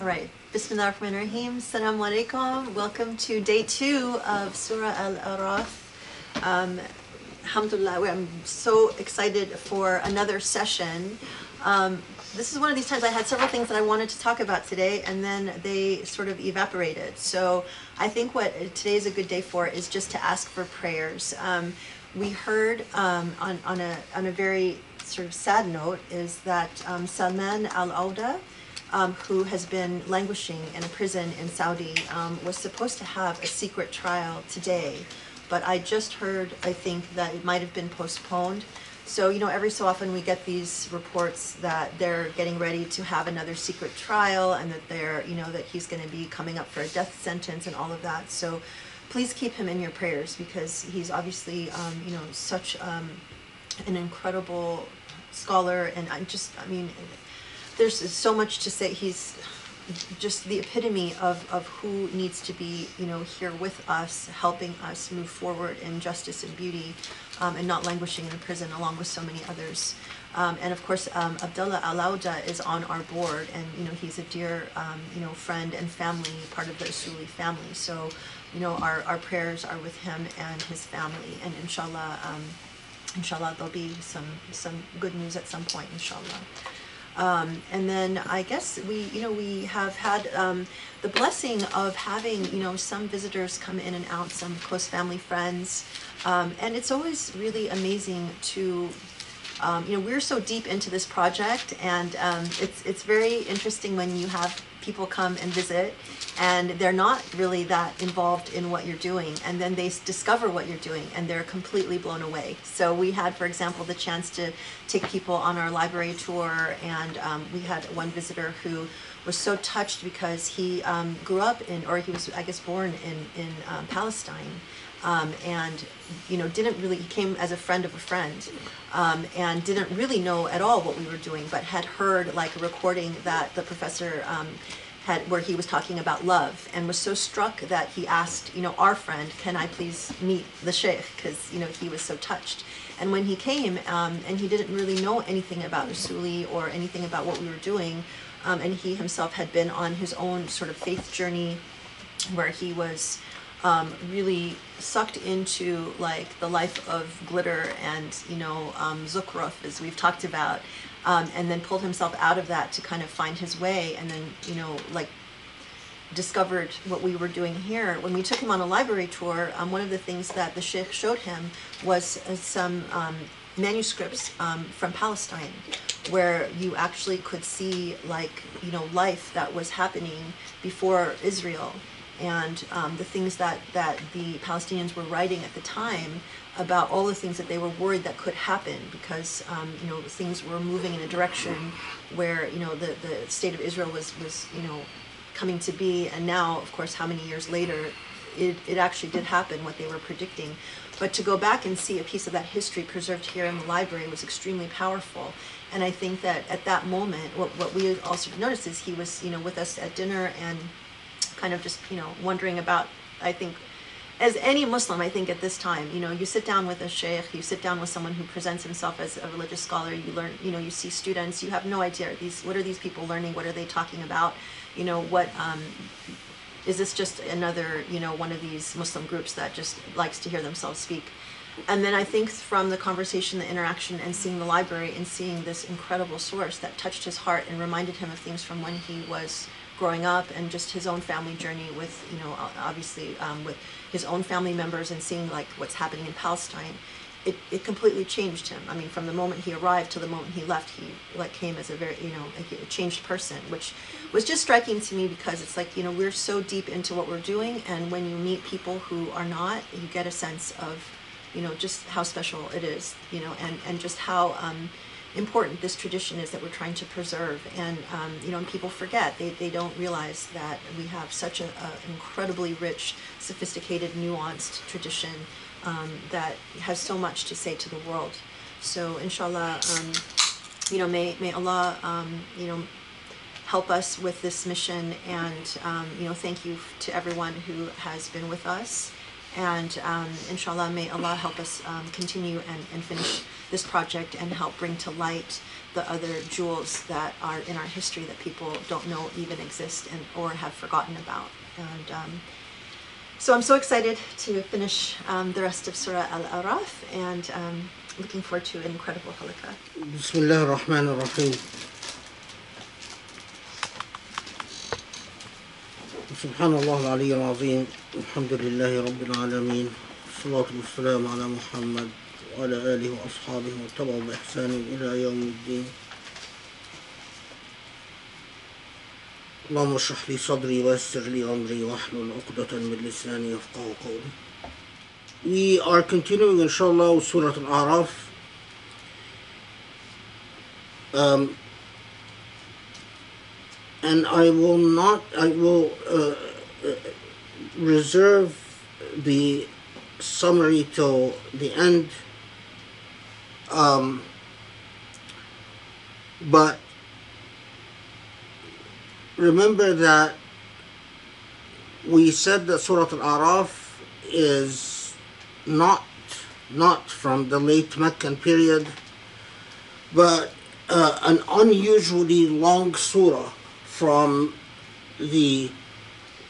All right. Bismillah ar-Rahman ar-Rahim. Assalamu alaikum. Welcome to day two of Surah Al-Araf. Um, alhamdulillah, I'm so excited for another session. Um, this is one of these times I had several things that I wanted to talk about today, and then they sort of evaporated. So I think what today is a good day for is just to ask for prayers. Um, we heard um, on, on, a, on a very sort of sad note is that um, Salman Al Auda, um, who has been languishing in a prison in Saudi, um, was supposed to have a secret trial today. But I just heard, I think, that it might have been postponed. So, you know, every so often we get these reports that they're getting ready to have another secret trial and that they're, you know, that he's going to be coming up for a death sentence and all of that. So please keep him in your prayers because he's obviously, um, you know, such um, an incredible scholar. And I just, I mean, there's so much to say. He's just the epitome of, of who needs to be, you know, here with us, helping us move forward in justice and beauty, um, and not languishing in prison along with so many others. Um, and of course, um, Abdullah Alaoudh is on our board, and you know he's a dear, um, you know, friend and family, part of the Usuli family. So, you know, our, our prayers are with him and his family, and inshallah, um, inshallah, there'll be some some good news at some point, inshallah. Um, and then I guess we, you know, we have had um, the blessing of having, you know, some visitors come in and out, some close family friends. Um, and it's always really amazing to, um, you know, we're so deep into this project and um, it's, it's very interesting when you have people come and visit and they're not really that involved in what you're doing. And then they discover what you're doing and they're completely blown away. So we had for example the chance to take people on our library tour and um, we had one visitor who was so touched because he um, grew up in or he was i guess born in, in um, palestine um, and you know didn't really he came as a friend of a friend um, and didn't really know at all what we were doing but had heard like a recording that the professor um, had where he was talking about love and was so struck that he asked you know our friend can i please meet the sheikh? Because you know he was so touched. And when he came um, and he didn't really know anything about usuli or anything about what we were doing um, and he himself had been on his own sort of faith journey where he was um, really sucked into like the life of glitter and you know um, zukhruf as we've talked about um, and then pulled himself out of that to kind of find his way and then you know like discovered what we were doing here. When we took him on a library tour um, one of the things that the sheikh showed him was uh, some um, manuscripts um, from palestine where you actually could see like you know life that was happening before israel. And um, the things that, that the Palestinians were writing at the time about all the things that they were worried that could happen because um, you know things were moving in a direction where you know the, the state of Israel was was you know coming to be. And now of course how many years later it, it actually did happen what they were predicting. But to go back and see a piece of that history preserved here in the library was extremely powerful. And I think that at that moment what, what we also noticed is he was you know with us at dinner and kind of just you know wondering about i think as any muslim i think at this time you know you sit down with a sheikh you sit down with someone who presents himself as a religious scholar you learn you know you see students you have no idea these what are these people learning what are they talking about? You know what um, is this just another you know one of these muslim groups that just likes to hear themselves speak? And then I think from the conversation, the interaction, and seeing the library and seeing this incredible source that touched his heart and reminded him of things from when he was growing up and just his own family journey with, you know, obviously um, with his own family members and seeing like what's happening in Palestine, it, it completely changed him. I mean, from the moment he arrived to the moment he left, he like came as a very, you know, a, a changed person, which was just striking to me because it's like, you know, we're so deep into what we're doing. And when you meet people who are not, you get a sense of, you know, just how special it is, you know, and, and just how, um, important this tradition is that we're trying to preserve. And um, you know, and people forget they, they don't realize that we have such an incredibly rich, sophisticated, nuanced tradition um, that has so much to say to the world. So inshallah, um, you know, may may Allah, um, you know, help us with this mission. And um, you know, thank you to everyone who has been with us. And um, inshallah, may Allah help us um, continue and, and finish this project and help bring to light the other jewels that are in our history that people don't know even exist and or have forgotten about. And so I'm so excited to finish um, the rest of Surah Al-Araf and um, looking forward to an incredible halaqa. Bismillah ar-Rahman ar-Rahim. سبحان الله العلي العظيم الحمد لله رب العالمين والصلاة والسلام على محمد وعلى آله وأصحابه وتبعوا بإحسان إلى يوم الدين اللهم اشرح لي صدري ويسر لي أمري واحلل عقدة من لساني يفقه قولي We are continuing inshallah with Surah Al-A'raf um, and I will not, I will uh, uh, reserve the summary till the end. Um, but remember that we said that Surah Al-Araf is not not from the late Meccan period, but uh, an unusually long surah from the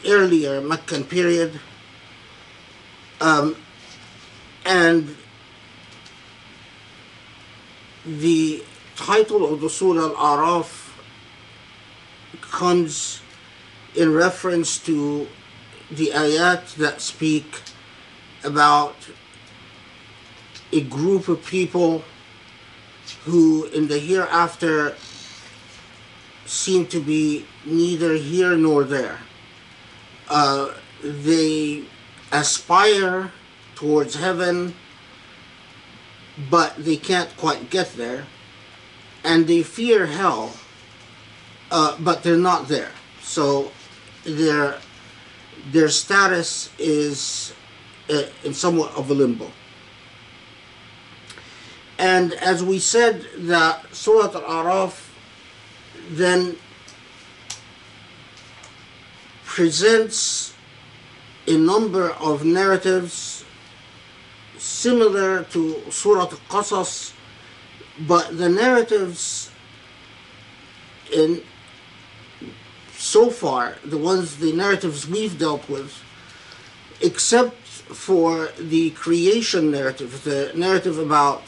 earlier Meccan period. Um, and the title of the Surah Al-Araf comes in reference to the ayat that speak about a group of people who in the hereafter seem to be neither here nor there. Uh, they aspire towards heaven, but they can't quite get there. And they fear hell, uh, but they're not there. So their, their status is uh, in somewhat of a limbo. And as we said, that Surah Al-Araf then presents a number of narratives similar to Surah Al-Qasas, but the narratives in so far, the ones, the narratives we've dealt with, except for the creation narrative, the narrative about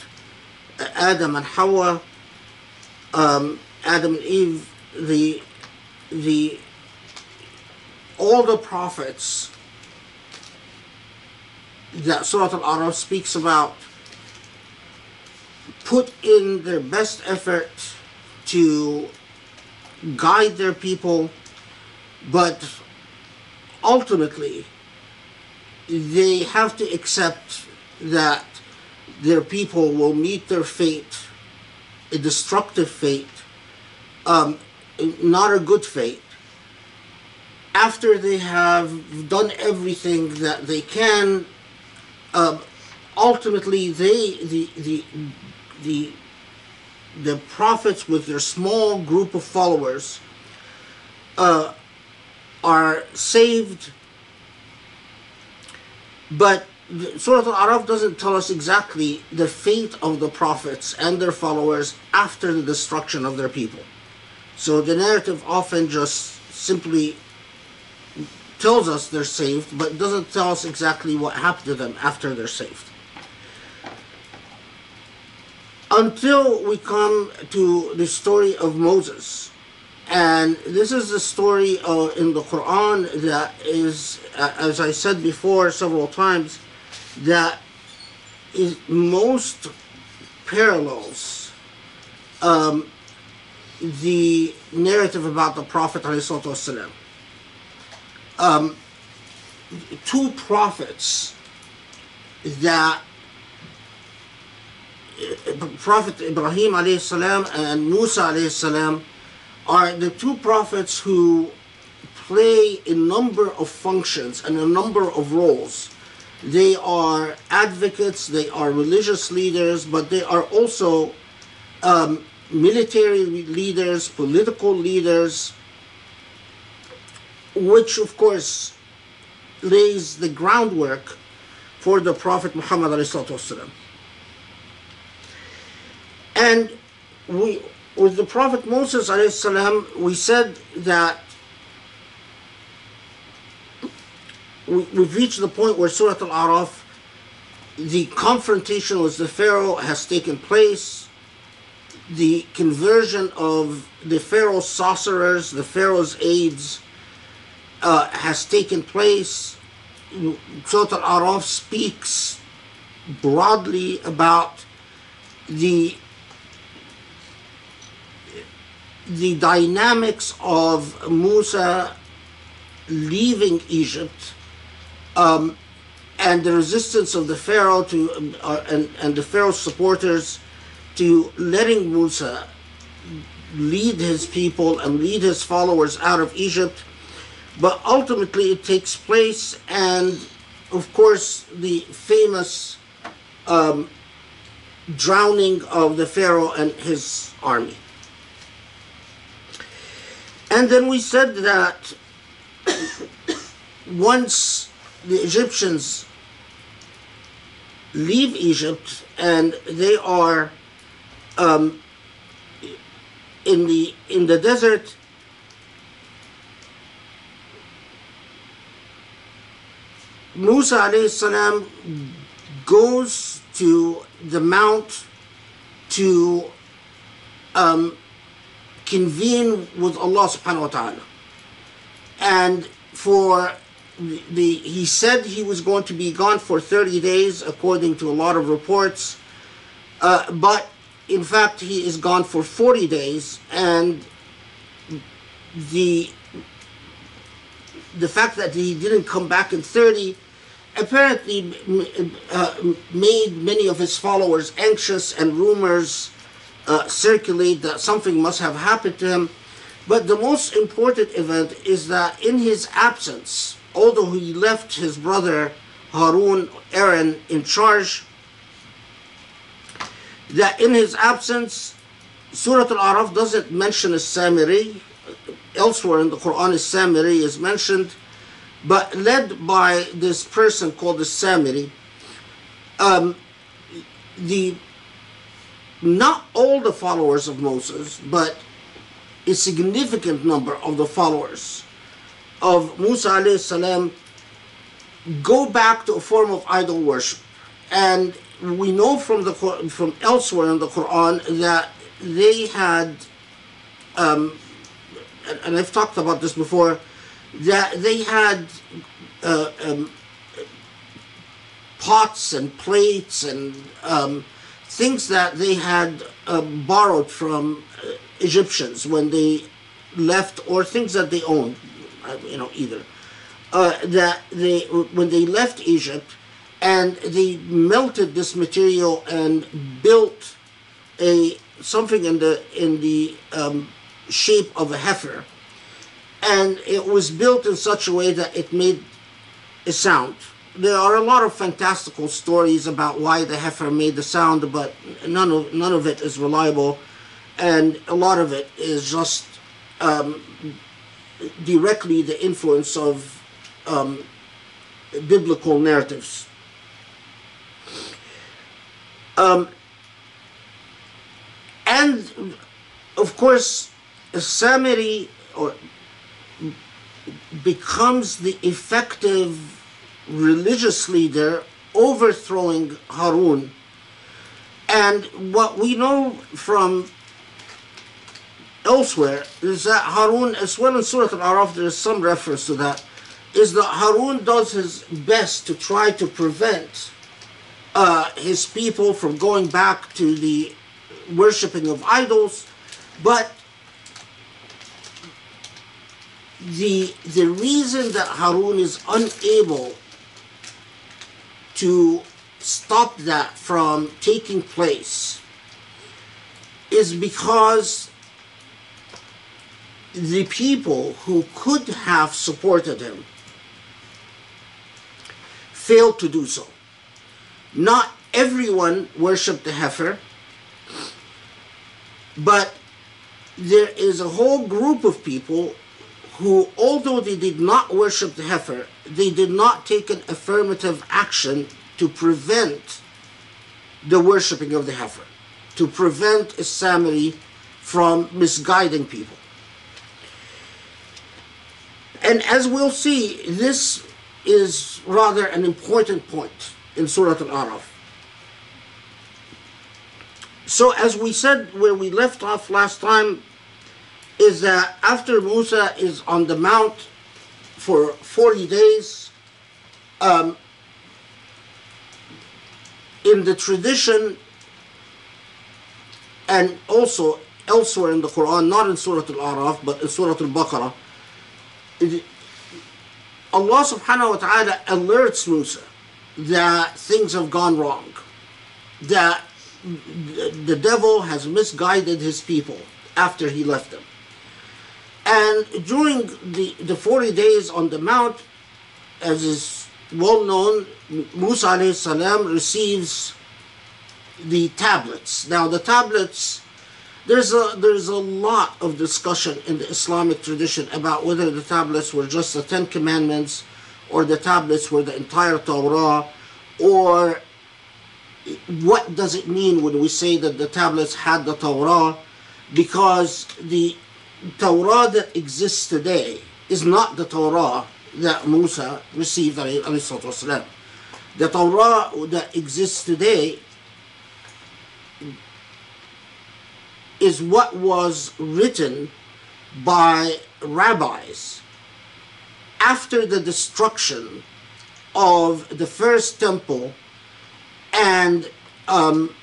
Adam and Hawa, um, Adam and Eve, the the all the prophets that Surah Al-Araf speaks about put in their best effort to guide their people, but ultimately they have to accept that their people will meet their fate, a destructive fate, um, not a good fate, after they have done everything that they can. Um, ultimately, they the the the the prophets with their small group of followers uh, are saved, but Surah Al-Araf doesn't tell us exactly the fate of the prophets and their followers after the destruction of their people. So the narrative often just simply tells us they're saved, but doesn't tell us exactly what happened to them after they're saved. Until we come to the story of Moses. And this is the story uh, in the Quran that is, uh, as I said before several times, that is most parallels um, the narrative about the Prophet ﷺ. Um, two prophets that Prophet Ibrahim salam and Musa salam are the two prophets who play a number of functions and a number of roles. They are advocates, they are religious leaders, but they are also um, military leaders, political leaders, which of course lays the groundwork for the Prophet Muhammad. And we with the Prophet Moses والسلام, we said that we, we've reached the point where Surah Al-Araf, the confrontation with the Pharaoh has taken place, the conversion of the Pharaoh's sorcerers, the Pharaoh's aides, uh, has taken place. Surah Al-Araf speaks broadly about the the dynamics of Musa leaving Egypt um, and the resistance of the Pharaoh to uh, and, and the Pharaoh's supporters to letting Musa lead his people and lead his followers out of Egypt. But ultimately, it takes place, and of course, the famous um, drowning of the Pharaoh and his army. And then we said that once the Egyptians leave Egypt and they are um, in the in the desert. Musa salam goes to the mount to um, convene with Allah subhanahu wa ta'ala. And for the, he said he was going to be gone for 30 days, according to a lot of reports. Uh, but in fact, he is gone for 40 days, and the the fact that he didn't come back in 30 apparently uh, made many of his followers anxious, and rumors uh, circulate that something must have happened to him. But the most important event is that in his absence, although he left his brother Harun, Aaron, in charge, that in his absence, Surah Al-Araf doesn't mention a Samiri. Elsewhere in the Quran, a Samiri is mentioned, but led by this person called the Samiri. Um, the not all the followers of Moses, but a significant number of the followers of Musa alayhi salam go back to a form of idol worship. And we know from the from elsewhere in the Quran that they had, um, and I've talked about this before, that they had uh, um, pots and plates and um, things that they had uh, borrowed from uh, Egyptians when they left, or things that they owned, uh, you know, either. Uh, that they when they left Egypt, and they melted this material and built a something in the in the um, shape of a heifer, and it was built in such a way that it made a sound. There are a lot of fantastical stories about why the heifer made the sound, but none of none of it is reliable, and a lot of it is just um, directly the influence of um, biblical narratives. Um, and of course, Samiri or becomes the effective religious leader overthrowing Harun. And what we know from elsewhere is that Harun, as well in Surah Al-Araf, there is some reference to that, is that Harun does his best to try to prevent uh, his people from going back to the worshipping of idols, but the the reason that Harun is unable to stop that from taking place is because the people who could have supported him failed to do so. Not everyone worshipped the heifer, but there is a whole group of people who, although they did not worship the heifer, they did not take an affirmative action to prevent the worshipping of the heifer, to prevent Samiri from misguiding people. And as we'll see, this is rather an important point in Surah Al-Araf. So as we said where we left off last time, is that after Musa is on the mount for 40 days, um, in the tradition and also elsewhere in the Quran, not in Surah Al-Araf, but in Surah Al-Baqarah, Allah subhanahu wa ta'ala alerts Musa that things have gone wrong, that the devil has misguided his people after he left them. And during the, the 40 days on the mount, as is well known, Musa salam receives the tablets. Now the tablets, there's a there's a lot of discussion in the Islamic tradition about whether the tablets were just the Ten Commandments, or the tablets were the entire Torah, or what does it mean when we say that the tablets had the Torah? Because the Torah that exists today is not the Torah that Musa received. wasalam. The Torah that exists today is what was written by rabbis after the destruction of the first temple and um,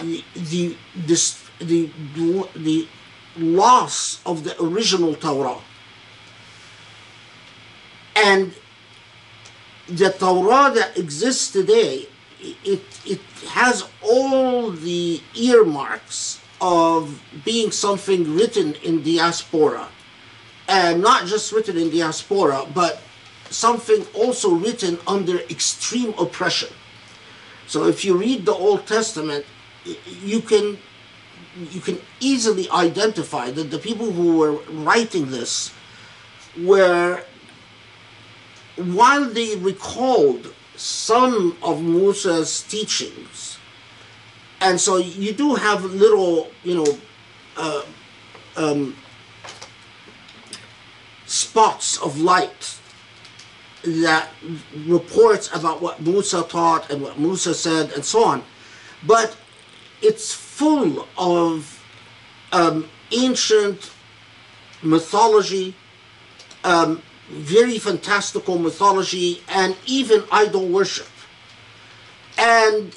the, the, this, the, the loss of the original Torah. And the Torah that exists today, it, it has all the earmarks of being something written in diaspora. And not just written in diaspora, but something also written under extreme oppression. So if you read the Old Testament, you can you can easily identify that the people who were writing this were while they recalled some of Musa's teachings, and so you do have little, you know, uh, um, spots of light that reports about what Musa taught and what Musa said and so on, but it's full of um, ancient mythology, um, very fantastical mythology, and even idol worship. And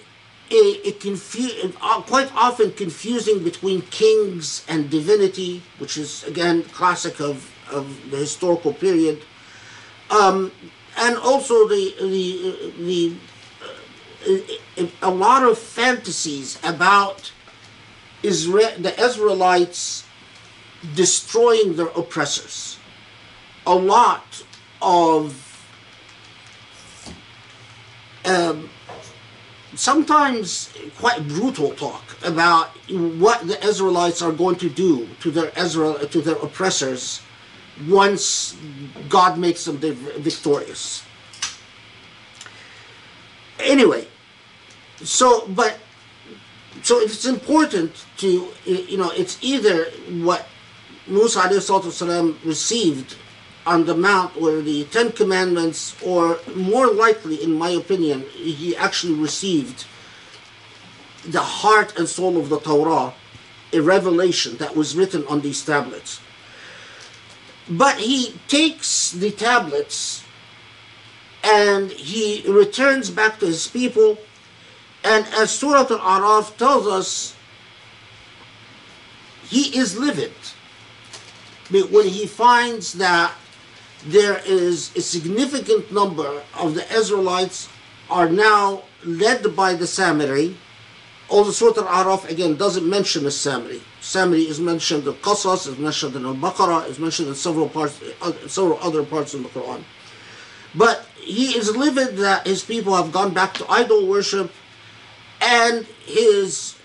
it, it, uh, quite often confusing between kings and divinity, which is again classic of, of the historical period, um, and also the the the uh, a lot of fantasies about Israel, the Israelites destroying their oppressors. A lot of um, sometimes quite brutal talk about what the Israelites are going to do to their Israel to their oppressors once God makes them victorious. Anyway, so but so it's important to you know it's either what Musa alayhi received on the mount where the Ten Commandments, or more likely, in my opinion, he actually received the heart and soul of the Torah, a revelation that was written on these tablets. But he takes the tablets and he returns back to his people. And as Surah Al Araf tells us, he is livid when he finds that there is a significant number of the Israelites are now led by the Samiri. Although Surah Al-Araf again doesn't mention the Samiri. Samiri is mentioned in Qasas, is mentioned in Al-Baqarah, is mentioned in several parts, uh, several other parts in the Quran. But he is livid that his people have gone back to idol worship, and his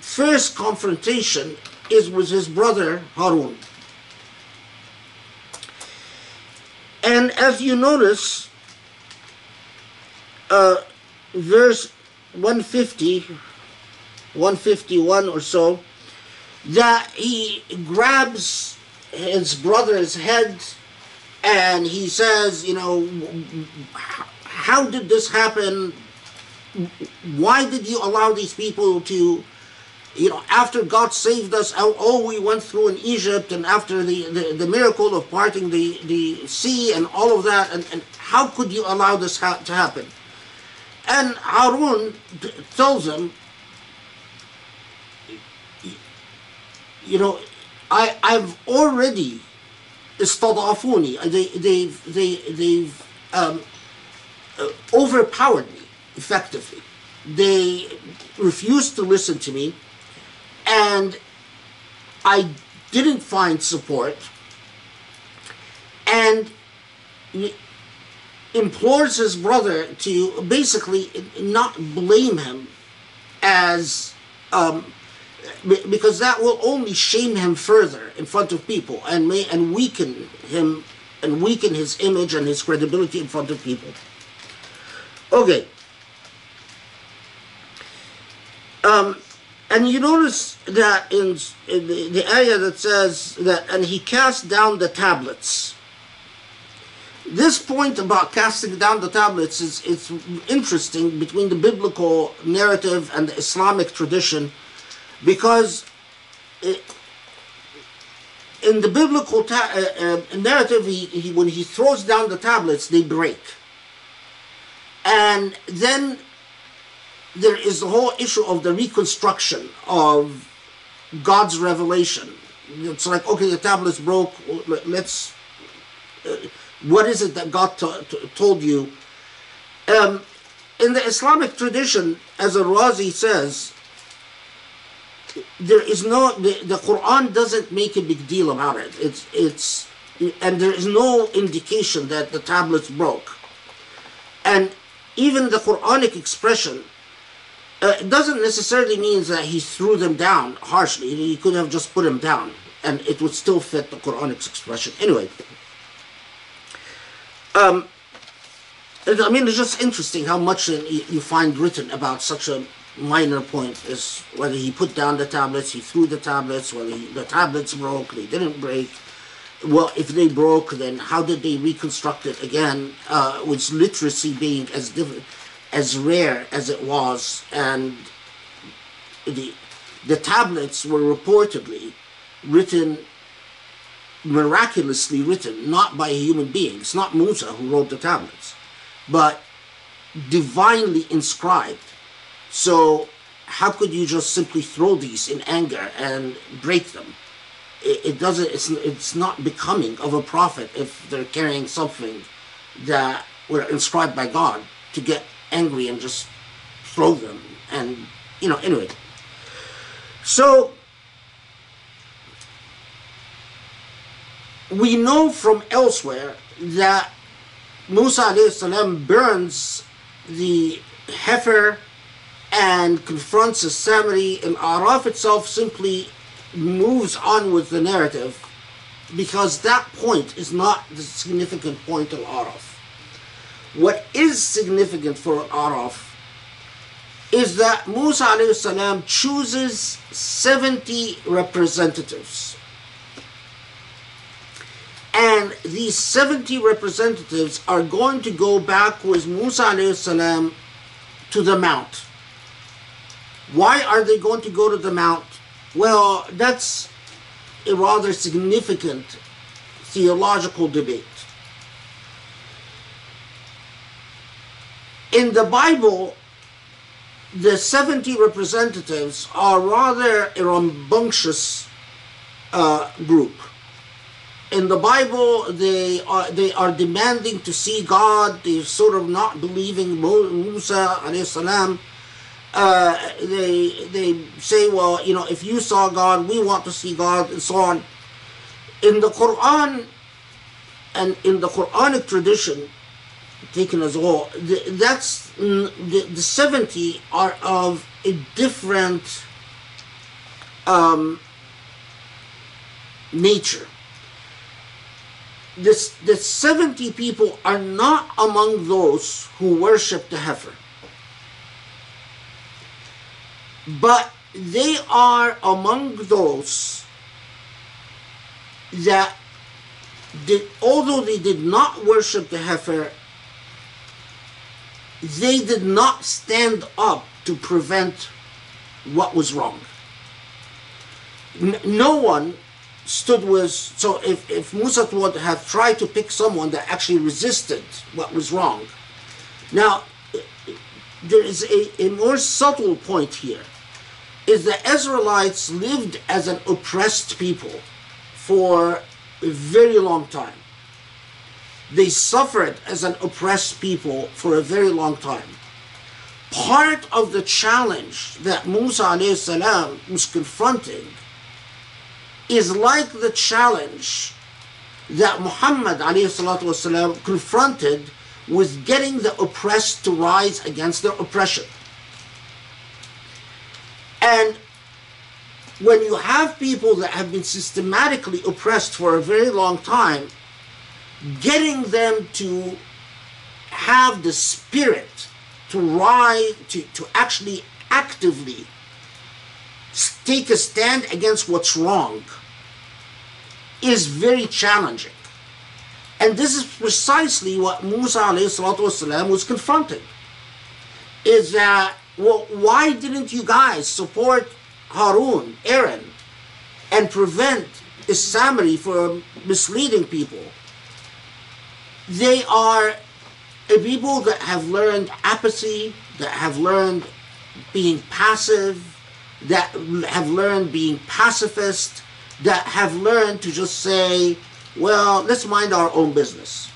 first confrontation is with his brother Harun. And as you notice, uh, verse 150, 151 or so, that he grabs his brother's head and he says, you know, how did this happen? Why did you allow these people to, you know, after God saved us, all- all we went through in Egypt, and after the, the, the miracle of parting the, the sea and all of that, and, and how could you allow this ha- to happen? And Harun t- tells him, you know, I, I've already استضعفوني they, they've, they, they've um, uh, overpowered me effectively they refused to listen to me and I didn't find support and implores his brother to basically not blame him as um, because that will only shame him further in front of people and may and weaken him and weaken his image and his credibility in front of people. Okay. Um, and you notice that in, in the, the area that says that and he cast down the tablets. This point about casting down the tablets is it's interesting between the biblical narrative and the Islamic tradition because it, in the biblical ta- uh, uh, narrative, he, he, when he throws down the tablets, they break. And then there is the whole issue of the reconstruction of God's revelation. It's like, okay, the tablets broke, let's. Uh, what is it that God to- to- told you? Um, in the Islamic tradition, as Al-Razi says, there is no the, the Quran doesn't make a big deal about it. It's it's and there is no indication that the tablets broke. And even the Quranic expression uh, it doesn't necessarily mean that he threw them down harshly. He could have just put them down, and it would still fit the Quranic expression. Anyway, um, I mean, it's just interesting how much you find written about such a minor point as whether he put down the tablets, he threw the tablets, whether he, the tablets broke, they didn't break. Well, if they broke, then how did they reconstruct it again? Uh, with literacy being as diff- as rare as it was, and the the tablets were reportedly written miraculously written, not by a human being. It's not Musa who wrote the tablets, but divinely inscribed. So how could you just simply throw these in anger and break them? It, it doesn't. It's it's not becoming of a prophet if they're carrying something that were inscribed by God to get angry and just throw them. And you know, anyway. So we know from elsewhere that Musa salam burns the heifer and confronts the Samiri, and Araf itself simply moves on with the narrative because that point is not the significant point of Araf. What is significant for Araf is that Musa salam chooses 70 representatives. And these 70 representatives are going to go back with Musa salam to the mount. Why are they going to go to the mount? Well, that's a rather significant theological debate. In the Bible, the 70 representatives are rather a rambunctious uh, group. In the Bible, they are they are demanding to see God. They're sort of not believing Musa alayhi salam. Uh, they they say, well, you know, if you saw God, we want to see God, and so on. In the Quran and in the Quranic tradition, taken as a whole, that's mm, the, the 70 are of a different um, nature. this, the 70 people are not among those who worship the heifer. But they are among those that did, although they did not worship the heifer, they did not stand up to prevent what was wrong. N- no one stood with, so if, if Musa would have tried to pick someone that actually resisted what was wrong. Now, there is a, a more subtle point here, is the Israelites lived as an oppressed people for a very long time. They suffered as an oppressed people for a very long time. Part of the challenge that Musa salam was confronting is like the challenge that Muhammad wasalam confronted with getting the oppressed to rise against their oppression. And when you have people that have been systematically oppressed for a very long time, getting them to have the spirit to rise, to, to actually actively take a stand against what's wrong is very challenging. And this is precisely what Musa والسلام, was confronting. Is that, well, why didn't you guys support Harun, Aaron, and prevent Isamari from misleading people? They are people that have learned apathy, that have learned being passive, that have learned being pacifist, that have learned to just say, well, let's mind our own business.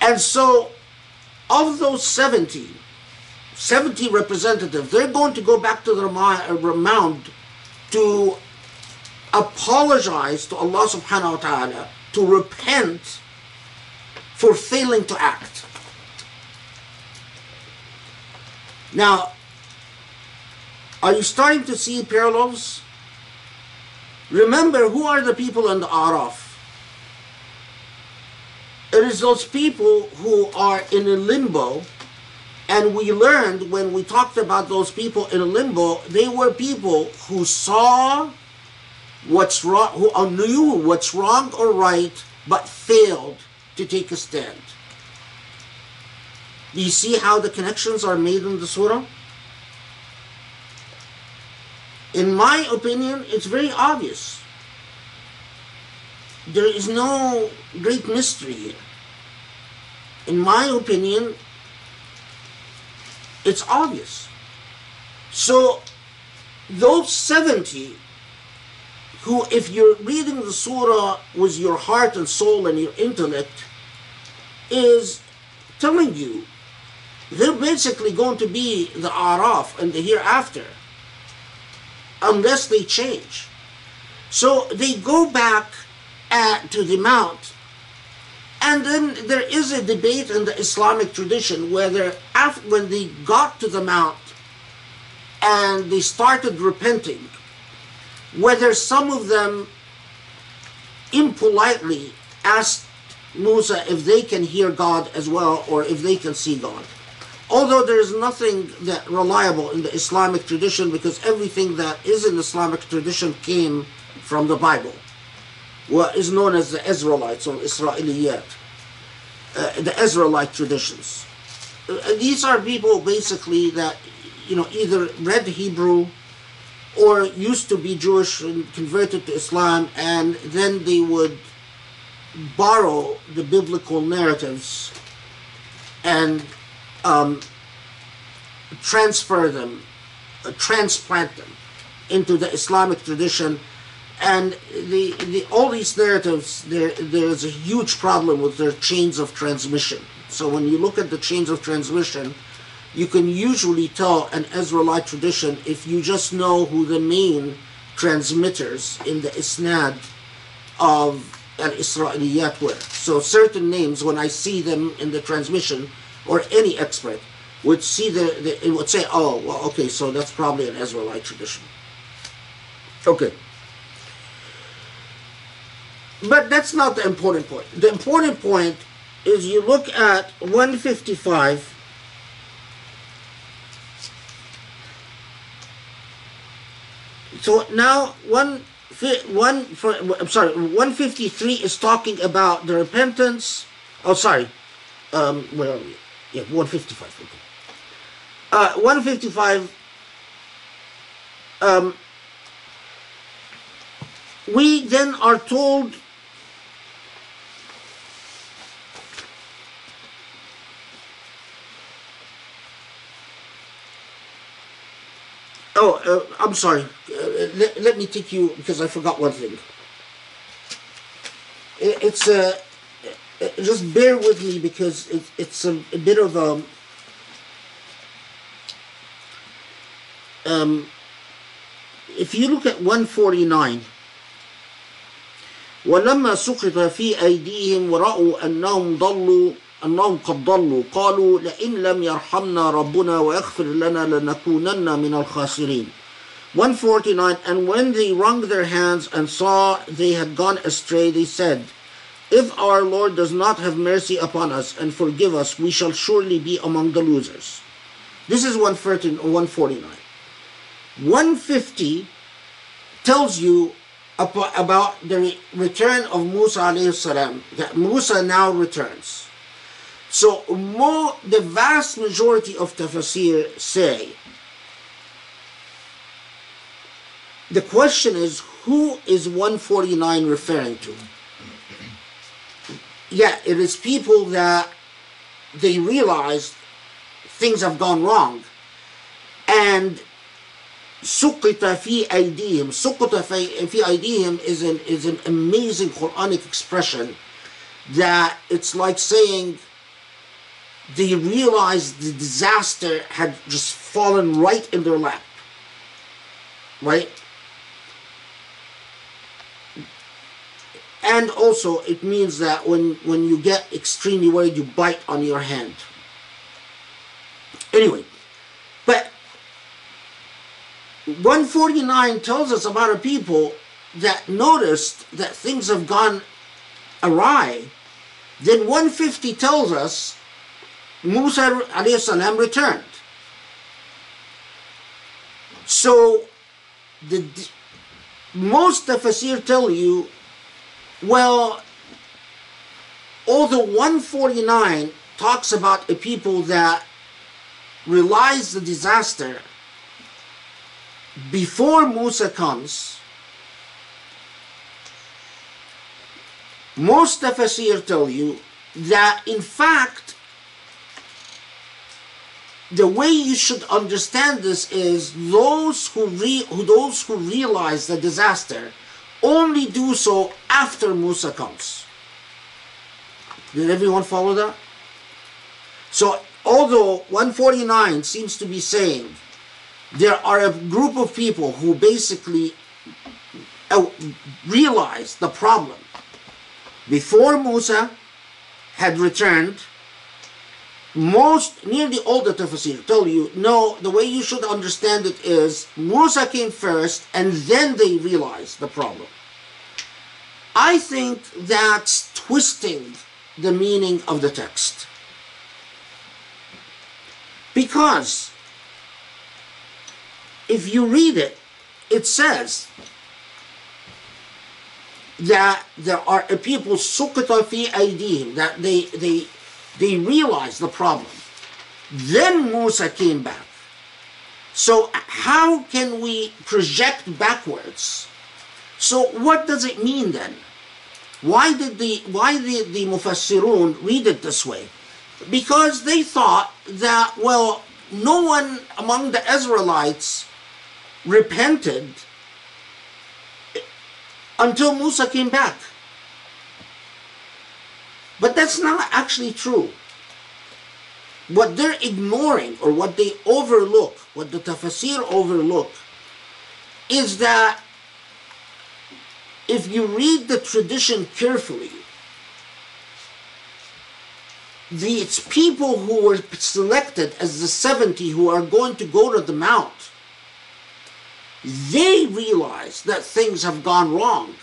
And so, of those 70, 70 representatives, they're going to go back to the mound uh, to apologize to Allah subhanahu wa ta'ala, to repent for failing to act. Now, are you starting to see parallels? Remember, who are the people in the Araf? It is those people who are in a limbo, and we learned when we talked about those people in a limbo, they were people who saw what's wrong, who knew what's wrong or right, but failed to take a stand. Do you see how the connections are made in the surah? In my opinion, it's very obvious. There is no great mystery here. In my opinion, it's obvious. So, those 70 who, if you're reading the surah with your heart and soul and your intellect, is telling you they're basically going to be the Araf and the hereafter unless they change. So they go back at, to the mount. And then there is a debate in the Islamic tradition whether after, when they got to the mount and they started repenting, whether some of them impolitely asked Musa if they can hear God as well or if they can see God. Although there is nothing that reliable in the Islamic tradition because everything that is in Islamic tradition came from the Bible. What is known as the Israelites or Israeliyat, uh, the Israelite traditions. Uh, these are people basically that you know either read Hebrew or used to be Jewish and converted to Islam, and then they would borrow the biblical narratives and um, transfer them, uh, transplant them into the Islamic tradition. And the, the all these narratives, there there's a huge problem with their chains of transmission. So when you look at the chains of transmission, you can usually tell an Israelite tradition if you just know who the main transmitters in the isnad of al Israeliyat were. So certain names, when I see them in the transmission, or any expert would see the, the would say, oh, well, okay, so that's probably an Israelite tradition. Okay. But that's not the important point. The important point is you look at 155. So now one one for I'm sorry 153 is talking about the repentance. Oh sorry, um, where are we? Yeah, 155. Okay. Uh, 155. Um, we then are told Oh, uh, I'm sorry. Uh, let, let me take you because I forgot one thing. It, it's uh, uh, just bear with me because it, it's a, a bit of a um, if you look at 149 ولما سقط في أيديهم ورأوا أنهم ضلوا أنهم قد ضلوا قالوا لئن لم يرحمنا ربنا ويغفر لنا لنكونن من الخاسرين 149 And when they wrung their hands and saw they had gone astray, they said, If our Lord does not have mercy upon us and forgive us, we shall surely be among the losers. This is 149. 150 tells you about the return of Musa alayhi salam, that Musa now returns. So more, the vast majority of tafsir say the question is who is 149 referring to? Yeah, it is people that they realize things have gone wrong and سقط في أيديهم سقط في, في أيديهم is an, is an amazing Quranic expression that it's like saying they realized the disaster had just fallen right in their lap. Right? And also, it means that when, when you get extremely worried, you bite on your hand. Anyway, but 149 tells us about a people that noticed that things have gone awry. Then 150 tells us Musa salam returned. So the most tafsir tell you, well, although 149 talks about a people that realize the disaster before Musa comes, most tafsir tell you that in fact the way you should understand this is those who, re, who those who realize the disaster only do so after Musa comes. Did everyone follow that? So although 149 seems to be saying there are a group of people who basically uh, realize the problem before Musa had returned most nearly all the tafsir tell you no the way you should understand it is Musa came first and then they realized the problem. I think that's twisting the meaning of the text. Because if you read it it says that there are a people fi aydihim that they they they realized the problem. Then Musa came back. So how can we project backwards? So what does it mean then? Why did the why did the Mufassirun read it this way? Because they thought that well, no one among the Israelites repented until Musa came back. But that's not actually true. What they're ignoring or what they overlook, what the tafsir overlook, is that if you read the tradition carefully, the it's people who were selected as the 70 who are going to go to the mount. They realize that things have gone wrong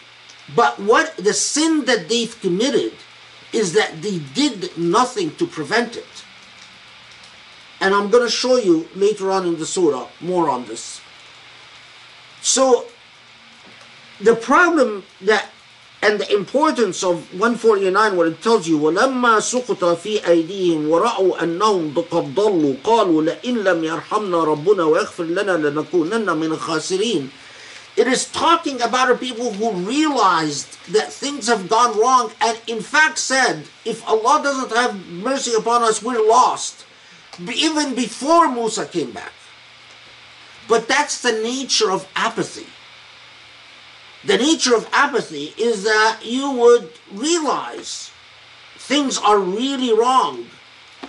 But what the sin that they've committed is that they did nothing to prevent it. And I'm going to show you later on in the surah more on this. So, the problem that and the importance of 149 where it tells you ولما سقط في أيديهم ورأوا أنهم قد ضلوا قالوا لئن لم يرحمنا ربنا ويغفر لنا لنكونن من الخاسرين It is talking about a people who realized that things have gone wrong and in fact said, if Allah doesn't have mercy upon us, we're lost. Even before Musa came back. But that's the nature of apathy. The nature of apathy is that you would realize things are really wrong,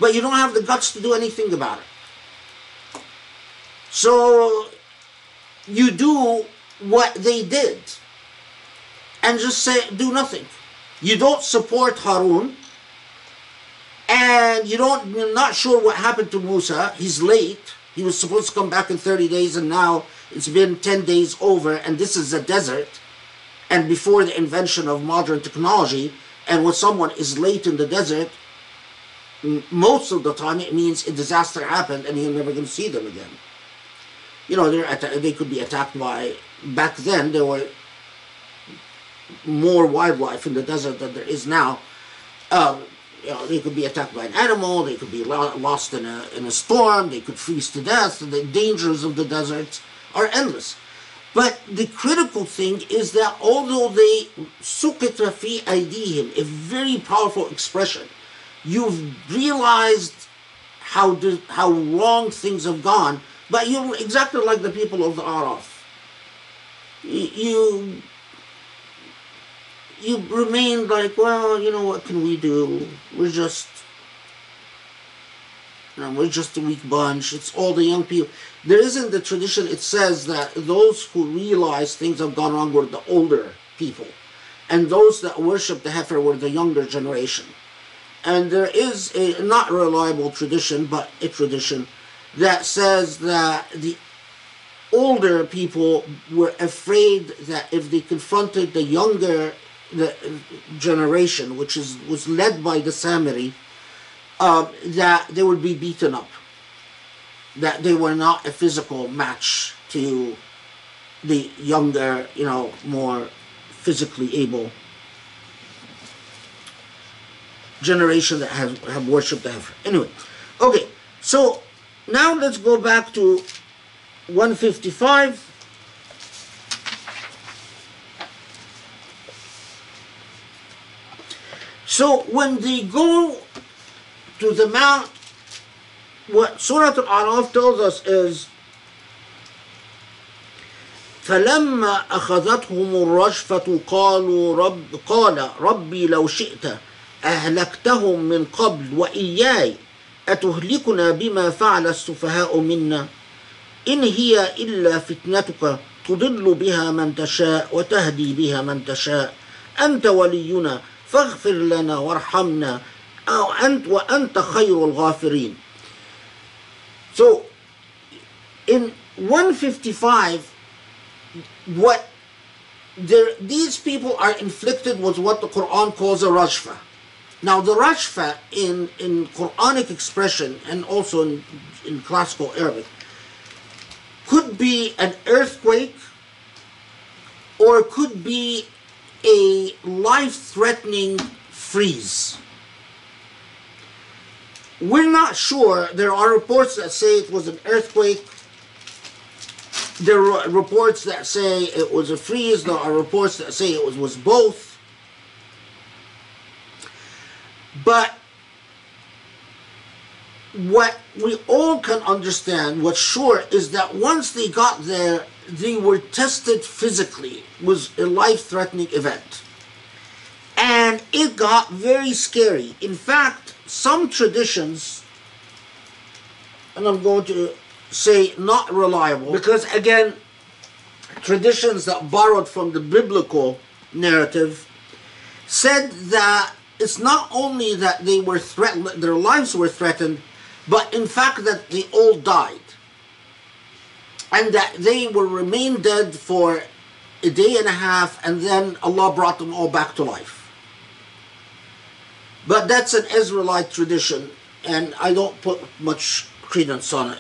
but you don't have the guts to do anything about it. So you do what they did. And just say do nothing. You don't support harun. And you don't you're not sure what happened to musa. He's late. He was supposed to come back in 30 days and now it's been 10 days over and this is a desert. And before the invention of modern technology and when someone is late in the desert most of the time it means a disaster happened and you're never going to see them again. You know they're they could be attacked by back then there were more wildlife in the desert than there is now. Um, you know, they could be attacked by an animal, they could be lost in a, in a storm, they could freeze to death. The dangers of the desert are endless. But the critical thing is that although they sukita fi aydihim, a very powerful expression, you've realized how how wrong things have gone, but you're exactly like the people of the Araf you you remain like, well, you know, what can we do? We're just, you know, we're just a weak bunch. It's all the young people. There isn't the tradition. It says that those who realize things have gone wrong were the older people, and those that worship the heifer were the younger generation. And there is a not reliable tradition, but a tradition that says that the older people were afraid that if they confronted the younger the generation, which is was led by the Samiri, uh, that they would be beaten up. That they were not a physical match to the younger, you know, more physically able generation that have, have worshipped the heifer. Anyway, okay, so now let's go back to 155 so when they go to the mount what surah al-araf tells us is فلما أخذتهم الرجفة قالوا رب قال ربي لو شئت أهلكتهم من قبل وإياي أتهلكنا بما فعل السفهاء منا إن هي إلا فتنتك تضل بها من تشاء وتهدي بها من تشاء أنت ولينا فاغفر لنا وارحمنا أو أنت وأنت خير الغافرين So in 155 what these people are inflicted with what the Quran calls a rajfa. Now the rajfa in, in Quranic expression and also in, in classical Arabic could be an earthquake or could be a life threatening freeze. We're not sure. There are reports that say it was an earthquake. There are reports that say it was a freeze. There are reports that say it was, was both. But what we all can understand, what's sure, is that once they got there, they were tested physically. It was a life-threatening event. And it got very scary. In fact, some traditions, and I'm going to say not reliable, because again, traditions that borrowed from the biblical narrative said that it's not only that they were threatened, their lives were threatened, but in fact that they all died and that they will remain dead for a day and a half, and then Allah brought them all back to life. But that's an Israelite tradition, and I don't put much credence on it.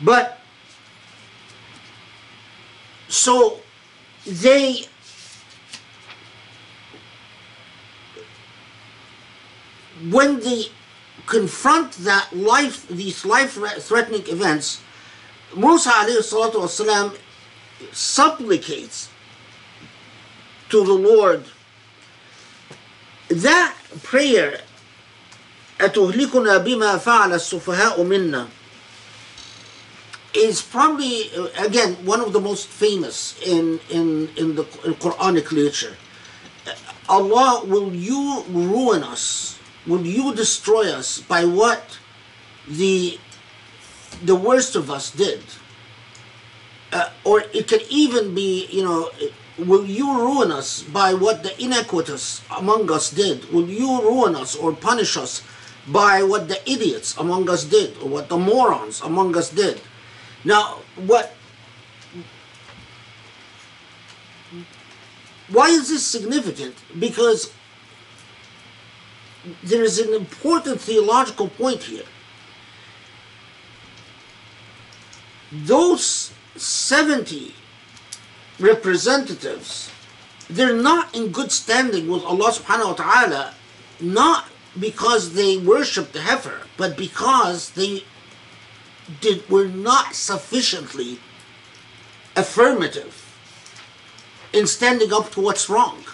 But so they when they confront that life these life threatening events Musa alayhi salatu wasalam supplicates to the Lord that prayer أتهلكنا بما فعل السفهاء منا is probably uh, again one of the most famous in in in the in Quranic literature. Allah, will you ruin us? Will you destroy us by what the the worst of us did? Uh, or it can even be, you know, will you ruin us by what the iniquitous among us did? Will you ruin us or punish us by what the idiots among us did or what the morons among us did? Now, what why is this significant? Because there is an important theological point here. Those 70 representatives, they're not in good standing with Allah subhanahu wa ta'ala, not because they worship the heifer, but because they did were not sufficiently affirmative in standing up to what's wrong.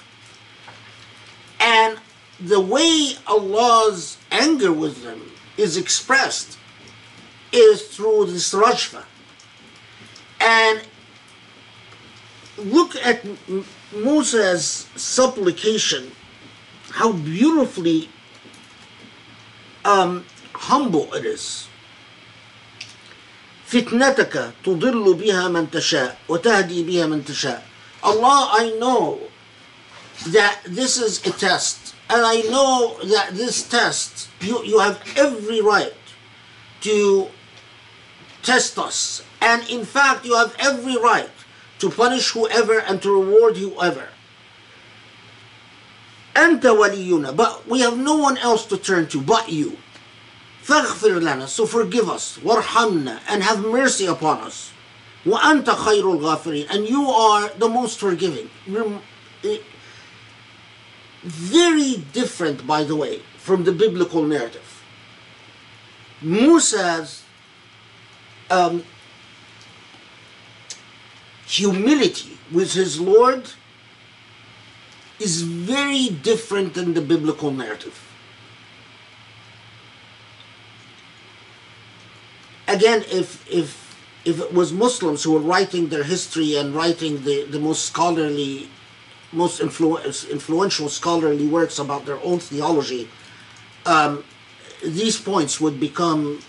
And the way Allah's anger with them is expressed is through this rajfa. And look at Moses' supplication, how beautifully um, humble it is. فتنتك تضل بها من تشاء وتهدي بها من تشاء. Allah, I know that this is a test, and I know that this test, you, you have every right to test us, and in fact, you have every right to punish whoever and to reward whoever. أنت ولينا, but we have no one else to turn to but you. فاغفر لنا, so forgive us, وارحمنا, and have mercy upon us. وأنت خير الغافرين, and you are the most forgiving. Very different, by the way, from the biblical narrative. Musa's um, humility with his Lord is very different than the biblical narrative. Again, if if if it was Muslims who were writing their history and writing the, the most scholarly, most influ- influential scholarly works about their own theology, um, these points would become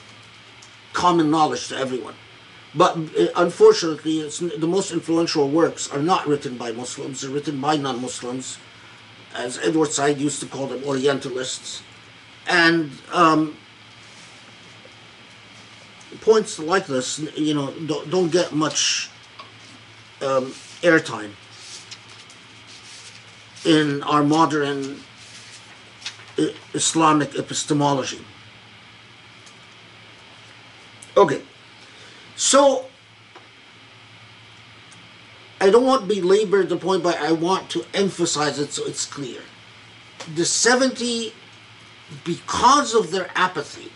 common knowledge to everyone. But uh, unfortunately, the most influential works are not written by Muslims, they're written by non Muslims, as Edward Said used to call them, Orientalists. And um, points like this, you know, don't, don't get much um, airtime in our modern uh, Islamic epistemology. Okay, so I don't want to belabor the point, but I want to emphasize it so it's clear. The 70, because of their apathy,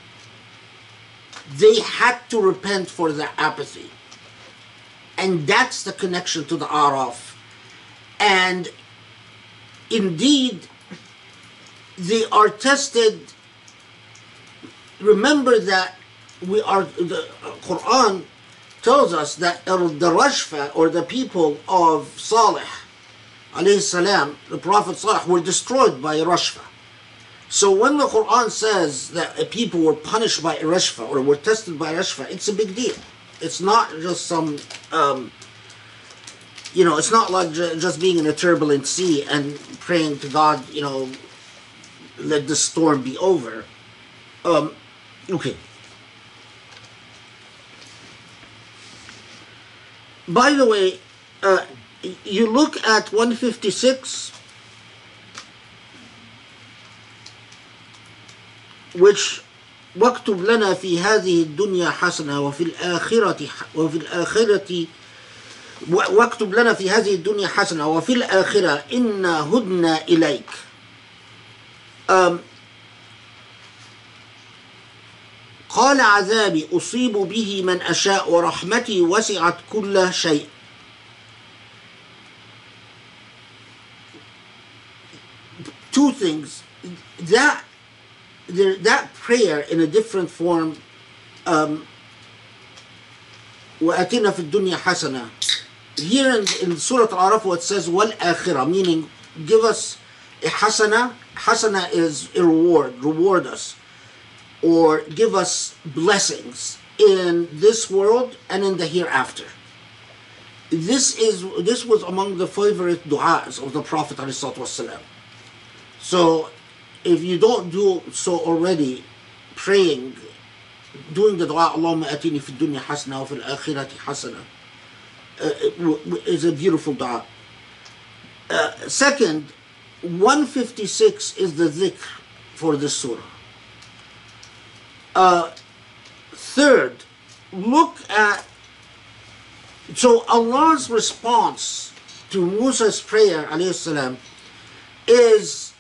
they had to repent for their apathy. And that's the connection to the Araf. And indeed, they are tested. Remember that we are the Quran tells us that the Rajfa or the people of Salih alayhi the Prophet Salih were destroyed by Rajfa. So when the Quran says that people were punished by Rajfa or were tested by Rajfa, it's a big deal. It's not just some, um, you know, it's not like just being in a turbulent sea and praying to God, you know, let the storm be over. Um, okay. by the way, uh, you look at 156, which واكتب لنا في هذه الدنيا حسنة وفي الآخرة وفي الآخرة واكتب لنا في هذه الدنيا حسنة وفي الآخرة إنا هدنا إليك. قال عذابي أصيب به من أشاء ورحمتي وسعت كل شيء. Two things. That that prayer in a different form um, وأتنا في الدنيا حسنة. here in, in Surah Al-Araf what says والآخرة meaning give us a hasana hasana is a reward reward us or give us blessings in this world and in the hereafter this is this was among the favorite du'as of the Prophet ﷺ. So if you don't do so already, praying, doing the dua, Allahumma atini fi dunya hasana wa fil akhirati hasana, uh, is a beautiful dua. Uh, second, 156 is the dhikr for this surah. Uh, third, look at so Allah's response to Musa's prayer, salam, is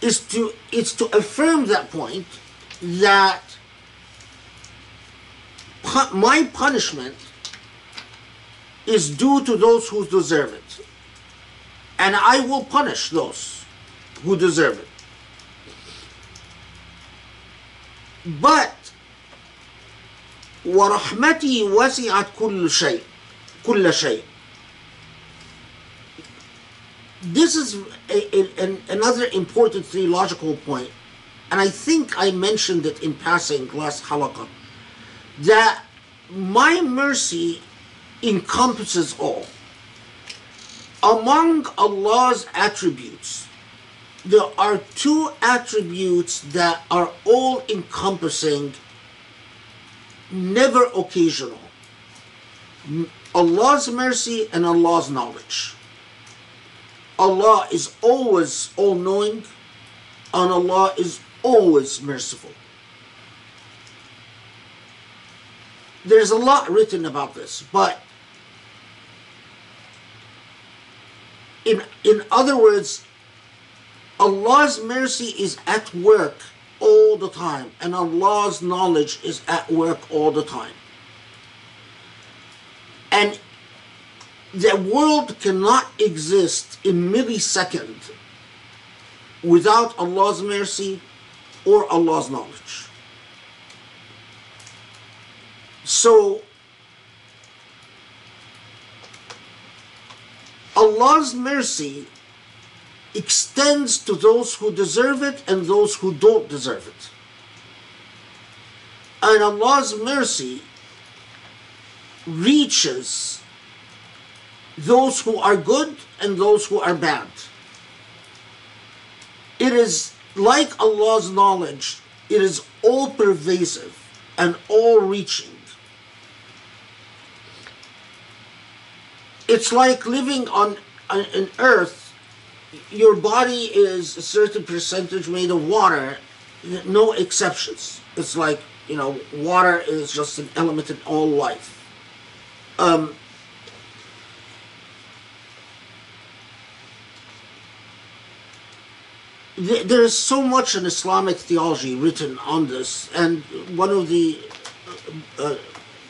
is to it's to affirm that point that pu- my punishment is due to those who deserve it and i will punish those who deserve it but ورحمتي وسعت كل شيء كل شيء this is a, a, an, another important theological point, and I think I mentioned it in passing last halaqah, that my mercy encompasses all. Among Allah's attributes, there are two attributes that are all encompassing, never occasional Allah's mercy and Allah's knowledge. Allah is always all knowing and Allah is always merciful. There's a lot written about this, but in, in other words, Allah's mercy is at work all the time, and Allah's knowledge is at work all the time. And the world cannot exist in millisecond without Allah's mercy or Allah's knowledge. So Allah's mercy extends to those who deserve it and those who don't deserve it. And Allah's mercy reaches those who are good and those who are bad. It is like Allah's knowledge, it is all pervasive and all reaching. It's like living on an earth, your body is a certain percentage made of water, no exceptions. It's like, you know, water is just an element in all life. Um, there is so much in Islamic theology written on this, and one of the uh, uh,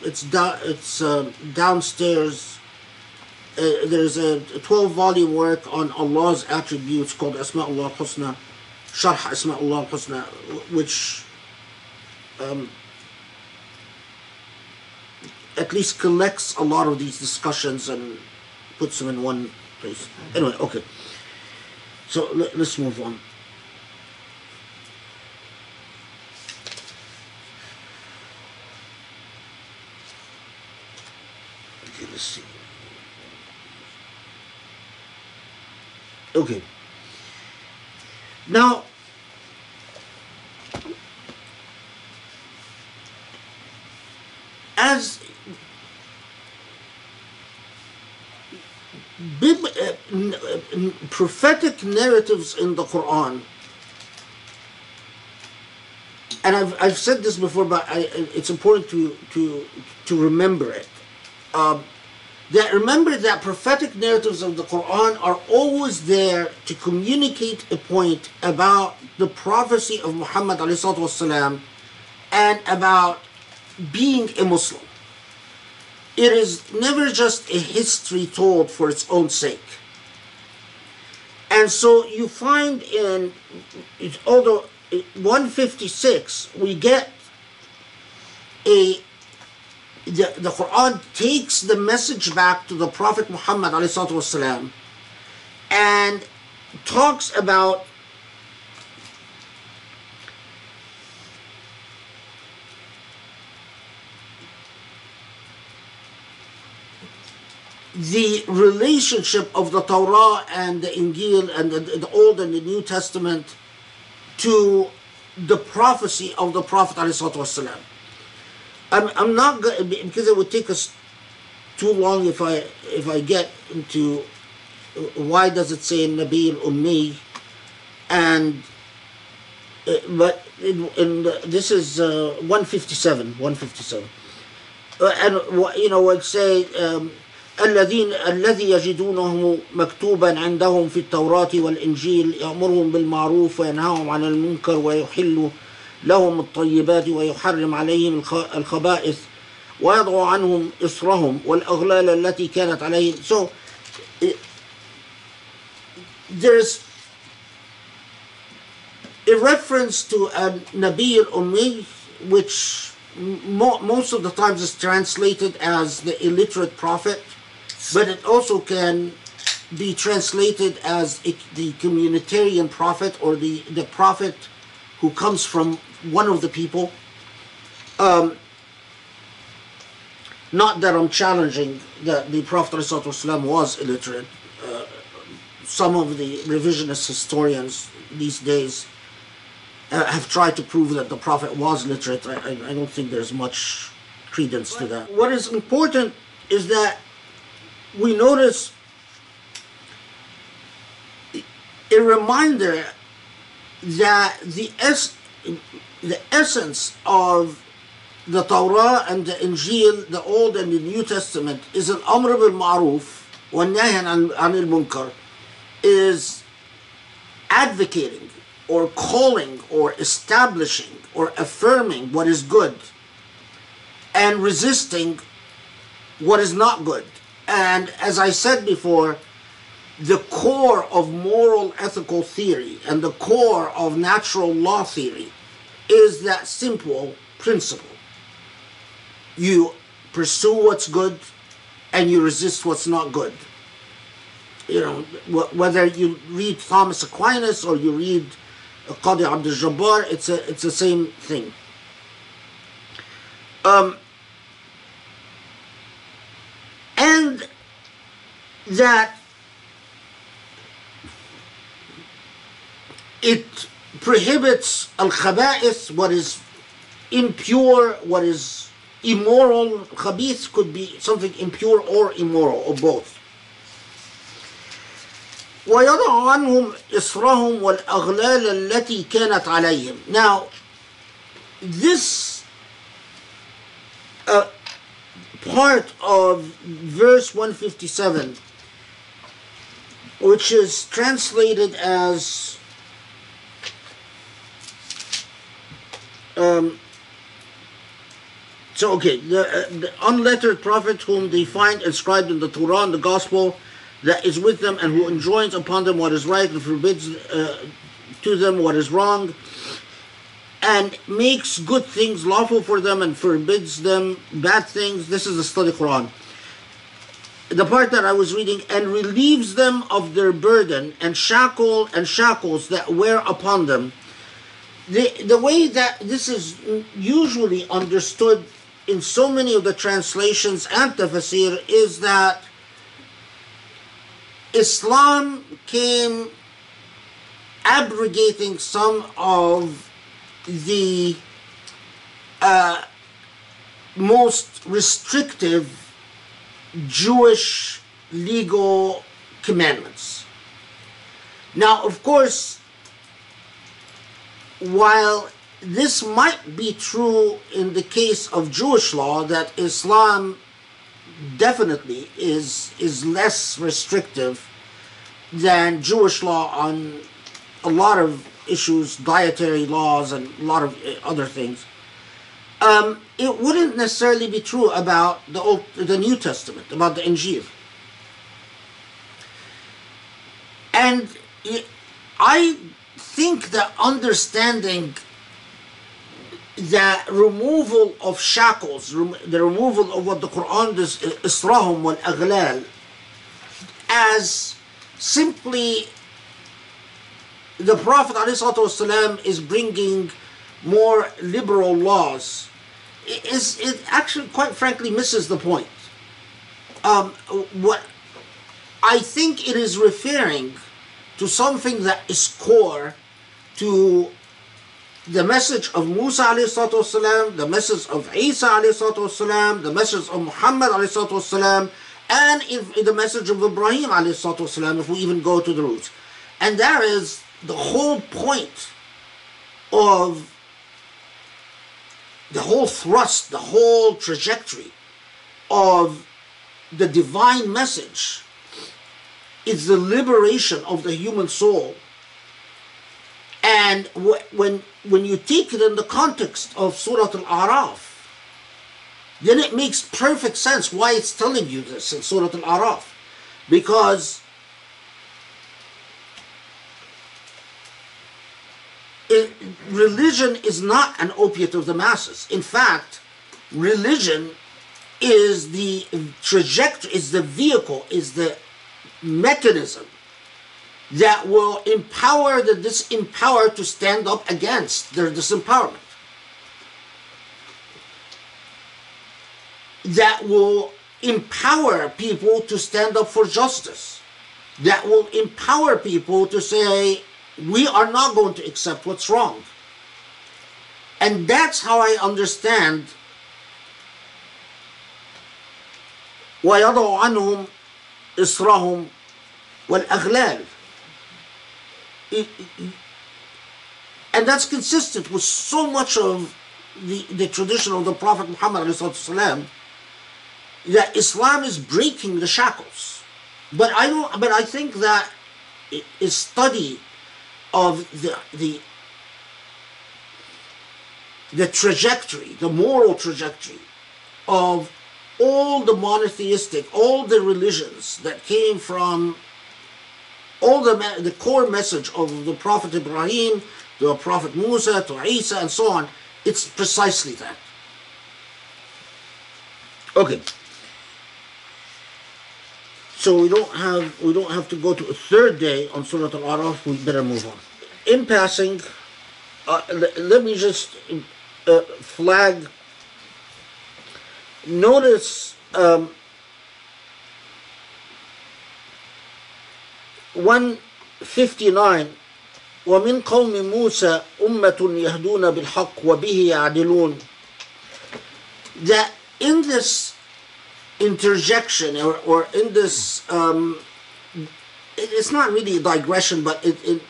it's da- it's uh, downstairs. Uh, there's a 12 volume work on Allah's attributes called Asma'ullah Husna, Sharh Asma'ullah Husna, which um, at least collects a lot of these discussions and puts them in one place. Anyway, okay. So let, let's move on. Okay. Now, as uh, prophetic narratives in the Quran, and I've, I've said this before, but I, it's important to, to, to remember it. Um, that remember that prophetic narratives of the Quran are always there to communicate a point about the prophecy of Muhammad والسلام, and about being a Muslim. It is never just a history told for its own sake. And so you find in, although 156, we get a the, the Quran takes the message back to the Prophet Muhammad والسلام, and talks about the relationship of the Torah and the Injil and the, the Old and the New Testament to the prophecy of the Prophet ﷺ. I'm, I'm not going because it would take us too long if I if I get into why does it say Nabi al-Ummi and uh, but in, in the, this is uh, 157 157 uh, and wh- you know would say um, الذين الذي يجدونه مكتوبا عندهم في التوراة والإنجيل يأمرهم بالمعروف وينهاهم عن المنكر ويحل لهم الطيبات ويحرم عليهم الخ- الخبائث ويضع عنهم إصرهم والأغلال التي كانت عليهم so eh, there's a reference to a Nabi al-Ummi which mo- most of the times is translated as the illiterate prophet but it also can be translated as a, the communitarian prophet or the, the prophet who comes from one of the people. Um, not that I'm challenging that the Prophet ﷺ was illiterate. Uh, some of the revisionist historians these days uh, have tried to prove that the Prophet was literate. I, I, I don't think there's much credence to that. What is important is that we notice a reminder that the es- the essence of the Torah and the Injil, the Old and the New Testament, is an Amr bil Ma'ruf Nahyan an al Munkar, is advocating or calling or establishing or affirming what is good and resisting what is not good. And as I said before, the core of moral ethical theory and the core of natural law theory is that simple principle. You pursue what's good and you resist what's not good. You know, wh- whether you read Thomas Aquinas or you read Qadi Abdul Jabbar, it's, a, it's the same thing. Um, and that it prohibits al khaba'ith, what is impure, what is immoral. Khabith could be something impure or immoral, or both. ويضع عنهم إصرهم والأغلال التي كانت عليهم. Now, this uh, part of verse 157, which is translated as um, so okay, the, uh, the unlettered prophet whom they find inscribed in the Torah and the Gospel that is with them and who enjoins upon them what is right and forbids uh, to them what is wrong and makes good things lawful for them and forbids them bad things. This is the study Quran. The part that I was reading, and relieves them of their burden and shackle and shackles that wear upon them. The the way that this is usually understood in so many of the translations and tafsir is that Islam came abrogating some of the uh, most restrictive Jewish legal commandments. Now, of course, while this might be true in the case of Jewish law, that Islam definitely is is less restrictive than Jewish law on a lot of issues, dietary laws, and a lot of uh, other things. Um, it wouldn't necessarily be true about the Old, the New Testament, about the Injil. And I think that understanding the removal of shackles, the removal of what the Quran does, Israhum wal Aghlal, as simply the Prophet ﷺ is bringing more liberal laws, is it actually quite frankly misses the point. Um, what I think it is referring to something that is core to the message of Musa والسلام, the message of Isa والسلام, the message of Muhammad والسلام, and if, the message of Ibrahim والسلام, if we even go to the roots. And that is the whole point of the whole thrust, the whole trajectory of the divine message is the liberation of the human soul. and when, when you take it in the context of Surah Al-Araf, then it makes perfect sense why it's telling you this in Surah Al-Araf. Because it, religion is not an opiate of the masses. In fact, religion is the trajectory, is the vehicle, is the mechanism that will empower the disempowered to stand up against their disempowerment. That will empower people to stand up for justice. That will empower people to say, we are not going to accept what's wrong. And that's how I understand ويضع عنهم إصرهم والأغلال and that's consistent with so much of the, the tradition of the Prophet Muhammad والسلام, that Islam is breaking the shackles. But I don't but I think that a study of the the the trajectory, the moral trajectory of all the monotheistic, all the religions that came from all the, the core message of the Prophet Ibrahim, the Prophet Musa, to Isa, and so on, it's precisely that. Okay. So we don't have we don't have to go to a third day on Surah Al-Araf. We better move on. In passing, uh, let me just uh, flag notice um, 159 ومن قوم موسى أمة يهدون بالحق وبه يعدلون that in this interjection or, or in this um, it, it's not really a digression but it, it,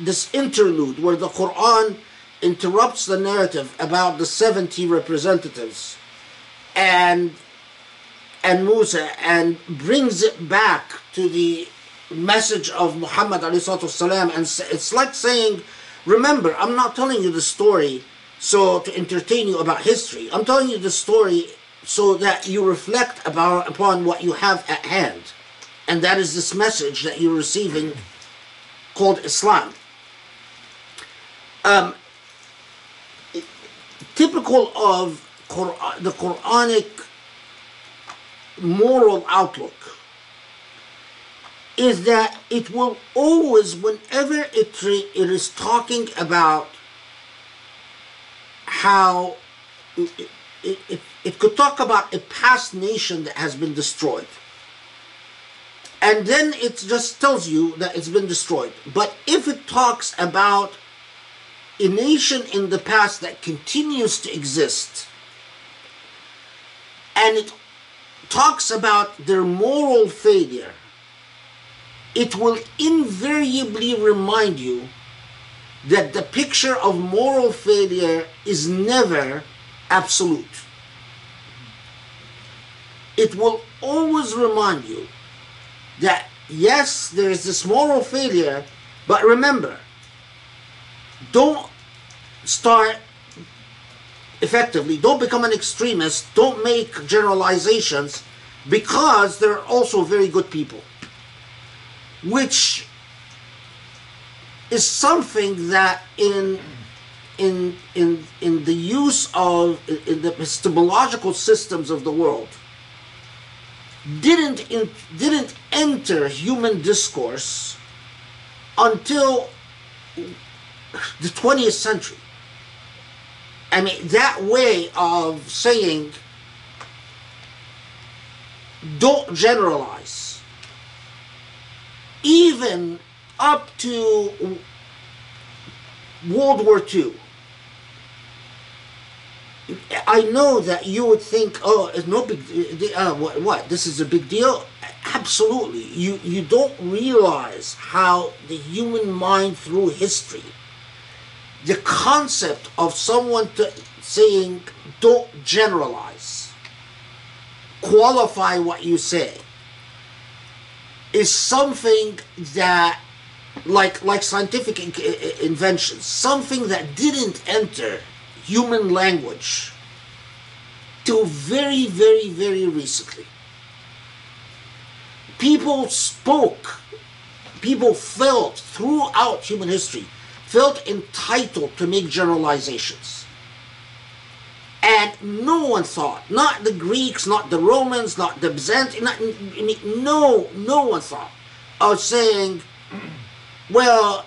this interlude where the Quran interrupts the narrative about the 70 representatives and and Musa and brings it back to the message of Muhammad والسلام, and it's like saying, remember, I'm not telling you the story so to entertain you about history. I'm telling you the story so that you reflect about upon what you have at hand. And that is this message that you're receiving called Islam. Um, typical of the Quranic moral outlook is that it will always, whenever it, it is talking about how it, it, it, it could talk about a past nation that has been destroyed. And then it just tells you that it's been destroyed. But if it talks about a nation in the past that continues to exist, and it talks about their moral failure, it will invariably remind you that the picture of moral failure is never absolute. It will always remind you that yes, there is this moral failure, but remember, don't start effectively, don't become an extremist, don't make generalizations because there are also very good people. Which is something that in in in in the use of in the epistemological systems of the world didn't in, didn't enter human discourse until the 20th century. I mean, that way of saying, don't generalize, even up to World War II. I know that you would think, oh, it's no big, uh, what, what? This is a big deal. Absolutely, you you don't realize how the human mind through history, the concept of someone to, saying, don't generalize, qualify what you say, is something that like like scientific in- inventions, something that didn't enter human language till very, very, very recently. People spoke, people felt throughout human history, felt entitled to make generalizations. And no one thought, not the Greeks, not the Romans, not the Byzantines, not, no, no one thought of saying, well,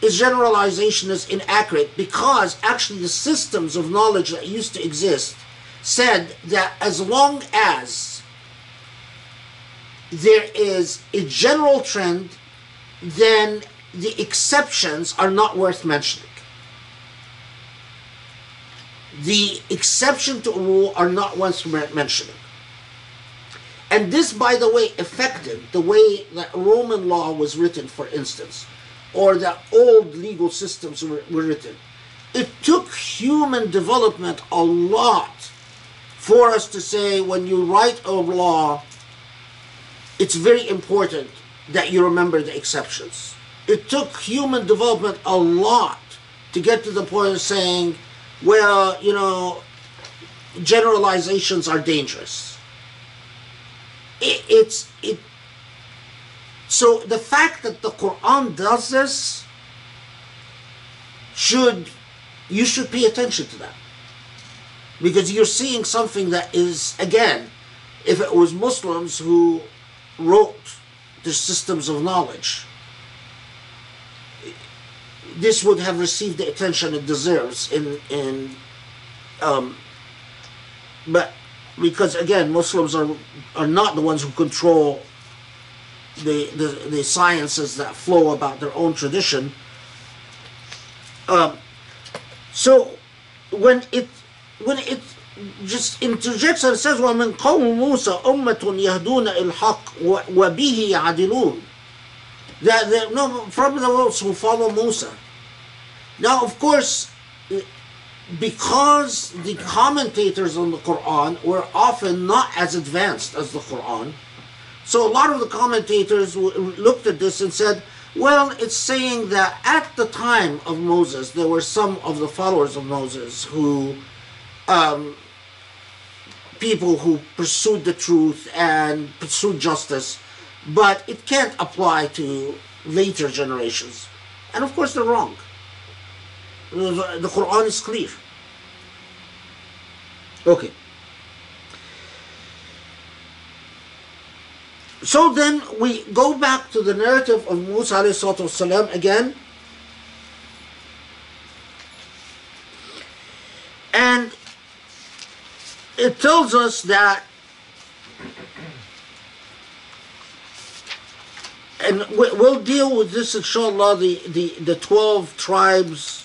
his generalization is inaccurate because actually the systems of knowledge that used to exist said that as long as there is a general trend, then the exceptions are not worth mentioning. The exception to a rule are not worth mentioning. And this, by the way, affected the way that Roman law was written, for instance, or that old legal systems were, were written. It took human development a lot for us to say when you write a law, it's very important that you remember the exceptions. It took human development a lot to get to the point of saying, well, you know, generalizations are dangerous. It, it's it. So the fact that the Quran does this should you should pay attention to that because you're seeing something that is again, if it was Muslims who wrote the systems of knowledge, this would have received the attention it deserves in in um, but because again Muslims are are not the ones who control the the, the sciences that flow about their own tradition um, so when it when it just interjects and says ومن قوم موسى أمة يهدون الحق وبه يعدلون that, that no from those who follow Musa now of course because the commentators on the Quran were often not as advanced as the Quran so a lot of the commentators looked at this and said well, it's saying that at the time of Moses, there were some of the followers of Moses who, um, people who pursued the truth and pursued justice, but it can't apply to later generations. And of course, they're wrong The Quran is clear. Okay. So then we go back to the narrative of Musa والسلام, again. And it tells us that and we'll deal with this inshallah the, the, the 12 tribes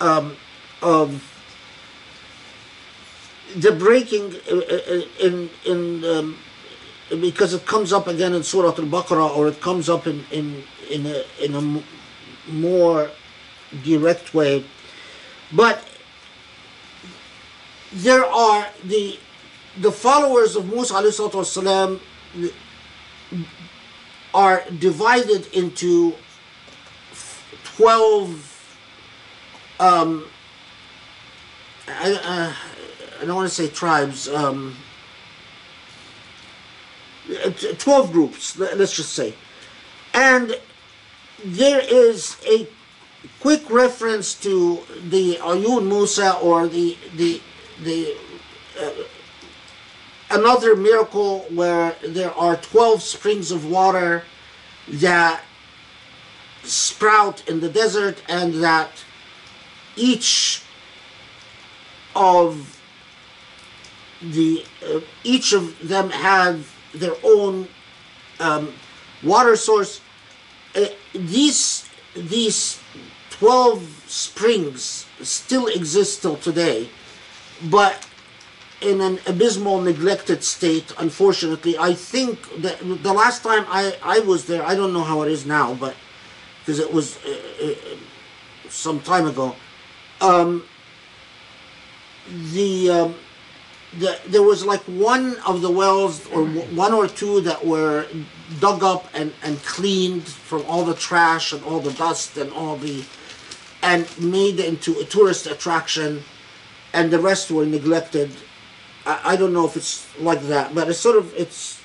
um, of the breaking in in um, because it comes up again in Surah Al-Baqarah or it comes up in in in a, in a more direct way. But there are the the followers of Musa wasalam are divided into 12 um, I, uh, I don't want to say tribes um, 12 groups let's just say. And there is a quick reference to the Ayun Musa or the the the uh, another miracle where there are 12 springs of water that sprout in the desert and that each of the uh, each of them have their own um, water source. Uh, these these 12 springs still exist till today but in an abysmal neglected state unfortunately. I think that the last time i i was there i don't know how it is now but because it was uh, uh, some time ago um the um the, there was like one of the wells or one or two that were dug up and, and cleaned from all the trash and all the dust and all the and made into a tourist attraction and the rest were neglected. I, I don't know if it's like that but it's sort of it's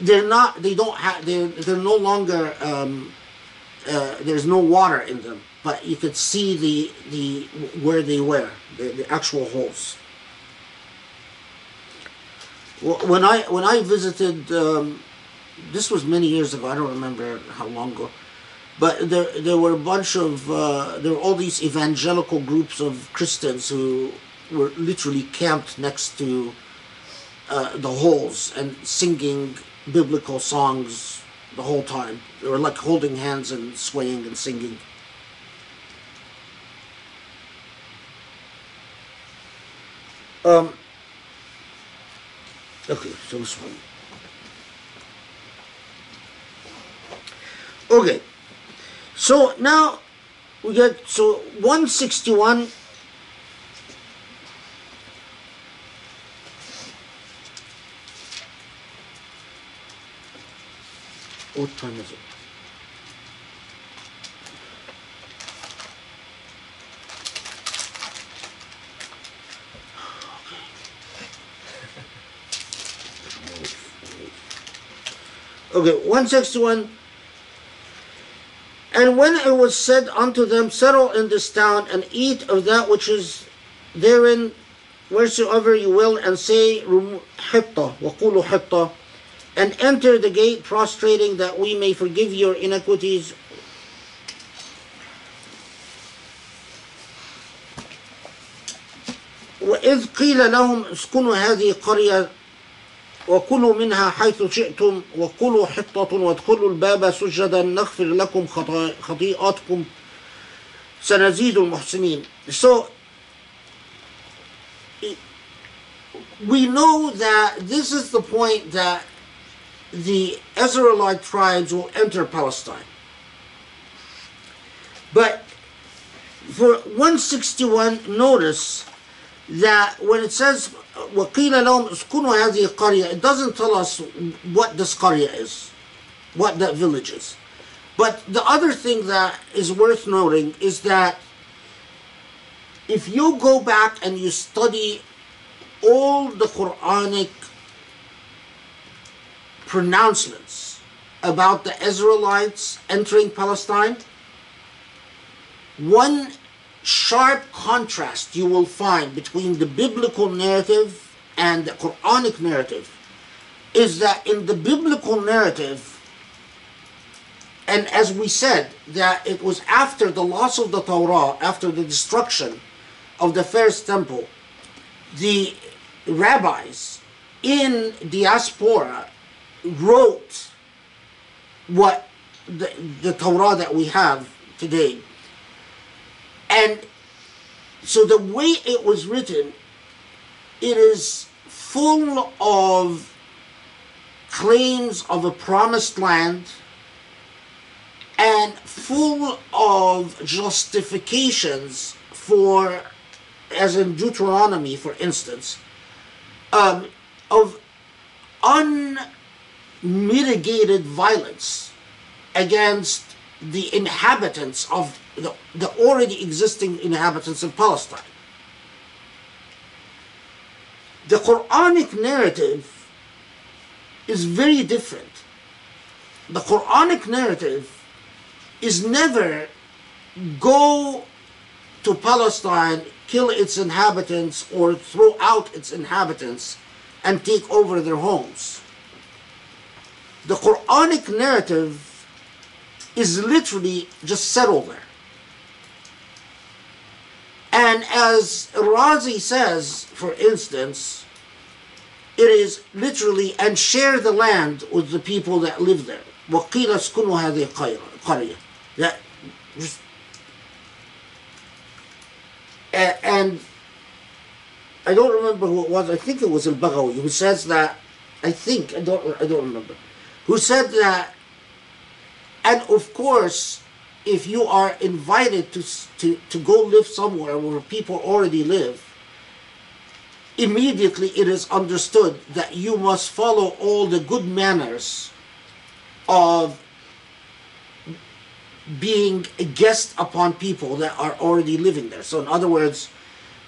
they're not they don't have they're, they're no longer um, uh, there's no water in them but you could see the the where they were the, the actual holes when I when I visited, um, this was many years ago. I don't remember how long ago, but there there were a bunch of uh, there were all these evangelical groups of Christians who were literally camped next to uh, the holes and singing biblical songs the whole time. They were like holding hands and swaying and singing. Um, Okay, so this one. Okay, so now we get so 161. What time is it? Okay, 161. And when it was said unto them, Settle in this town and eat of that which is therein wheresoever you will, and say, "Rum- Hitta, وقولوا Hitta, and enter the gate prostrating that we may forgive your iniquities. وإذ قيل لهم اسكنوا هذه القرية وكلوا منها حيث شئتم وكلوا حطة وادخلوا الباب سجدا نغفر لكم خطيئاتكم سنزيد المحسنين. So we know that this is the point that the Israelite tribes will enter Palestine. But for 161, notice that when it says وقيل لهم اسكنوا هذه القرية it doesn't tell us what this قرية is what that village is but the other thing that is worth noting is that if you go back and you study all the Quranic pronouncements about the Israelites entering Palestine one sharp contrast you will find between the biblical narrative and the Quranic narrative is that in the biblical narrative, and as we said, that it was after the loss of the Torah, after the destruction of the first temple, the rabbis in diaspora wrote what the, the Torah that we have today. And so the way it was written, it is full of claims of a promised land and full of justifications for, as in Deuteronomy, for instance, um, of unmitigated violence against the inhabitants of the, the already existing inhabitants of Palestine. The Quranic narrative is very different. The Quranic narrative is never go to Palestine, kill its inhabitants, or throw out its inhabitants and take over their homes. The Quranic narrative is literally just settle there. And as Razi says, for instance, it is literally and share the land with the people that live there. وقيل اسكنوا هذه القرية. That just a- and I don't remember who it was. I think it was Al-Baghawi who says that. I think I don't. I don't remember. Who said that? And of course, if you are invited to to to go live somewhere where people already live, immediately it is understood that you must follow all the good manners of being a guest upon people that are already living there. So, in other words,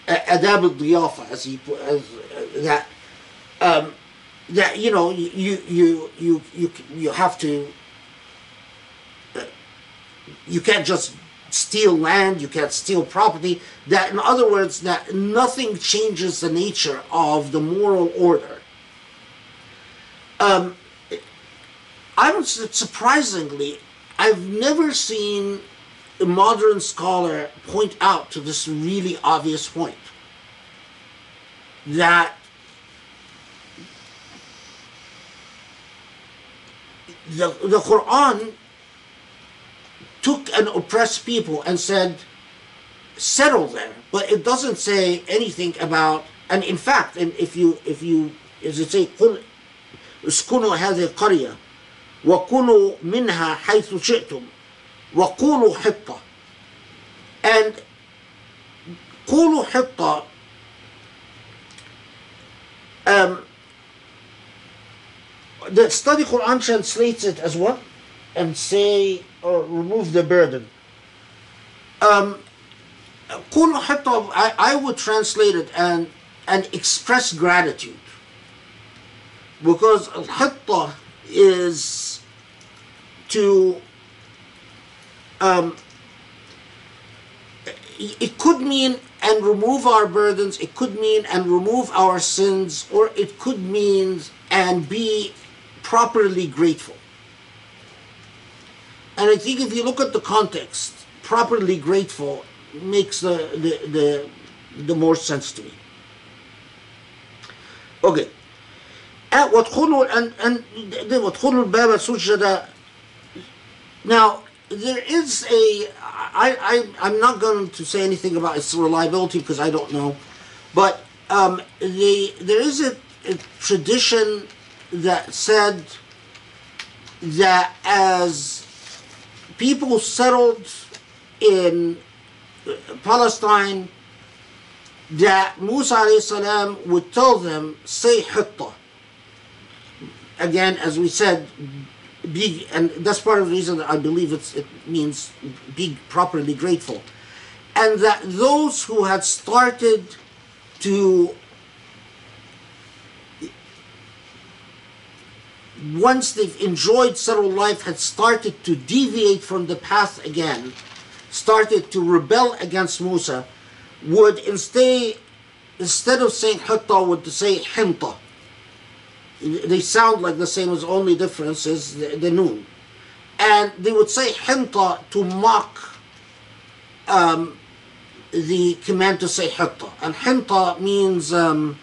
adab al-diyafa, as he as, uh, that um, that you know you you you you you have to you can't just steal land, you can't steal property. That, in other words, that nothing changes the nature of the moral order. Um, I'm surprisingly, I've never seen a modern scholar point out to this really obvious point that the, the Quran took an oppressed people and said, settle there. But it doesn't say anything about, and in fact, and if you, if you, as it say, قل اسكنوا هذه القرية وكلوا منها حيث شئتم وقولوا حطة and قولوا حطة um, the study Quran translates it as what? And say, or remove the burden. Um, I, I would translate it and, and express gratitude because al is to um, it could mean and remove our burdens it could mean and remove our sins or it could mean and be properly grateful and i think if you look at the context properly grateful makes the the the, the more sense to me okay and وادخلوا and and وادخلوا الباب سجدا now there is a I, I I'm not going to say anything about its reliability because I don't know, but um, the there is a, a tradition that said that as people settled in Palestine, that Musa would tell them say hitta. Again, as we said, be and that's part of the reason that I believe it means be properly grateful, and that those who had started to once they've enjoyed settled life had started to deviate from the path again, started to rebel against Musa, would instead instead of saying hitta would say hinta. They sound like the same as only difference is the, the noon. And they would say hinta to mock um, the command to say hitta. And hinta means um,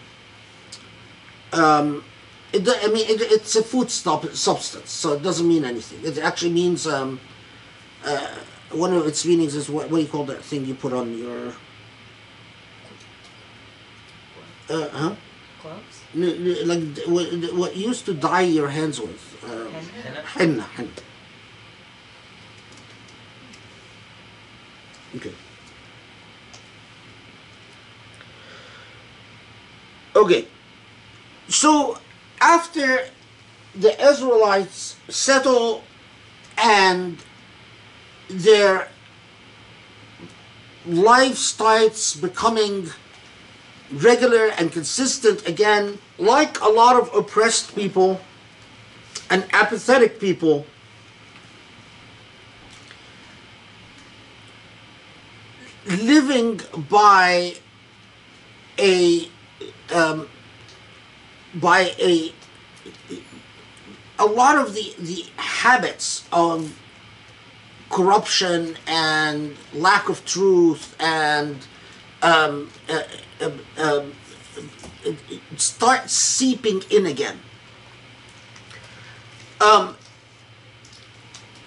um, it, I mean it, it's a food stop, substance so it doesn't mean anything it actually means um, uh, one of its meanings is what, what do you call that thing you put on your uh, huh? gloves? Like what you used to dye your hands with. Uh, Henna? henna, henna. Okay. Okay. So after the Israelites settle and their life starts becoming regular and consistent again, like a lot of oppressed people and apathetic people, living by a um, by a a lot of the the habits of corruption and lack of truth and um, uh, um, um, start seeping in again. Um,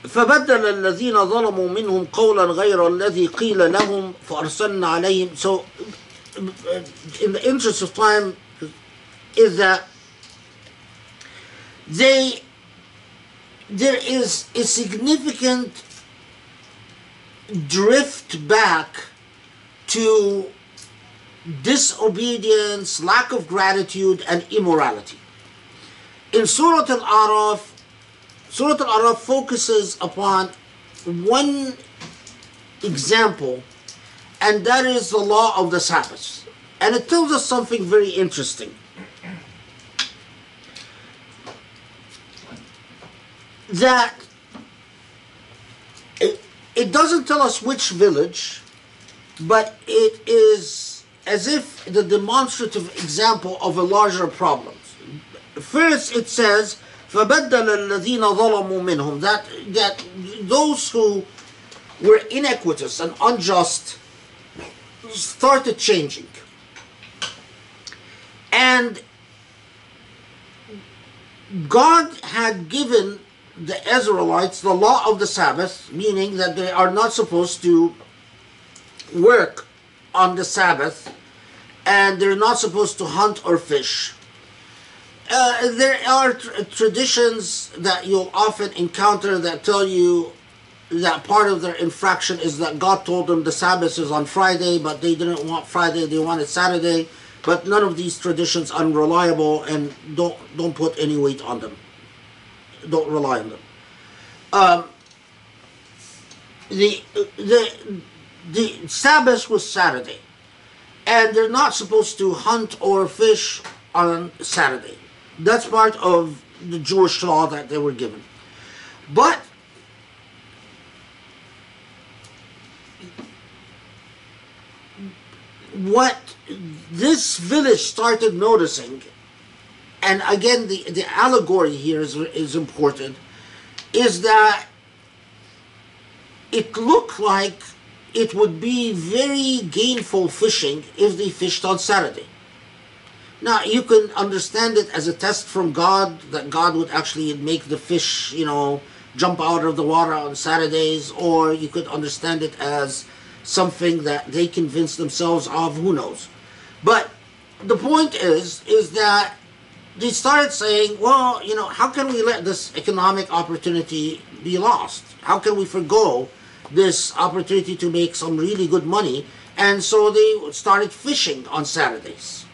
فبدل الذين ظلموا منهم قولا غير الذي قيل لهم فأرسلنا عليهم so in the interest of time is that they there is a significant drift back to disobedience, lack of gratitude, and immorality. In Surah Al Araf, Surah Al Araf focuses upon one example, and that is the law of the Sabbath. And it tells us something very interesting. That it, it doesn't tell us which village, but it is as if the demonstrative example of a larger problem. First, it says, فَبَدَّلَ الَّذِينَ ظَلَمُوا مِنْهُم that, that those who were inequitous and unjust started changing. And God had given the Israelites the law of the Sabbath, meaning that they are not supposed to work on the Sabbath and they're not supposed to hunt or fish. Uh, there are tr- traditions that you'll often encounter that tell you that part of their infraction is that God told them the Sabbath is on Friday, but they didn't want Friday; they wanted Saturday. But none of these traditions are unreliable, and don't don't put any weight on them. Don't rely on them. Um, the the the Sabbath was Saturday, and they're not supposed to hunt or fish on Saturday. That's part of the Jewish law that they were given. But what this village started noticing, and again the, the allegory here is, is important, is that it looked like it would be very gainful fishing if they fished on Saturday. Now you can understand it as a test from God that God would actually make the fish, you know, jump out of the water on Saturdays, or you could understand it as something that they convince themselves of. Who knows? But the point is, is that they started saying, well, you know, how can we let this economic opportunity be lost? How can we forego this opportunity to make some really good money? And so they started fishing on Saturdays.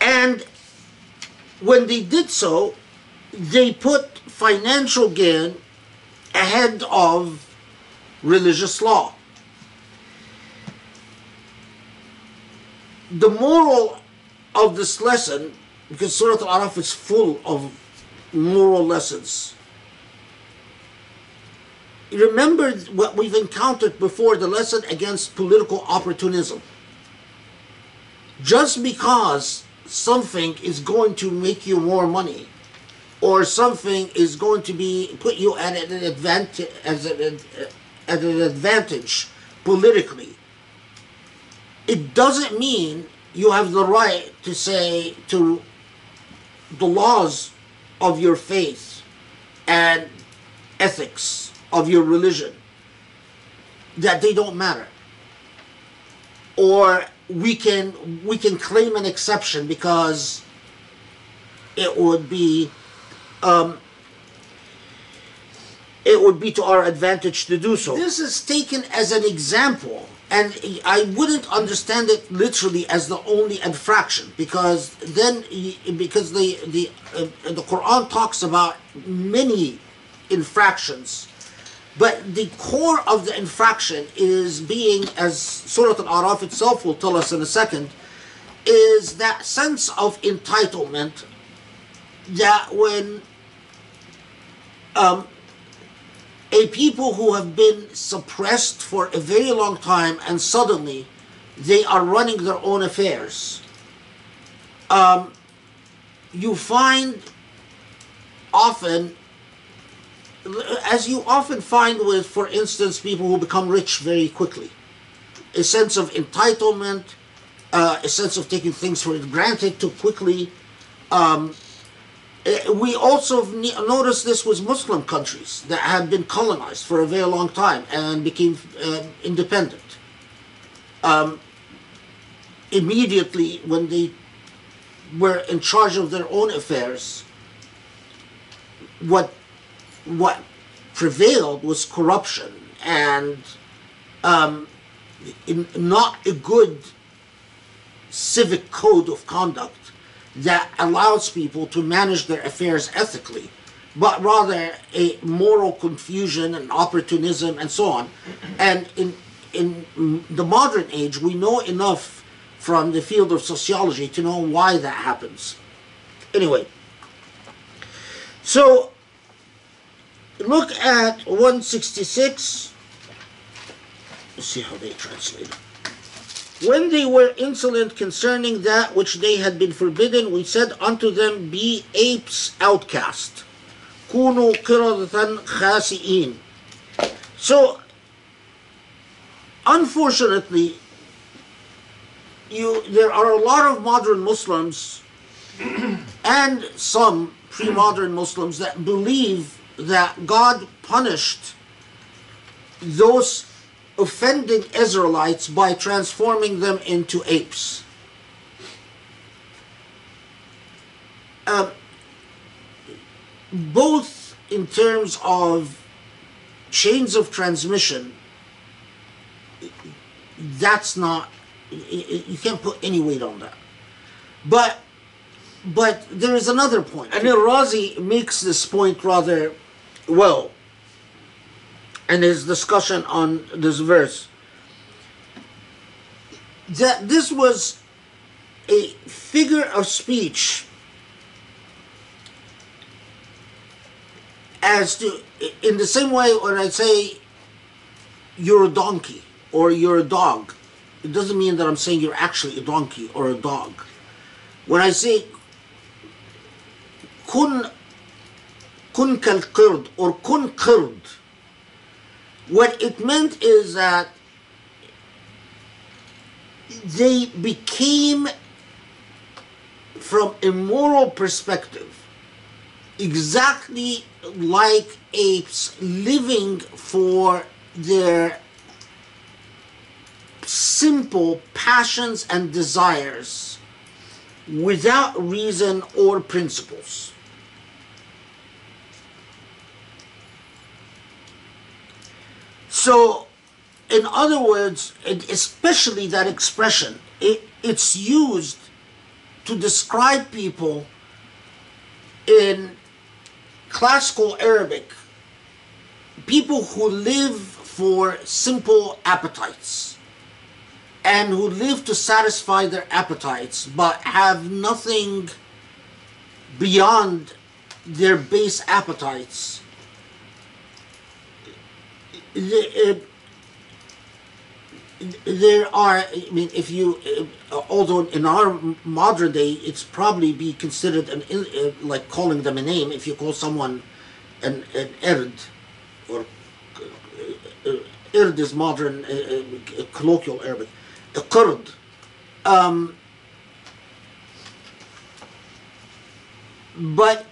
And when they did so, they put financial gain ahead of religious law. The moral of this lesson, because Surah Al Araf is full of moral lessons. Remember what we've encountered before the lesson against political opportunism. Just because something is going to make you more money or something is going to be put you at an advantage at an advantage politically it doesn't mean you have the right to say to the laws of your faith and ethics of your religion that they don't matter or we can we can claim an exception because it would be um, it would be to our advantage to do so. This is taken as an example, and I wouldn't understand it literally as the only infraction because then because the the uh, the Quran talks about many infractions but the core of the infraction is being, as Surah Al-Araf itself will tell us in a second, is that sense of entitlement that when um, a people who have been suppressed for a very long time and suddenly they are running their own affairs, um, you find often as you often find with, for instance, people who become rich very quickly, a sense of entitlement, uh, a sense of taking things for granted too quickly. Um, we also noticed this with Muslim countries that had been colonized for a very long time and became uh, independent. Um, immediately, when they were in charge of their own affairs, what what prevailed was corruption and um, not a good civic code of conduct that allows people to manage their affairs ethically, but rather a moral confusion and opportunism and so on. And in in the modern age, we know enough from the field of sociology to know why that happens. Anyway, so look at 166. Let's see how they translate it. When they were insolent concerning that which they had been forbidden, we said unto them, Be apes outcast. So, unfortunately, you, there are a lot of modern Muslims and some pre-modern Muslims that believe that God punished those offending Israelites by transforming them into apes. Um, both in terms of chains of transmission, that's not, you can't put any weight on that. But but there is another point. And Razi makes this point rather well in his discussion on this verse that this was a figure of speech as to in the same way when I say you're a donkey or you're a dog, it doesn't mean that I'm saying you're actually a donkey or a dog. When I say kun kun kalqird or kun qird. What it meant is that they became, from a moral perspective, exactly like apes living for their simple passions and desires without reason or principles. So, in other words, especially that expression, it, it's used to describe people in classical Arabic, people who live for simple appetites and who live to satisfy their appetites but have nothing beyond their base appetites uh, there are, I mean, if you, uh, although in our modern day, it's probably be considered an, uh, like calling them a name. If you call someone an, an erd, or uh, erd is modern, uh, uh, colloquial Arabic, a kurd. Um, but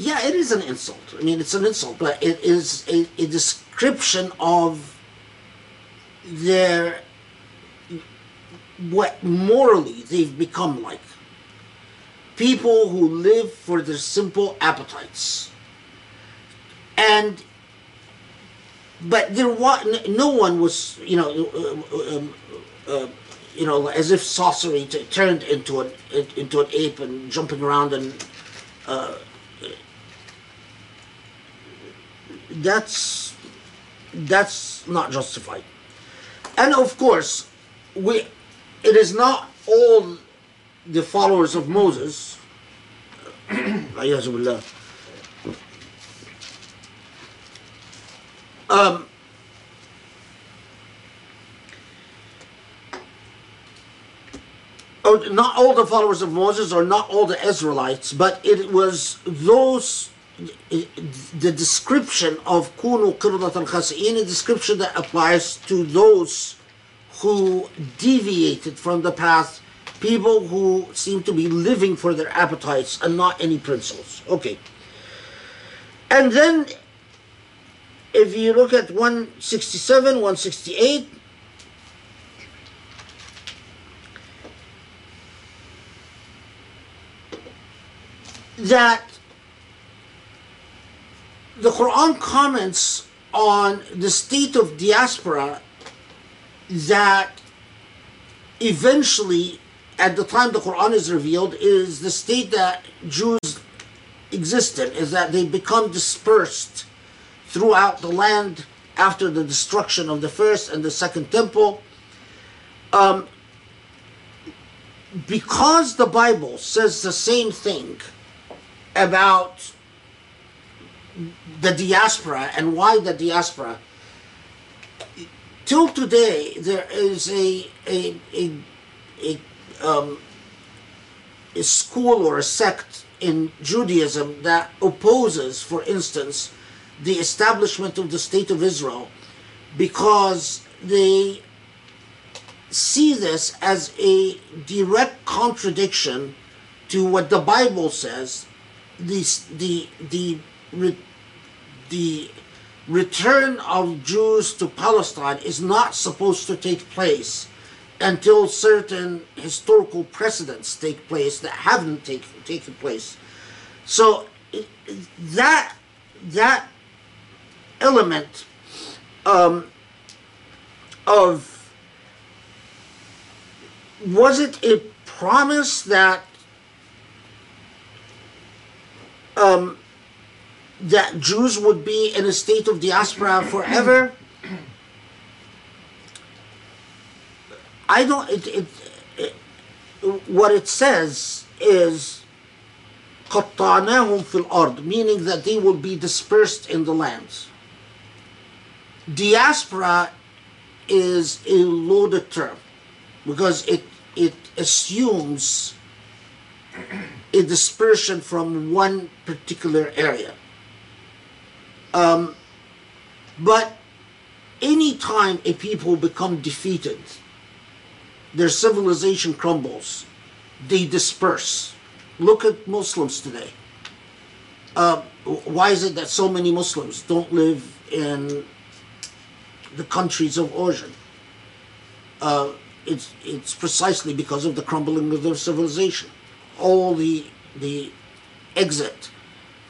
yeah, it is an insult. I mean, it's an insult, but it is a, a description of their what morally they've become like. People who live for their simple appetites. And but there was no one was you know uh, um, uh, you know as if sorcery turned into an into an ape and jumping around and uh, that's that's not justified. And of course we it is not all the followers of Moses um, oh, not all the followers of Moses or not all the Israelites, but it was those the description of kunu qirdat al khasi'in, a description that applies to those who deviated from the path, people who seem to be living for their appetites and not any principles. Okay. And then if you look at 167, 168, that the Quran comments on the state of diaspora that eventually, at the time the Quran is revealed, is the state that Jews exist in, is that they become dispersed throughout the land after the destruction of the first and the second temple. Um, because the Bible says the same thing about the diaspora and why the diaspora, till today there is a a a, a, um, a school or a sect in Judaism that opposes, for instance, the establishment of the state of Israel because they see this as a direct contradiction to what the Bible says the the the the return of Jews to Palestine is not supposed to take place until certain historical precedents take place that haven't take, taken place. So that that element um, of was it a promise that um, that Jews would be in a state of diaspora forever? I don't. It, it, it, what it says is قطعناهم في الأرض, meaning that they will be dispersed in the lands diaspora is a loaded term because it it assumes a dispersion from one particular area. Um, but anytime a people become defeated, their civilization crumbles, they disperse. Look at Muslims today. Uh, why is it that so many Muslims don't live in the countries of origin. Uh, it's, it's precisely because of the crumbling of their civilization. All the, the exit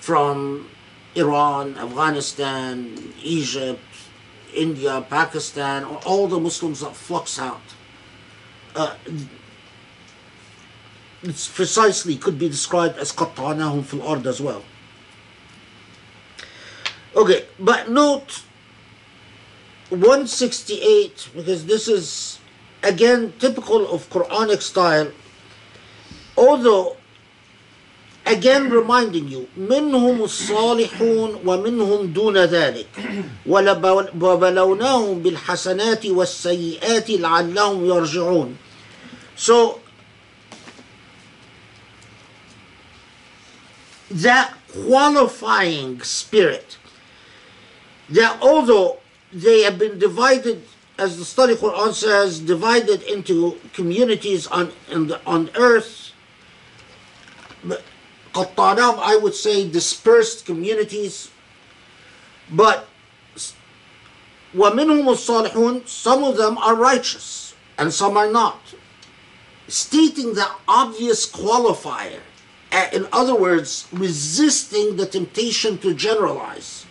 from Iran, Afghanistan, Egypt, India, Pakistan, all the Muslims that flux out. Uh, it's precisely could be described as قطعناهم في الأرض as well. Okay, but note 168 because this is again typical of Quranic style although again reminding you منهم الصالحون ومنهم دون ذلك وبلوناهم بالحسنات والسيئات لعلهم يرجعون so that qualifying spirit that although they have been divided, as the study Quran says, divided into communities on the, on earth. Qattanam, I would say, dispersed communities. But وَمِنْهُمُ الصَّالِحُونَ Some of them are righteous and some are not. stating the obvious qualifier. Uh, In other words, resisting the temptation to generalize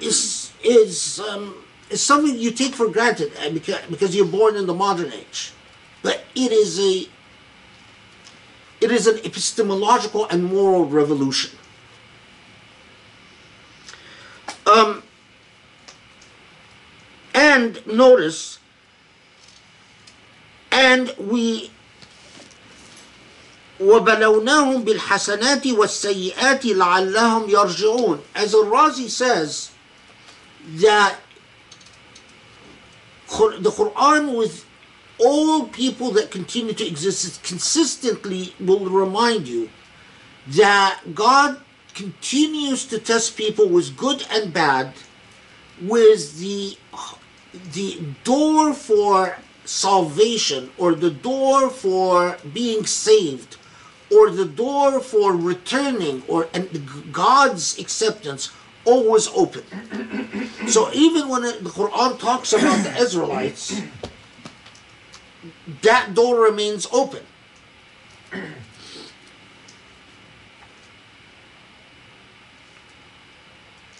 is is um, is something you take for granted uh, because, because you're born in the modern age, but it is a it is an epistemological and moral revolution. Um, and notice, and we وبلوناهم بالحسنات والسيئات لعلهم يرجعون. As Al-Razi says, that Qur- the Quran with all people that continue to exist consistently will remind you that God continues to test people with good and bad with the the door for salvation or the door for being saved or the door for returning or and God's acceptance always open. So even when the Quran talks about the Israelites, that door remains open.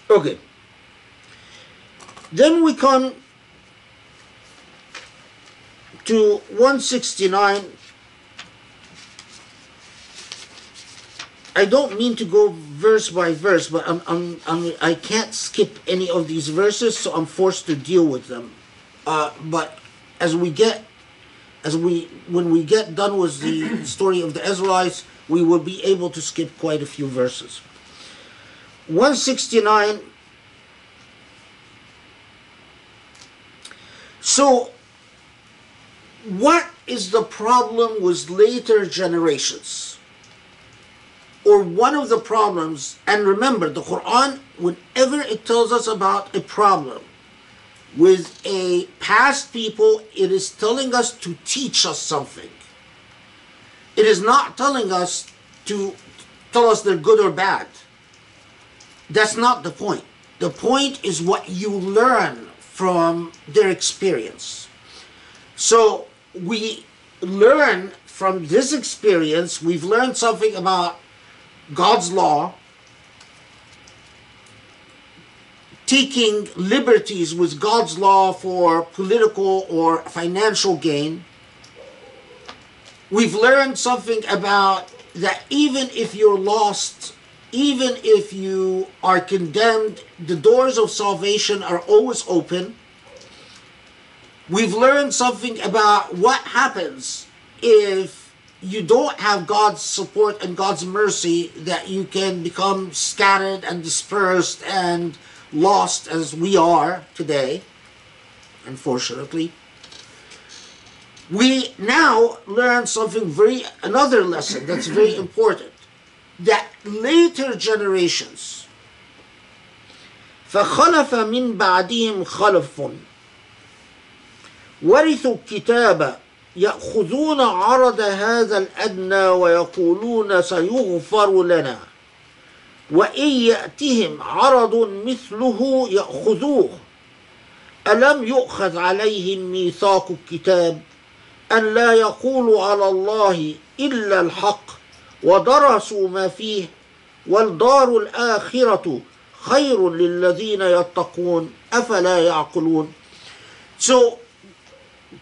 Okay. Then we come to 169. I don't mean to go verse by verse, but I'm, I'm, I'm, I can't skip any of these verses, so I'm forced to deal with them. Uh, but as we get, as we, when we get done with the story of the Israelites, we will be able to skip quite a few verses. 169. So, what is the problem with later generations? Or one of the problems, and remember, the Quran, whenever it tells us about a problem with a past people, it is telling us to teach us something. It is not telling us to tell us they're good or bad. That's not the point. The point is what you learn from their experience. So we learn from this experience, we've learned something about God's law, taking liberties with God's law for political or financial gain. We've learned something about that even if you're lost, even if you are condemned, the doors of salvation are always open. We've learned something about what happens if you don't have God's support and God's mercy, that you can become scattered and dispersed and lost as we are today, unfortunately. We now learn something very, another lesson that's very important that later generations فخلف من بعدهم خلف ورثوا الكتاب يأخذون عرض هذا الأدنى ويقولون سيغفر لنا وإن يأتهم عرض مثله يأخذوه. ألم يؤخذ عليهم ميثاق الكتاب أن لا يقولوا على الله إلا الحق ودرسوا ما فيه والدار الآخرة خير للذين يتقون أفلا يعقلون. So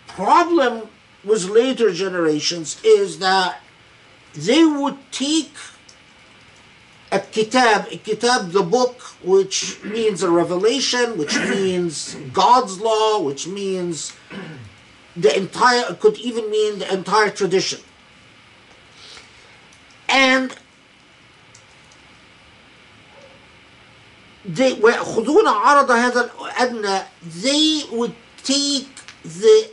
problem with later generations is that they would take kitab, a kitab, the book, which means a revelation, which means God's law, which means the entire, could even mean the entire tradition. And they ويأخذون عرض هذا الأدنى they would take the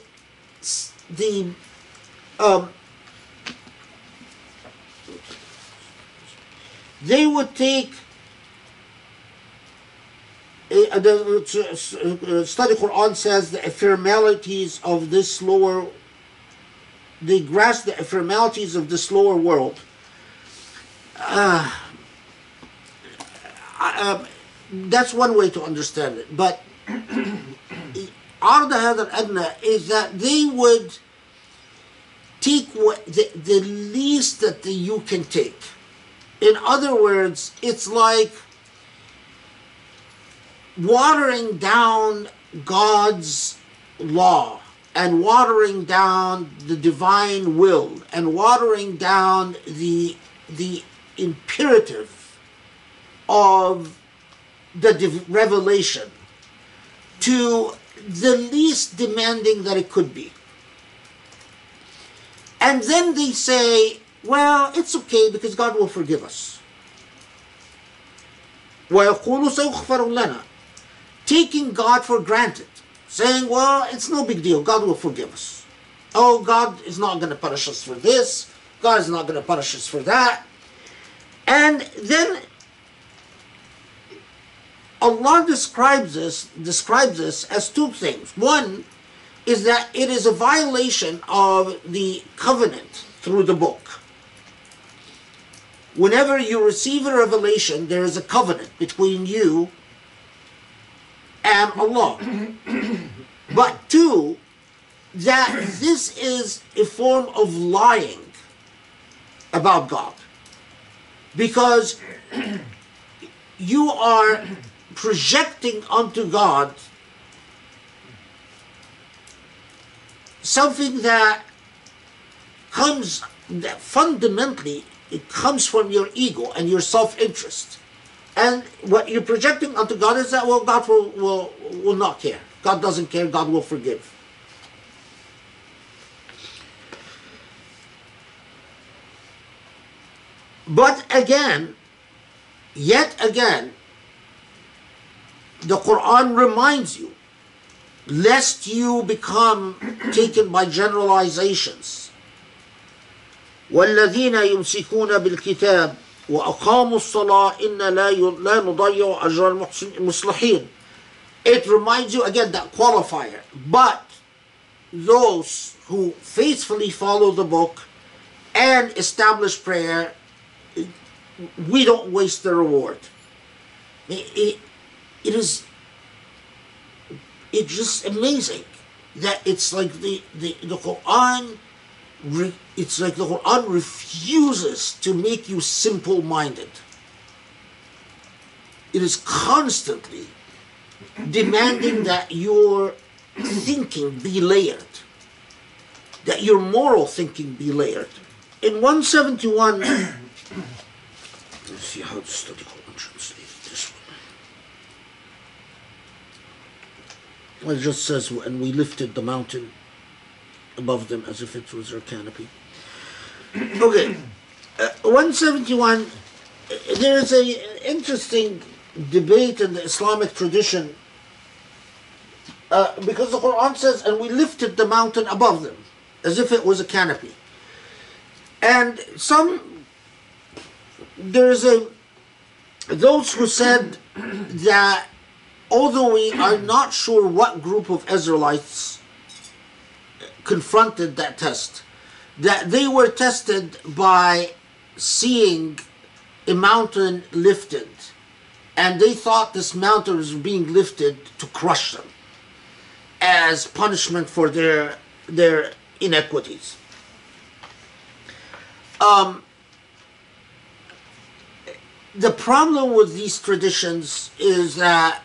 the um, they would take uh, the uh, study Quran says the ephemeralities of this lower they grasp the ephemeralities of this lower world. Uh, that's one way to understand it but Arda Hadar Adna is that they would take what the, the least that you can take. In other words, it's like watering down God's law and watering down the divine will and watering down the the imperative of the div- revelation to the least demanding that it could be. And then they say, well, it's okay because God will forgive us. وَيَقُولُ سَيُغْفَرُ لَنَا Taking God for granted. Saying, well, it's no big deal. God will forgive us. Oh, God is not going to punish us for this. God is not going to punish us for that. And then Allah describes this describes this as two things. One is that it is a violation of the covenant through the book. Whenever you receive a revelation, there is a covenant between you and Allah. but two, that this is a form of lying about God. Because you are projecting onto God something that comes that fundamentally it comes from your ego and your self-interest. And what you're projecting onto god is that well god will, will, will not care. God doesn't care. God will forgive. But again yet again the quran reminds you lest you become taken by generalizations والذين يمسكون بالكتاب وأقاموا الصلاة إن لا لا نضيع أجر المصلحين it reminds you again that qualifier but those who faithfully follow the book and establish prayer we don't waste the reward it, it, it is it's just amazing that it's like the, the, the Quran, re, it's like the Quran refuses to make you simple minded. It is constantly demanding that your thinking be layered, that your moral thinking be layered. In 171, let's see how to study Quran translated this one. Well, it just says, and we lifted the mountain above them as if it was their canopy. Okay, uh, 171. uh, There is a interesting debate in the Islamic tradition uh, because the Quran says, and we lifted the mountain above them as if it was a canopy. And some, there's a, those who said that although we are not sure what group of Israelites confronted that test, that they were tested by seeing a mountain lifted, and they thought this mountain was being lifted to crush them as punishment for their their inequities. Um, the problem with these traditions is that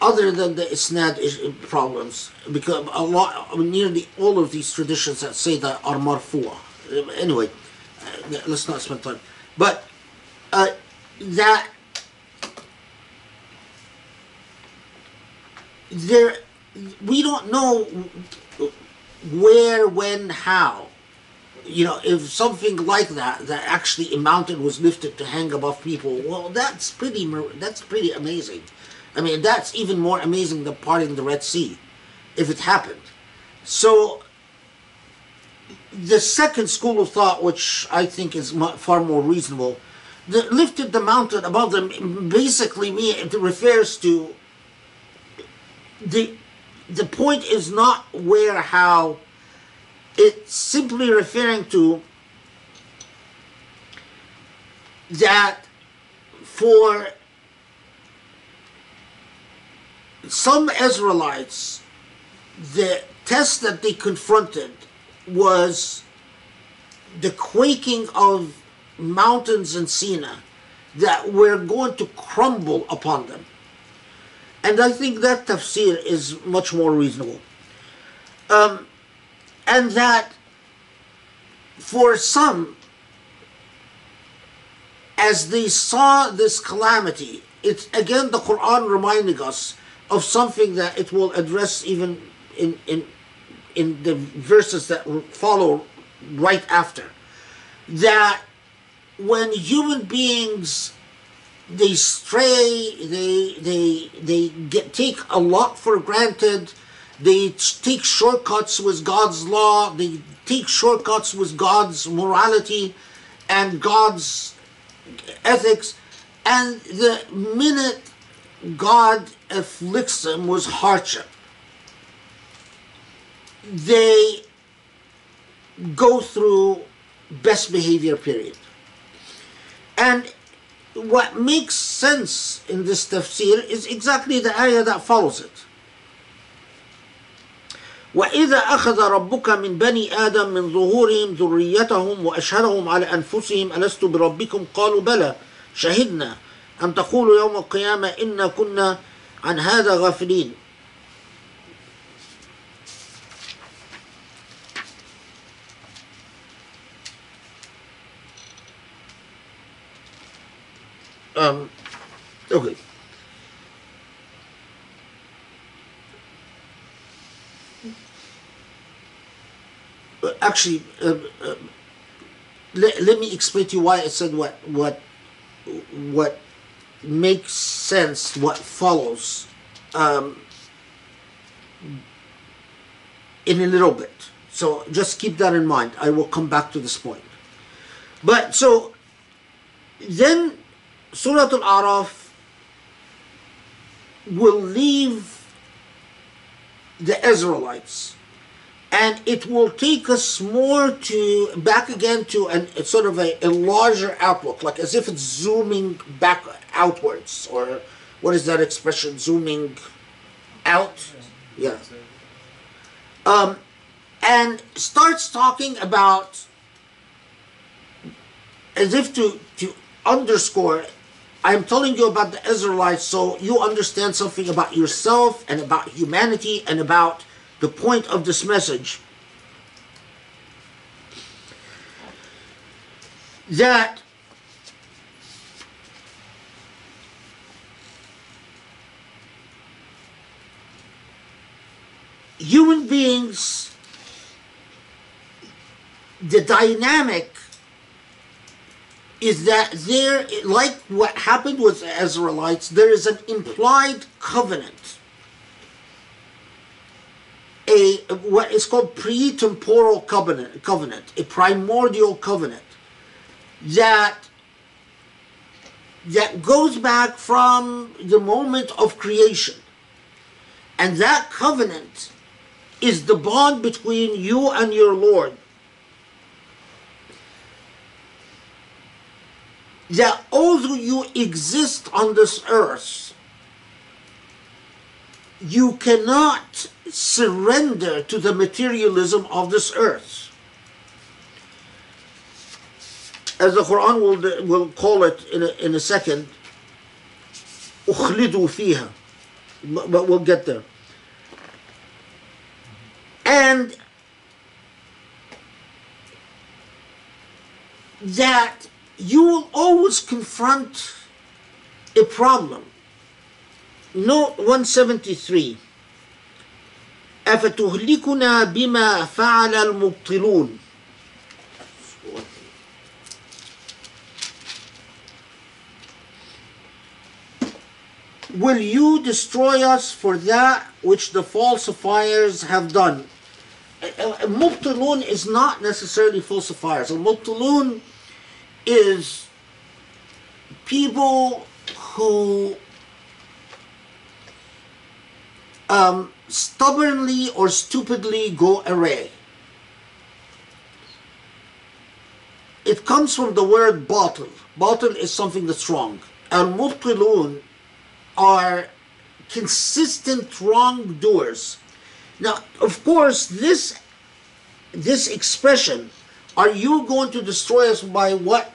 other than the isnad is- problems, because a lot, nearly all of these traditions that say that are marfu'a. Anyway, uh, let's not spend time. But uh, that there, we don't know where, when, how. You know, if something like that, that actually a mountain was lifted to hang above people, well, that's pretty, that's pretty amazing. I mean, that's even more amazing than parting the Red Sea, if it happened. So, the second school of thought, which I think is far more reasonable, lifted the mountain above them basically refers to the the point is not where how it's simply referring to that for some Israelites, the test that they confronted was the quaking of mountains in Sinai that were going to crumble upon them. And I think that tafsir is much more reasonable. Um, and that for some, as they saw this calamity, it's again the Quran reminding us of something that it will address even in, in, in the verses that follow right after. That when human beings they stray, they they they get take a lot for granted, they take shortcuts with God's law, they take shortcuts with God's morality and God's ethics, and the minute God afflicts them with hardship, they go through best behavior period. And what makes sense in this tafsir is exactly the ayah that follows it. وإذا أخذ ربك من بني آدم من ظهورهم ذريتهم وأشهدهم على أنفسهم ألست بربكم قالوا بلى شهدنا أن تقولوا يوم القيامة إنا كنا عن هذا غافلين um, okay. Uh, Actually, uh, uh, let, let me explain to you why I said what what what makes sense, what follows, um, in a little bit. So just keep that in mind. I will come back to this point. But so then Surah Al-Araf will leave the Israelites and it will take us more to back again to an it's sort of a, a larger outlook like as if it's zooming back outwards or what is that expression zooming out? Yeah. Um, and starts talking about as if to to underscore I'm telling you about the Israelites so you understand something about yourself and about humanity and about the point of this message. That human beings, the dynamic is that there, like what happened with the Israelites, there is an implied covenant, a what is called pre-temporal covenant, covenant, a primordial covenant that that goes back from the moment of creation, and that covenant is the bond between you and your Lord. that although you exist on this earth, you cannot surrender to the materialism of this earth. As the Quran will, will call it in a, in a second, أخلدوا فيها. But we'll get there. And that you will always confront a problem. Note 173 أفتهلكنا بما فعل المبطلون Will you destroy us for that which the falsifiers have done? Mubtilun is not necessarily falsifiers. Mubtilun is people who um, stubbornly or stupidly go array. It comes from the word batil. Batil is something that's wrong. And mubtilun are consistent wrongdoers. Now, of course, this this expression, "Are you going to destroy us by what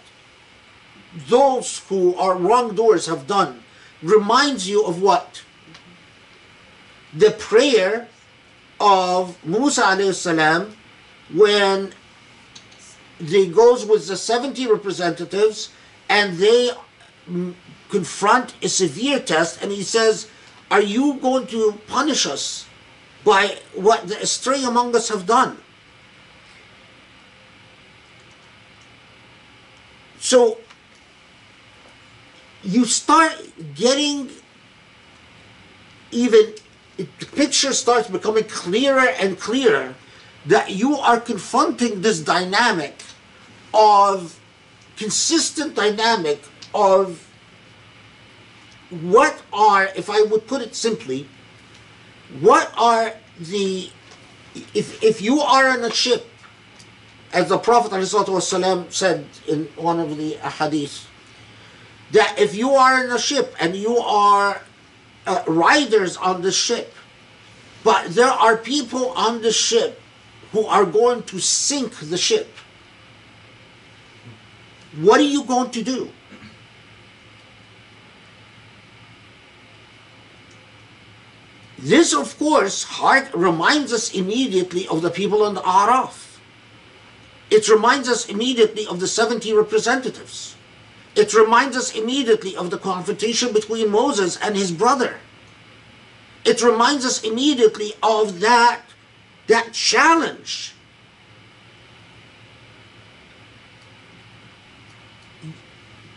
those who are wrongdoers have done?" reminds you of what the prayer of Musa salam when he goes with the 70 representatives and they mm, confront a severe test and he says are you going to punish us by what the astray among us have done? So you start getting even the picture starts becoming clearer and clearer that you are confronting this dynamic of consistent dynamic of what are if i would put it simply what are the if if you are on a ship as the prophet ﷺ said in one of the hadiths that if you are in a ship and you are uh, riders on the ship, but there are people on the ship who are going to sink the ship, what are you going to do? This, of course, heart reminds us immediately of the people on the Araf. It reminds us immediately of the 70 representatives. It reminds us immediately of the confrontation between Moses and his brother. It reminds us immediately of that, that challenge.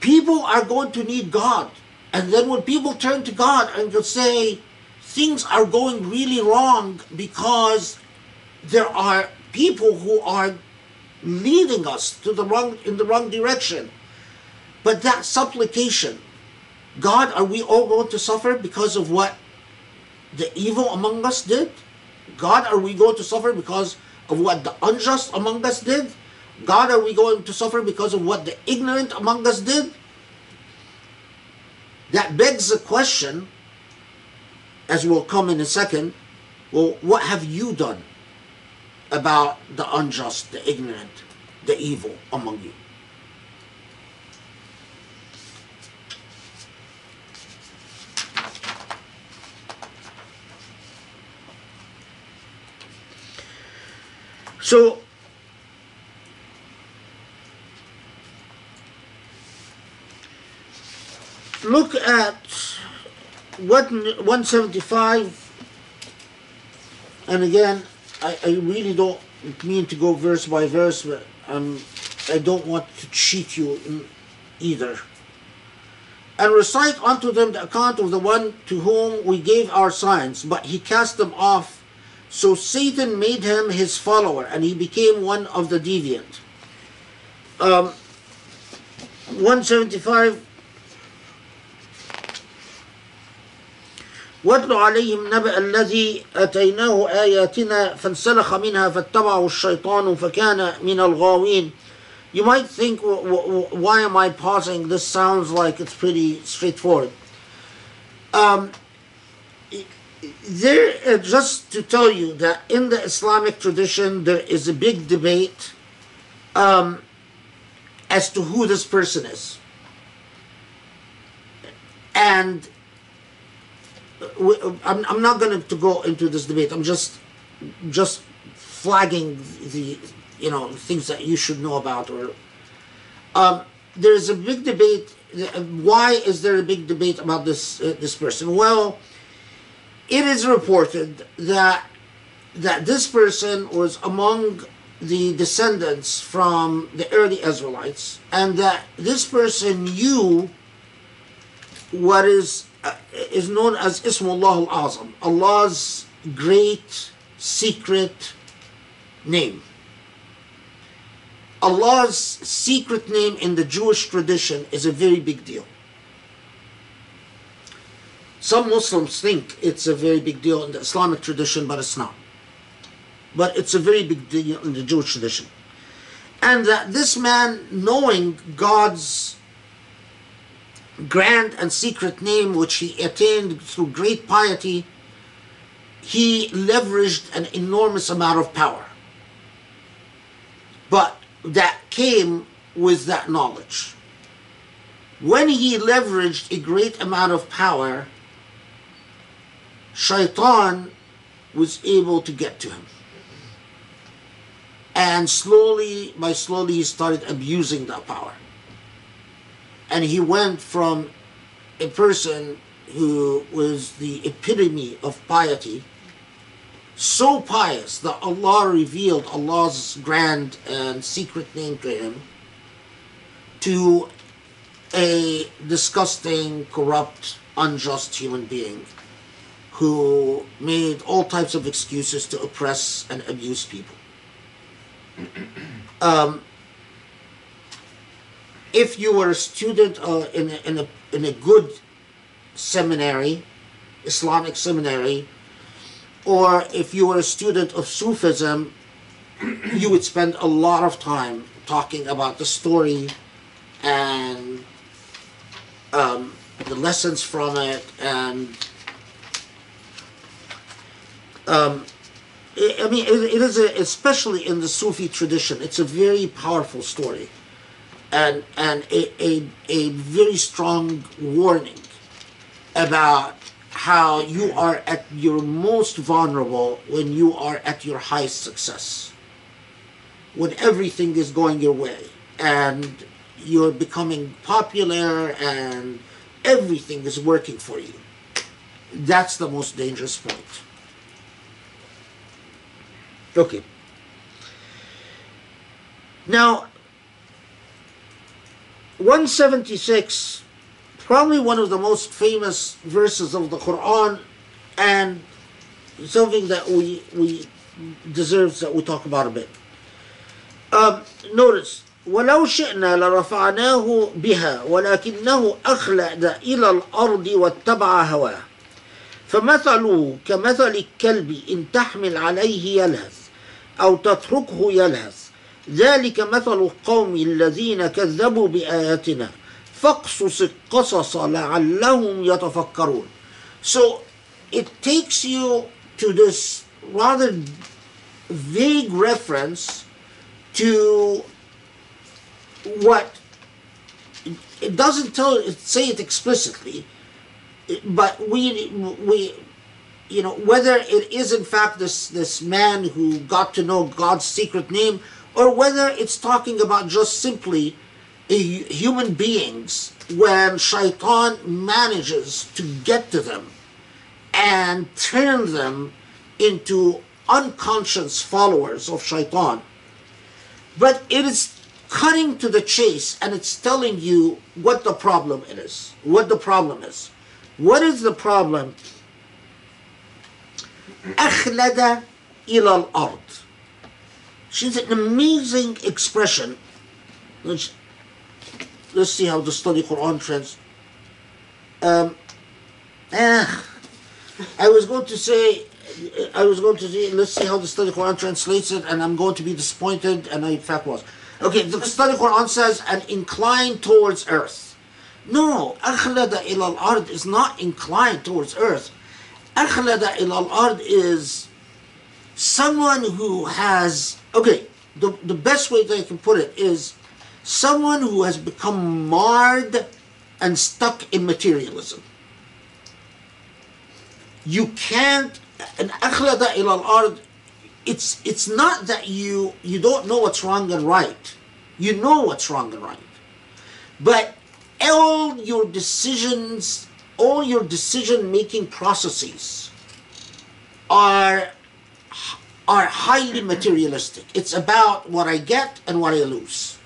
People are going to need God. And then when people turn to God and will say, things are going really wrong because there are people who are leading us to the wrong in the wrong direction but that supplication, God, are we all going to suffer because of what the evil among us did? God, are we going to suffer because of what the unjust among us did? God, are we going to suffer because of what the ignorant among us did? That begs the question, as will come in a second, well, what have you done about the unjust, the ignorant, the evil among you? So look at what 175 and again I, I really don't mean to go verse by verse but um, I don't want to cheat you either. And recite unto them the account of the one to whom we gave our signs but he cast them off so Satan made him his follower and he became one of the deviant. Um, 175 واتل عليهم نبأ الذي أتيناه آياتنا فانسلخ منها فاتبعه الشيطان فكان من الغاوين You might think, why am I pausing? This sounds like it's pretty straightforward. Um, there, uh, just to tell you that in the Islamic tradition, there is a big debate um, as to who this person is. And I'm, I'm not going to go into this debate. I'm just just flagging the you know things that you should know about. Or um, there is a big debate. Why is there a big debate about this uh, this person? Well it is reported that that this person was among the descendants from the early Israelites, and that this person knew what is uh, is known as Ismullah al-Azam, Allah's great secret name. Allah's secret name in the Jewish tradition is a very big deal. Some Muslims think it's a very big deal in the Islamic tradition, but it's not. But it's a very big deal in the Jewish tradition. And that this man, knowing God's grand and secret name, which he attained through great piety, he leveraged an enormous amount of power. But that came with that knowledge. When he leveraged a great amount of power, Shaitan was able to get to him. And slowly, by slowly, he started abusing that power. And he went from a person who was the epitome of piety, so pious that Allah revealed Allah's grand and secret name to him, to a disgusting, corrupt, unjust human being who made all types of excuses to oppress and abuse people. Um, if you were a student uh, in, a, in, a, in a good seminary, Islamic seminary, or if you were a student of Sufism, you would spend a lot of time talking about the story and um, the lessons from it and um, I mean, it, it is a, especially in the Sufi tradition. It's a very powerful story, and and a, a, a very strong warning about how you are at your most vulnerable when you are at your highest success, when everything is going your way, and you're becoming popular, and everything is working for you. That's the most dangerous point. Okay. Now, 176, probably one of the most famous verses of the Quran, and something that we we deserves that we talk about a bit. Um, notice, ولو شئنا لرفعناه بها ولكنه أخلد إلى الأرض واتبع هواه فمثله كمثل الكلب إن تحمل عليه يلهث أو تتركه يلهث ذلك مثل القوم الذين كذبوا بآياتنا فاقصص القصص لعلهم يتفكرون So it takes you to this rather vague reference to what it doesn't tell it say it explicitly but we we you know whether it is in fact this this man who got to know God's secret name or whether it's talking about just simply human beings when shaitan manages to get to them and turn them into unconscious followers of shaitan. But it is cutting to the chase and it's telling you what the problem is what the problem is. What is the problem أخلد إلى الأرض She's an amazing expression. Let's, let's see how the study Quran trends. Um, eh, I was going to say, I was going to say, let's see how the study Quran translates it, and I'm going to be disappointed, and I in fact was. Okay, the study Quran says, and incline towards earth. No, أخلد إلى الأرض is not inclined towards earth. Akhlada ila al-ard is someone who has, okay, the, the best way that I can put it is someone who has become marred and stuck in materialism. You can't, an akhlada ila al-ard, it's, it's not that you, you don't know what's wrong and right. You know what's wrong and right. But all your decisions all your decision making processes are are highly materialistic. It's about what I get and what I lose.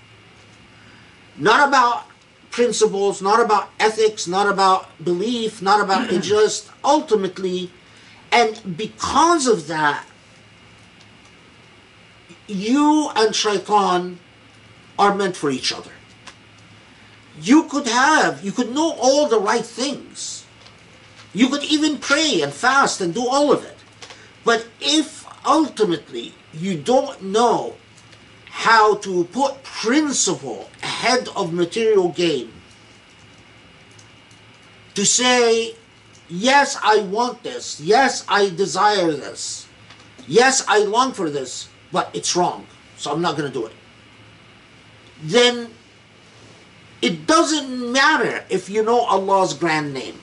Not about principles, not about ethics, not about belief, not about it just ultimately and because of that you and shaitan are meant for each other. You could have, you could know all the right things. You could even pray and fast and do all of it. But if ultimately you don't know how to put principle ahead of material gain, to say, yes, I want this. Yes, I desire this. Yes, I long for this, but it's wrong. So I'm not going to do it. Then it doesn't matter if you know Allah's grand name.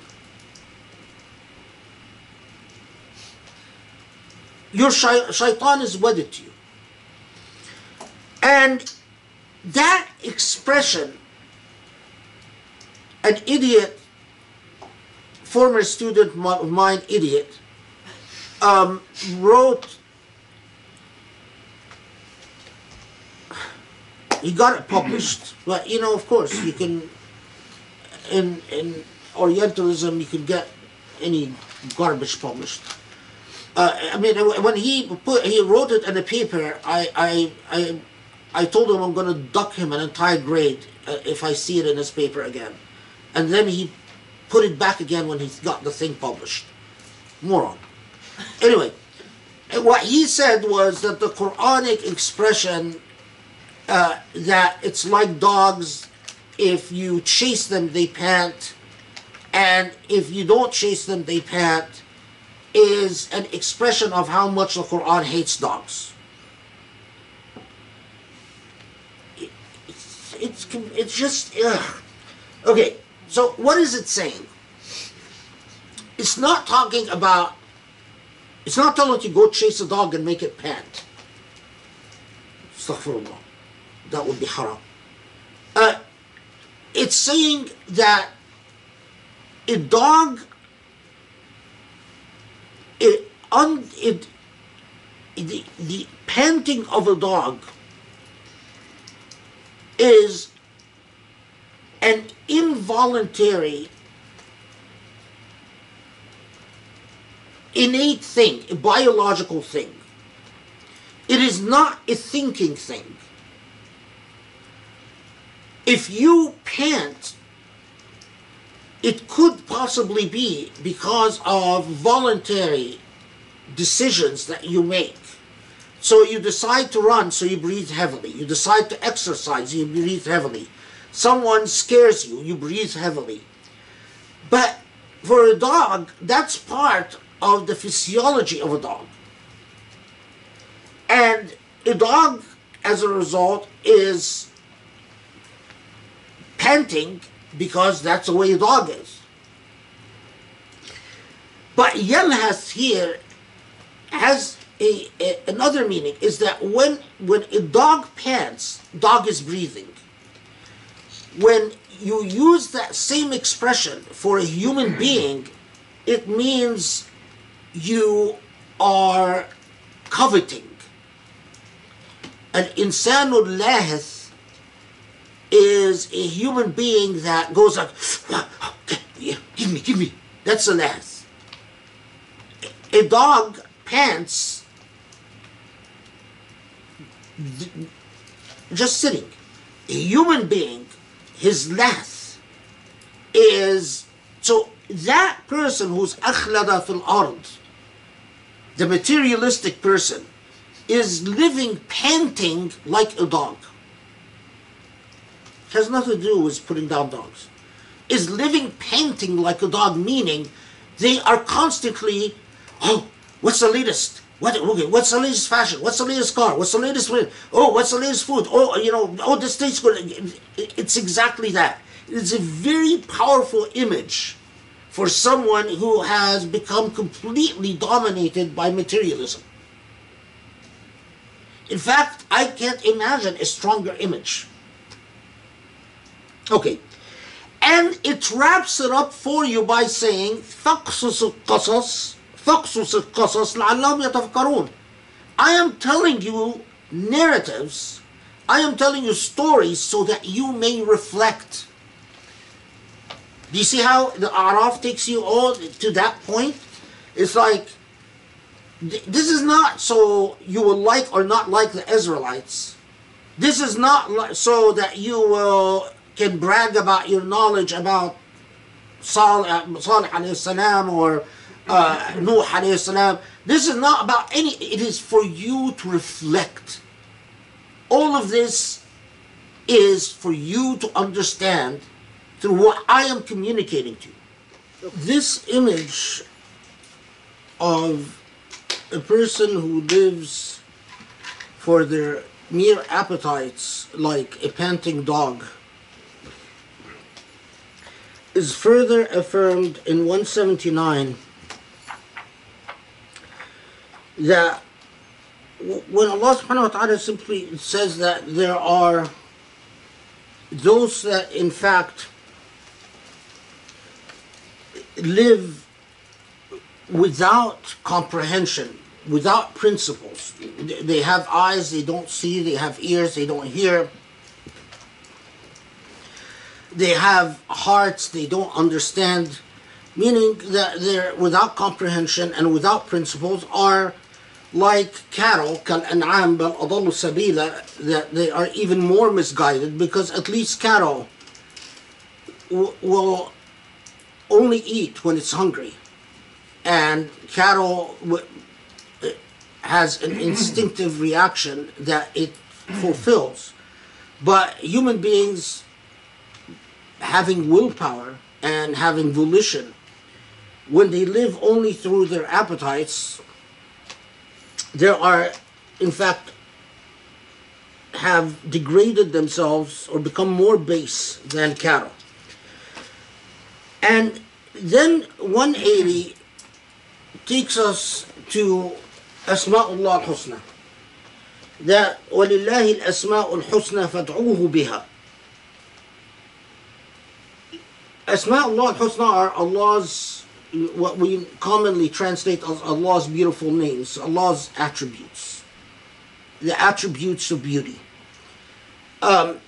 Your shai- shaitan is wedded to you. And that expression, an idiot, former student of mine, idiot, um, wrote, he got it published. But, you know, of course, you can, in, in Orientalism, you can get any garbage published. Uh, I mean, when he put, he wrote it in a paper, I, I, I I told him I'm going to duck him an entire grade uh, if I see it in his paper again. And then he put it back again when he got the thing published. Moron. Anyway, what he said was that the Quranic expression uh, that it's like dogs, if you chase them, they pant, and if you don't chase them, they pant, is an expression of how much the Quran hates dogs. it's it's just ugh. okay. So what is it saying? It's not talking about. It's not telling you go chase a dog and make it pant. Astaghfirullah. That would be haram. Uh, it's saying that a dog, it, un, the, the panting of a dog is an involuntary, innate thing, a biological thing. It is not a thinking thing. If you pant, it could possibly be because of voluntary decisions that you make. So you decide to run, so you breathe heavily. You decide to exercise, you breathe heavily. Someone scares you, you breathe heavily. But for a dog, that's part of the physiology of a dog. And a dog, as a result, is panting because that's the way a dog is. But yalhas here has a, a, another meaning is that when when a dog pants, dog is breathing. When you use that same expression for a human being, it means you are coveting. An insanul lahith is a human being that goes like, give me, give me. That's an ass. A dog pants just sitting. A human being, his lath is so that person who's akhlada fil ard, the materialistic person, is living panting like a dog. Has nothing to do with putting down dogs. Is living panting like a dog, meaning they are constantly, oh, what's the latest? What, okay, what's the latest fashion? What's the latest car? What's the latest Oh, what's the latest food? Oh, you know, oh, this tastes good. It's exactly that. It's a very powerful image for someone who has become completely dominated by materialism. In fact, I can't imagine a stronger image. Okay. And it wraps it up for you by saying, فَقْصُصُ القَّصَص فاقصص القصص لعلهم يتفكرون I am telling you narratives I am telling you stories so that you may reflect do you see how the Araf takes you all to that point it's like this is not so you will like or not like the Israelites this is not so that you will can brag about your knowledge about Salih, Salih salam or uh, Nuh alayhi salam. This is not about any, it is for you to reflect. All of this is for you to understand through what I am communicating to you. this image of a person who lives for their mere appetites like a panting dog is further affirmed in 179 that when Allah subhanahu wa ta'ala simply says that there are those that in fact live without comprehension, without principles. They have eyes, they don't see, they have ears, they don't hear They have hearts, they don't understand, meaning that they're without comprehension and without principles are like cattle, كالأنعام بل أضل سبيلا, that they are even more misguided because at least cattle w- will only eat when it's hungry. And cattle w- has an instinctive reaction that it fulfills. But human beings, having willpower and having volition, when they live only through their appetites, there are, in fact, have degraded themselves or become more base than cattle. And then 180 takes us to Asma'ullah al-Husna. That وَلِلَّهِ الْأَسْمَاءُ الْحُسْنَى فَادْعُوهُ بِهَا Asma'ullah al-Husna are Allah's, what we commonly translate as Allah's beautiful names, Allah's attributes. The attributes of beauty. Um,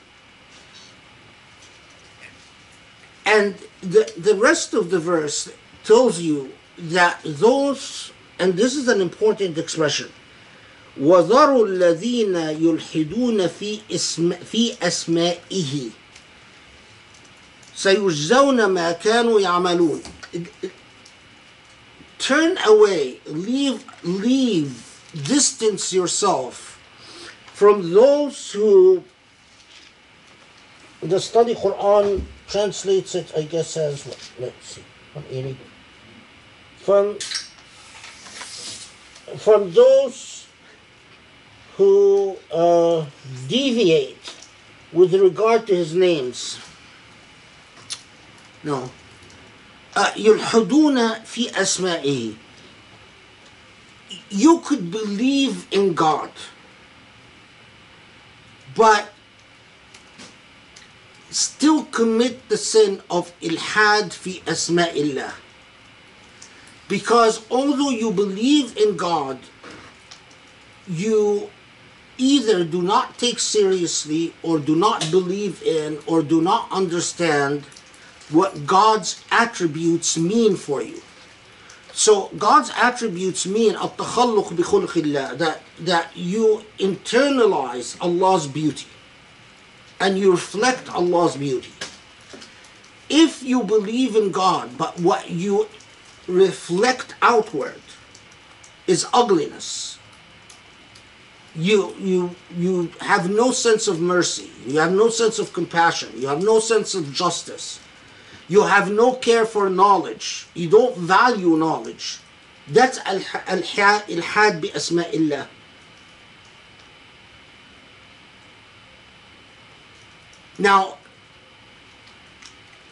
And the, the rest of the verse tells you that those, and this is an important expression, وَذَرُوا الَّذِينَ يُلْحِدُونَ فِي, اسم في أسمائه سيجزون ما كانوا يعملون Turn away, leave, leave, distance yourself from those who the study Quran translates it, I guess, as what? Let's see, 180. From from those who uh, deviate with regard to his names. No. Uh, يلحدون في أسمائه. You could believe in God, but still commit the sin of ilhad fi asma'illah. Because although you believe in God, you either do not take seriously or do not believe in or do not understand what God's attributes mean for you. So God's attributes mean التخلق بخلق الله that that you internalize Allah's beauty and you reflect Allah's beauty. If you believe in God, but what you reflect outward is ugliness, you you you have no sense of mercy, you have no sense of compassion, you have no sense of justice, you have no care for knowledge, you don't value knowledge. That's al-ilhad bi asma'illah. Now,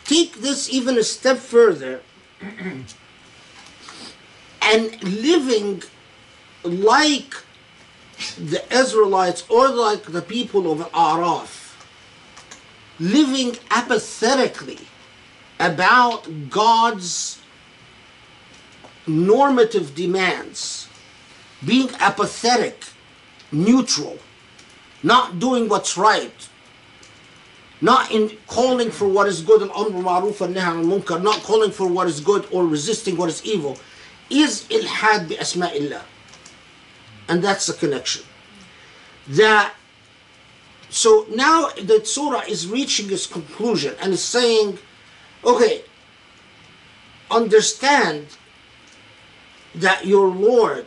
take this even a step further and living like the Israelites or like the people of Araf, living apathetically about God's normative demands, being apathetic, neutral, not doing what's right, not in calling for what is good and amr ma'ruf and nahy munkar, not calling for what is good or resisting what is evil, is ilhad bi asma'illah. And that's the connection. That so now the surah is reaching its conclusion and is saying, okay, understand that your Lord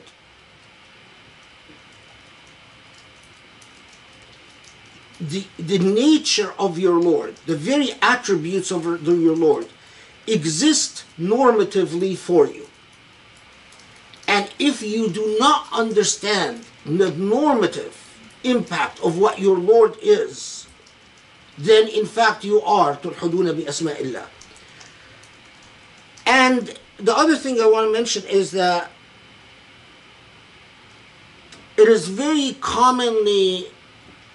the, the nature of your Lord, the very attributes of your Lord, exist normatively for you. And if you do not understand the normative impact of what your Lord is, then in fact you are تلحدون بأسماء الله. And the other thing I want to mention is that it is very commonly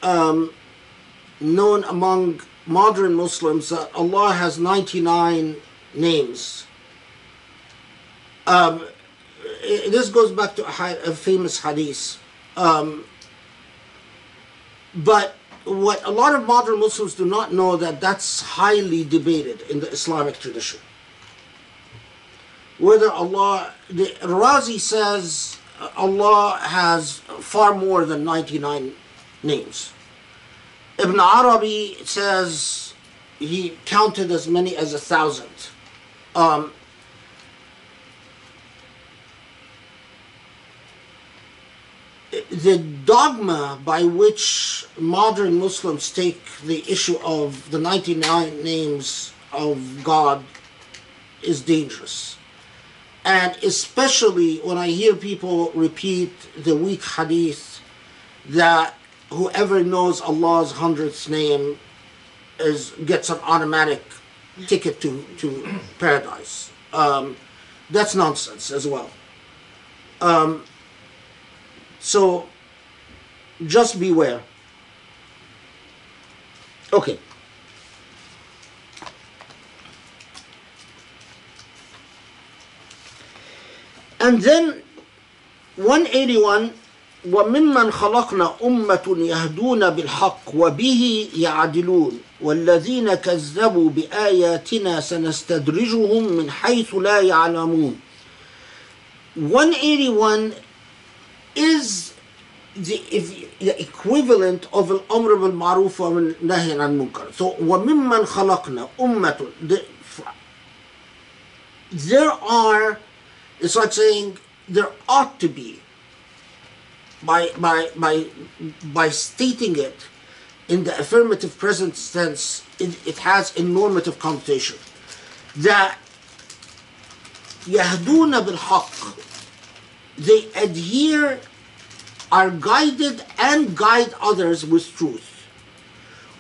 um, known among modern Muslims that Allah has 99 names. Um, this goes back to a, famous hadith. Um, but what a lot of modern Muslims do not know that that's highly debated in the Islamic tradition. Whether Allah, the Razi says Allah has far more than 99 names. Ibn Arabi says he counted as many as a thousand. Um, the dogma by which modern Muslims take the issue of the 99 names of God is dangerous. And especially when I hear people repeat the weak hadith that whoever knows Allah's hundredth name is gets an automatic ticket to, to paradise. Um, that's nonsense as well. Um, so just beware. Okay. And then 181 وممن خلقنا أمة يهدون بالحق وبه يعدلون والذين كذبوا بآياتنا سنستدرجهم من حيث لا يعلمون. 181 is the, the equivalent of الأمر بالمعروف والنهي عن المنكر. So وممن خلقنا أمة. The, there are it's like saying there ought to be by by by by stating it in the affirmative present tense it, it has a normative connotation that يهدون بالحق they adhere are guided and guide others with truth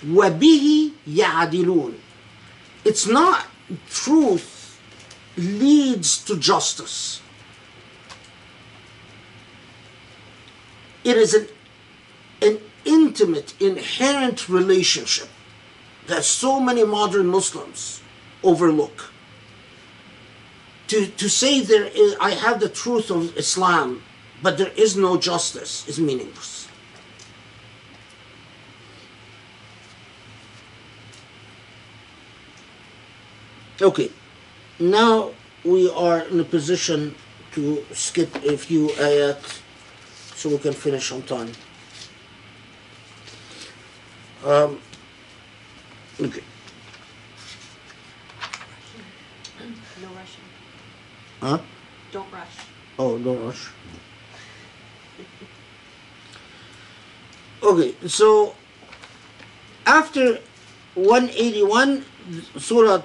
وبه يعدلون it's not truth leads to justice it is an, an intimate, inherent relationship that so many modern Muslims overlook. To, to say there is, I have the truth of Islam, but there is no justice is meaningless. Okay, now we are in a position to skip a few ayat so we can finish on time. Um, okay. No rushing. Huh? Don't rush. Oh, don't rush. Okay, so after 181, Surah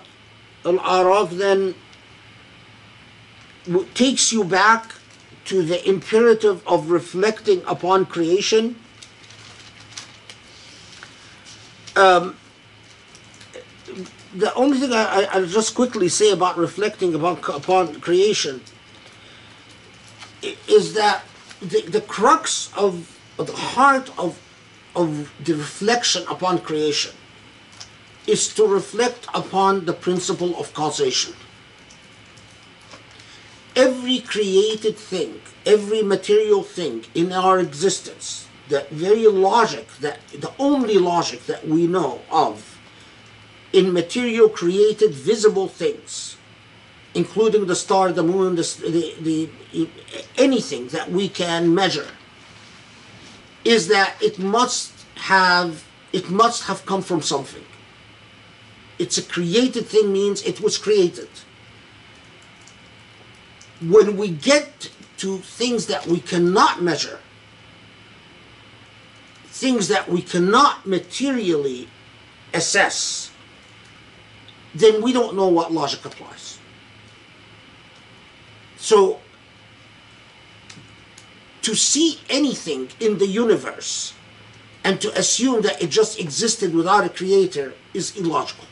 Al-Araf then takes you back to the imperative of reflecting upon creation. Um, the only thing I, I, I'll just quickly say about reflecting upon, upon creation is that the, the crux of, of the heart of, of the reflection upon creation is to reflect upon the principle of causation every created thing, every material thing in our existence, the very logic that the only logic that we know of in material created visible things, including the star, the moon, the, the, the anything that we can measure, is that it must have it must have come from something. It's a created thing means it was created when we get to things that we cannot measure, things that we cannot materially assess, then we don't know what logic applies. So, to see anything in the universe and to assume that it just existed without a creator is illogical.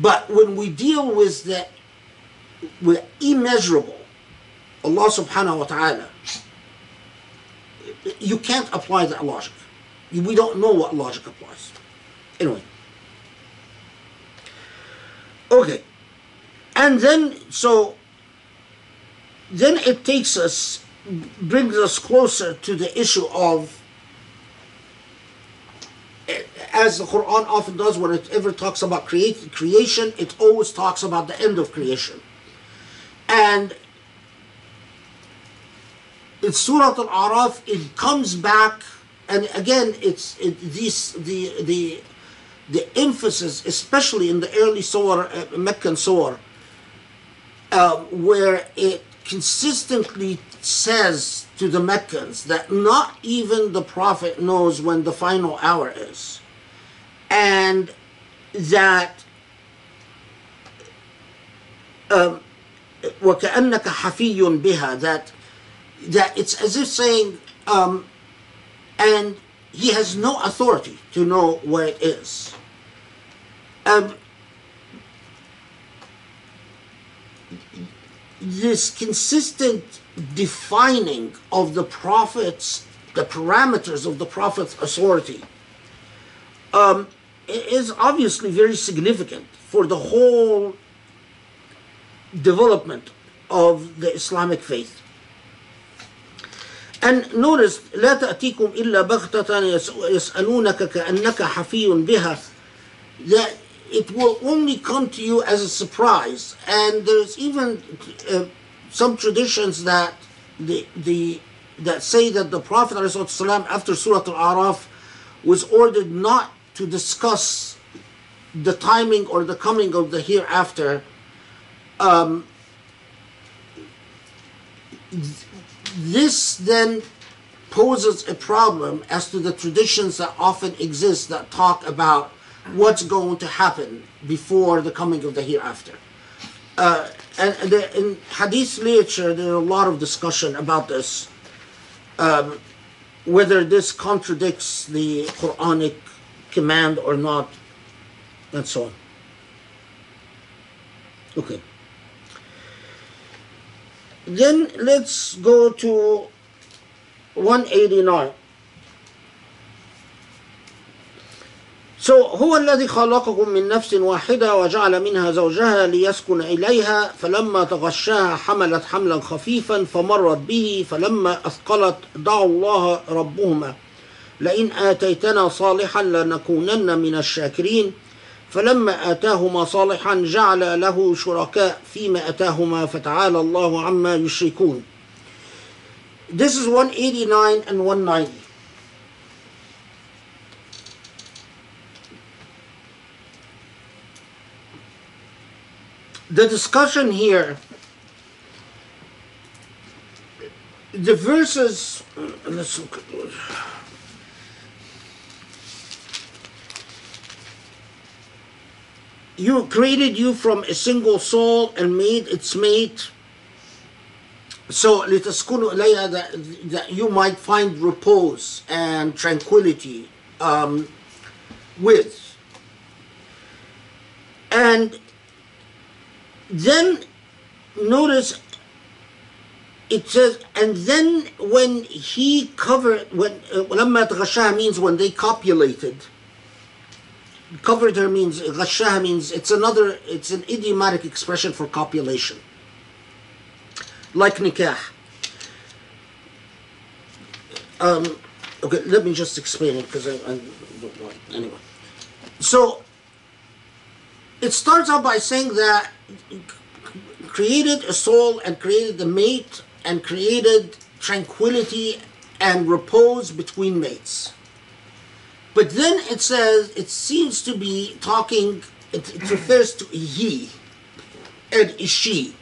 But when we deal with the with immeasurable, Allah subhanahu wa ta'ala, you can't apply that logic. We don't know what logic applies. Anyway. Okay. And then, so, then it takes us, brings us closer to the issue of, as the Quran often does when it ever talks about create, creation, it always talks about the end of creation. And in Surah Al-Araf, it comes back, and again, it's it, these the the the emphasis, especially in the early Surah, uh, Meccan Surah, uh, where it consistently says to the Meccans that not even the Prophet knows when the final hour is, and that. Um, وكأنك حفي بها that that it's as if saying um, and he has no authority to know where it is um, this consistent defining of the prophet's the parameters of the prophet's authority um, is obviously very significant for the whole development of the Islamic faith. And notice, لا تأتيكم إلا بغتة يسألونك كأنك حفي بها that it will only come to you as a surprise. And there's even uh, some traditions that the, the that say that the Prophet ﷺ, after Surah Al-Araf was ordered not to discuss the timing or the coming of the hereafter um, this then poses a problem as to the traditions that often exist that talk about what's going to happen before the coming of the hereafter. Uh, and the, in hadith literature, there's a lot of discussion about this, um, whether this contradicts the Quranic command or not, and so on. Okay. Then let's go to 189. So هو الذي خلقكم من نفس واحدة وجعل منها زوجها ليسكن إليها فلما تغشاها حملت حملا خفيفا فمرت به فلما أثقلت دعوا الله ربهما. لئن آتيتنا صالحا لنكونن من الشاكرين. فلما آتاهما صالحا جعل له شركاء فيما آتاهما فتعالى الله عما يشركون. This is 189 and 190. The discussion here, the verses, let's look at you created you from a single soul and made its mate so لتسكنوا إليها that, that you might find repose and tranquility um, with and then notice it says and then when he covered when uh, لما تغشاها means when they copulated covered her means غشاها means it's another it's an idiomatic expression for copulation like nikah um, okay let me just explain it because I, I don't want anyway so it starts out by saying that created a soul and created the mate and created tranquility and repose between mates but then it says, it seems to be talking, it, it refers to he and she.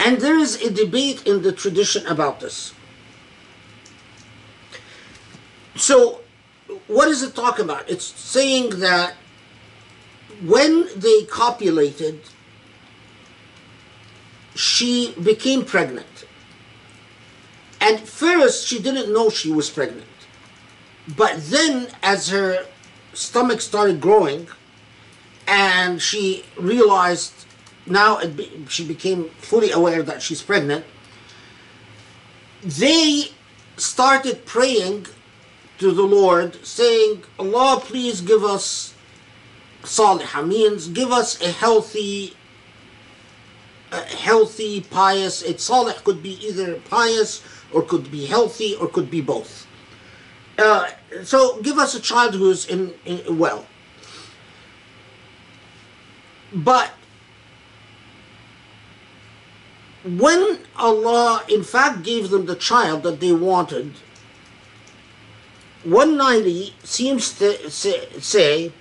And there is a debate in the tradition about this. So, what is it talking about? It's saying that when they copulated, she became pregnant. And first, she didn't know she was pregnant. But then, as her stomach started growing, and she realized now be, she became fully aware that she's pregnant, they started praying to the Lord, saying, Allah, please give us salihah, means give us a healthy, a healthy, pious. It salih could be either pious or could be healthy or could be both. Uh, so give us a child who's in, in well. But when Allah in fact gave them the child that they wanted, 190 seems to say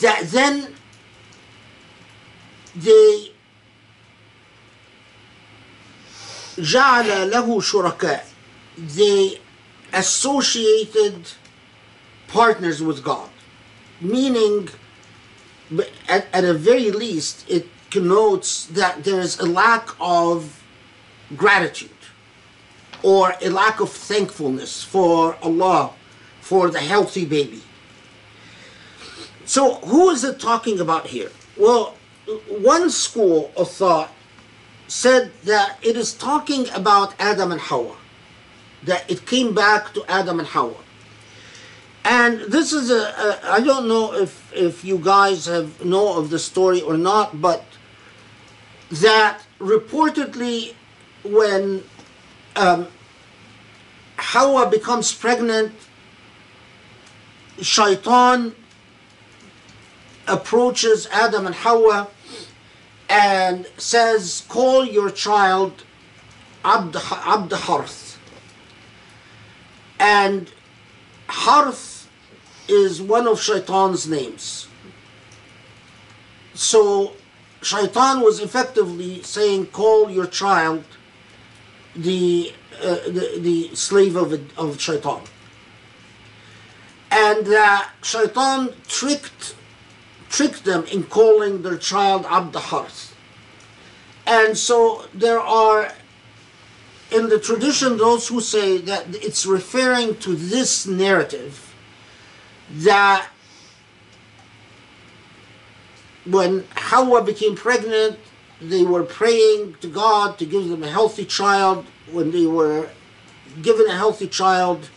that then they جعل له شركاء they associated partners with God meaning at, at a very least it connotes that there's a lack of gratitude or a lack of thankfulness for Allah for the healthy baby. So, who is it talking about here? Well, one school of thought said that it is talking about Adam and Hawa, that it came back to Adam and Hawa. And this is a, a I don't know if, if you guys have know of the story or not, but that reportedly when um, Hawa becomes pregnant, Shaitan approaches Adam and Hawa and says, Call your child Abd, Abd Harth. And Harth is one of Shaitan's names. So Shaitan was effectively saying, Call your child the uh, the, the slave of, of shaitan. And uh, shaitan tricked, tricked them in calling their child Abd Harth. And so there are, in the tradition, those who say that it's referring to this narrative that when Hawa became pregnant, they were praying to God to give them a healthy child. When they were given a healthy child,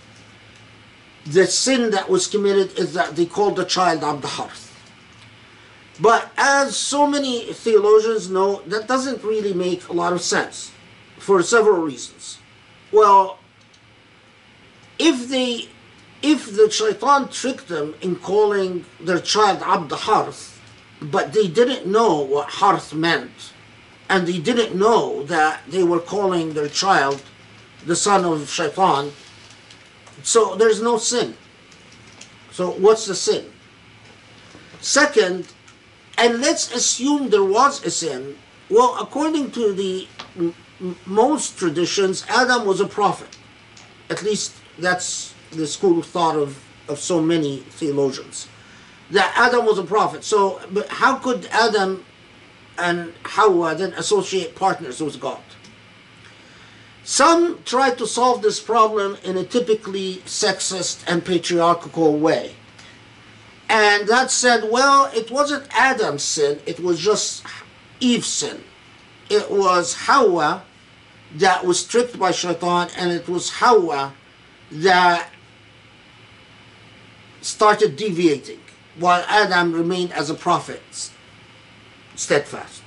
the sin that was committed is that they called the child Abd Harth. But as so many theologians know, that doesn't really make a lot of sense for several reasons. Well, if they if the shaitan tricked them in calling their child Abd Harth, but they didn't know what Harth meant, and they didn't know that they were calling their child the son of Shaitan. So there's no sin. So what's the sin? Second, and let's assume there was a sin. Well, according to the most traditions, Adam was a prophet. At least that's the school of thought of, of so many theologians. That Adam was a prophet. So, but how could Adam and Hawa then associate partners with God? Some try to solve this problem in a typically sexist and patriarchal way. And that said, well, it wasn't Adam's sin, it was just Eve's sin. It was Hawa that was tricked by Shaitan, and it was Hawa that started deviating, while Adam remained as a prophet, steadfast.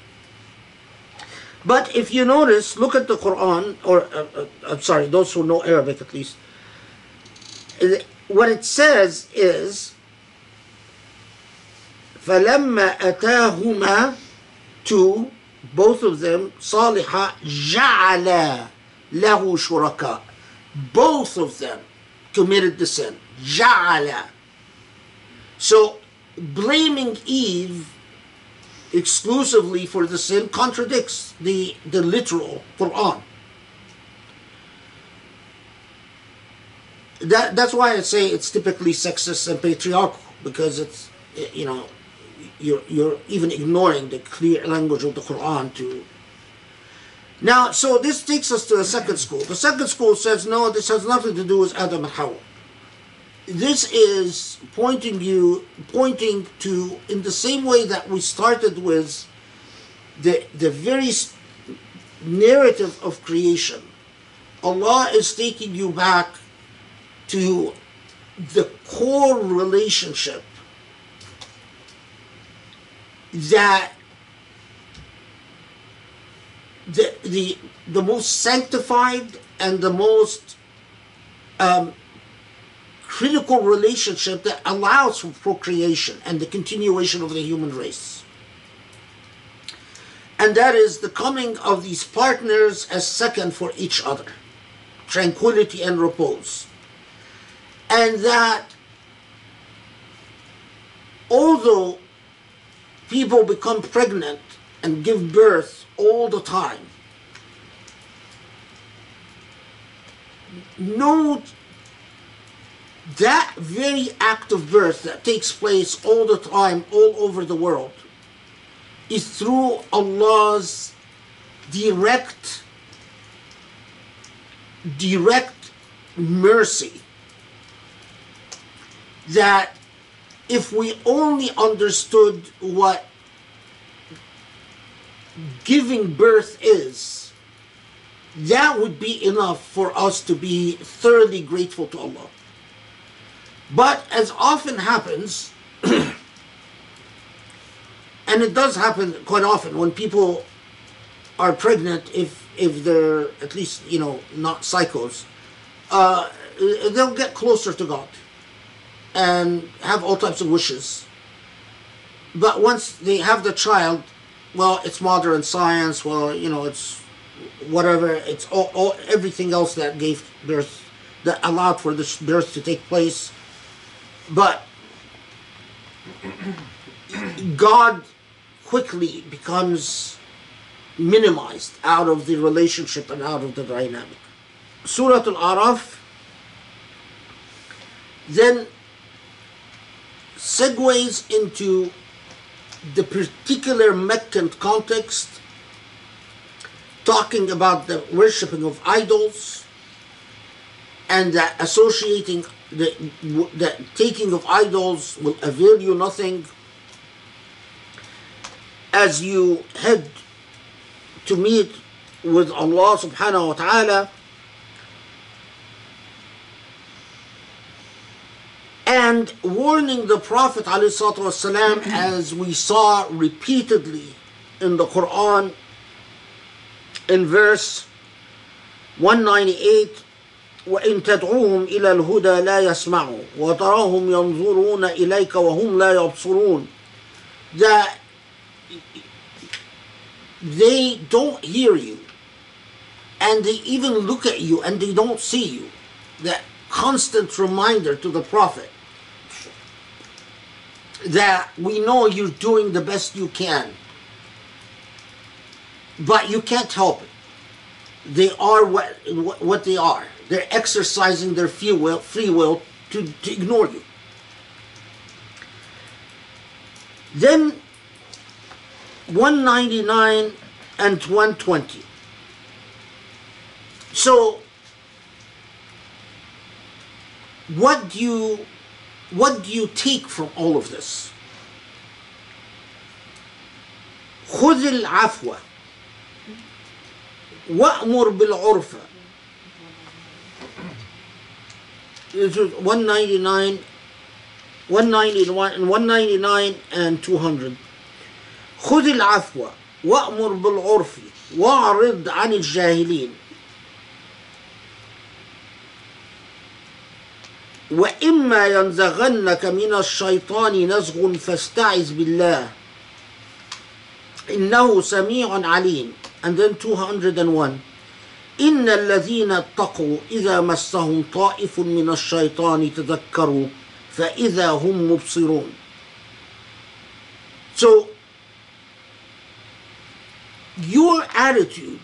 But if you notice, look at the Quran, or uh, uh, I'm sorry, those who know Arabic at least. What it says is, فلما أتاهما to both of them صالحا جعل له شركاء both of them committed the sin جعل so blaming Eve exclusively for the sin contradicts the, the literal Quran. that that's why I say it's typically sexist and patriarchal because it's you know you're you're even ignoring the clear language of the Quran to now so this takes us to the second school. The second school says no, this has nothing to do with Adam and Hawa. This is pointing you pointing to in the same way that we started with the the very narrative of creation. Allah is taking you back to the core relationship that the the the most sanctified and the most um, critical relationship that allows for procreation and the continuation of the human race. And that is the coming of these partners as second for each other tranquility and repose. And that although people become pregnant and give birth all the time, Note that very act of birth that takes place all the time, all over the world, is through Allah's direct direct mercy that if we only understood what giving birth is, that would be enough for us to be thoroughly grateful to Allah. But as often happens, and it does happen quite often when people are pregnant, if if they're at least you know not psychos, uh, they'll get closer to God and have all types of wishes. But once they have the child, well, it's modern science. Well, you know, it's whatever. It's all, all everything else that gave birth, that allowed for this birth to take place. But God quickly becomes minimized out of the relationship and out of the dynamic. Surah Al-Araf then segues into the particular Meccan context, talking about the worshipping of idols and that associating the, the taking of idols will avail you nothing as you head to meet with Allah subhanahu wa ta'ala and warning the Prophet والسلام, as we saw repeatedly in the Quran in verse 198 وإن تدعوهم إلى الهدى لا يسمعوا وتراهم ينظرون إليك وهم لا يبصرون that they don't hear you and they even look at you and they don't see you that constant reminder to the prophet that we know you're doing the best you can. But you can't help it. They are what, what they are. They're exercising their free will, free will to, to ignore you. Then 199 and 120 so what do you what do you take from all of this خذ العفو وأمر بالعرف This is 199 191 and 199 and 200 خذ العفو وأمر بالعرف واعرض عن الجاهلين وإما ينزغنك من الشيطان نزغ فاستعذ بالله. إنه سميع عليم. And then 201 إن الذين اتقوا إذا مسهم طائف من الشيطان تذكروا فإذا هم مبصرون. So your attitude,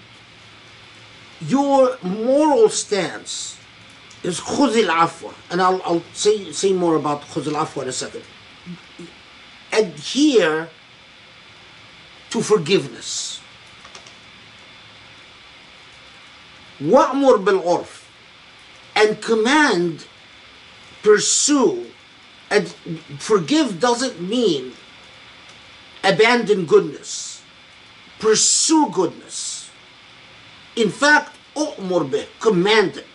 your moral stance is خذ العفو and I'll, I'll say, say more about خذ العفو in a second adhere to forgiveness وأمر بالعرف and command pursue and forgive doesn't mean abandon goodness pursue goodness in fact أؤمر به command it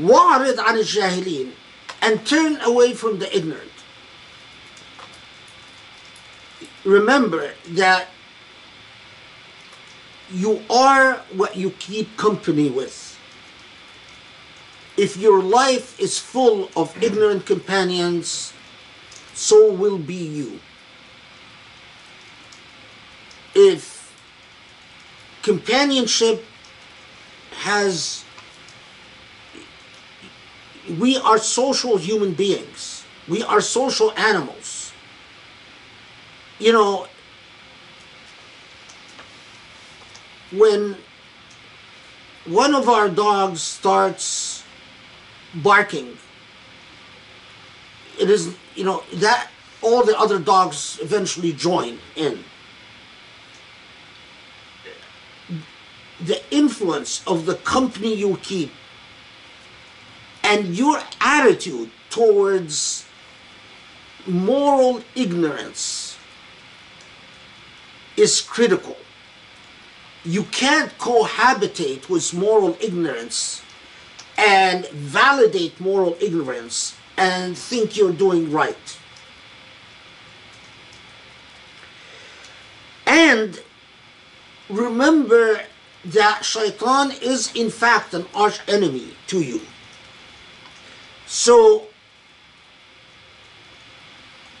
وأعرض عن الجاهلين and turn away from the ignorant remember that you are what you keep company with. If your life is full of ignorant companions, so will be you. If companionship has we are social human beings. We are social animals. You know, when one of our dogs starts barking, it is, you know, that all the other dogs eventually join in. The influence of the company you keep and your attitude towards moral ignorance is critical. You can't cohabitate with moral ignorance and validate moral ignorance and think you're doing right. And remember that shaitan is in fact an arch enemy to you. So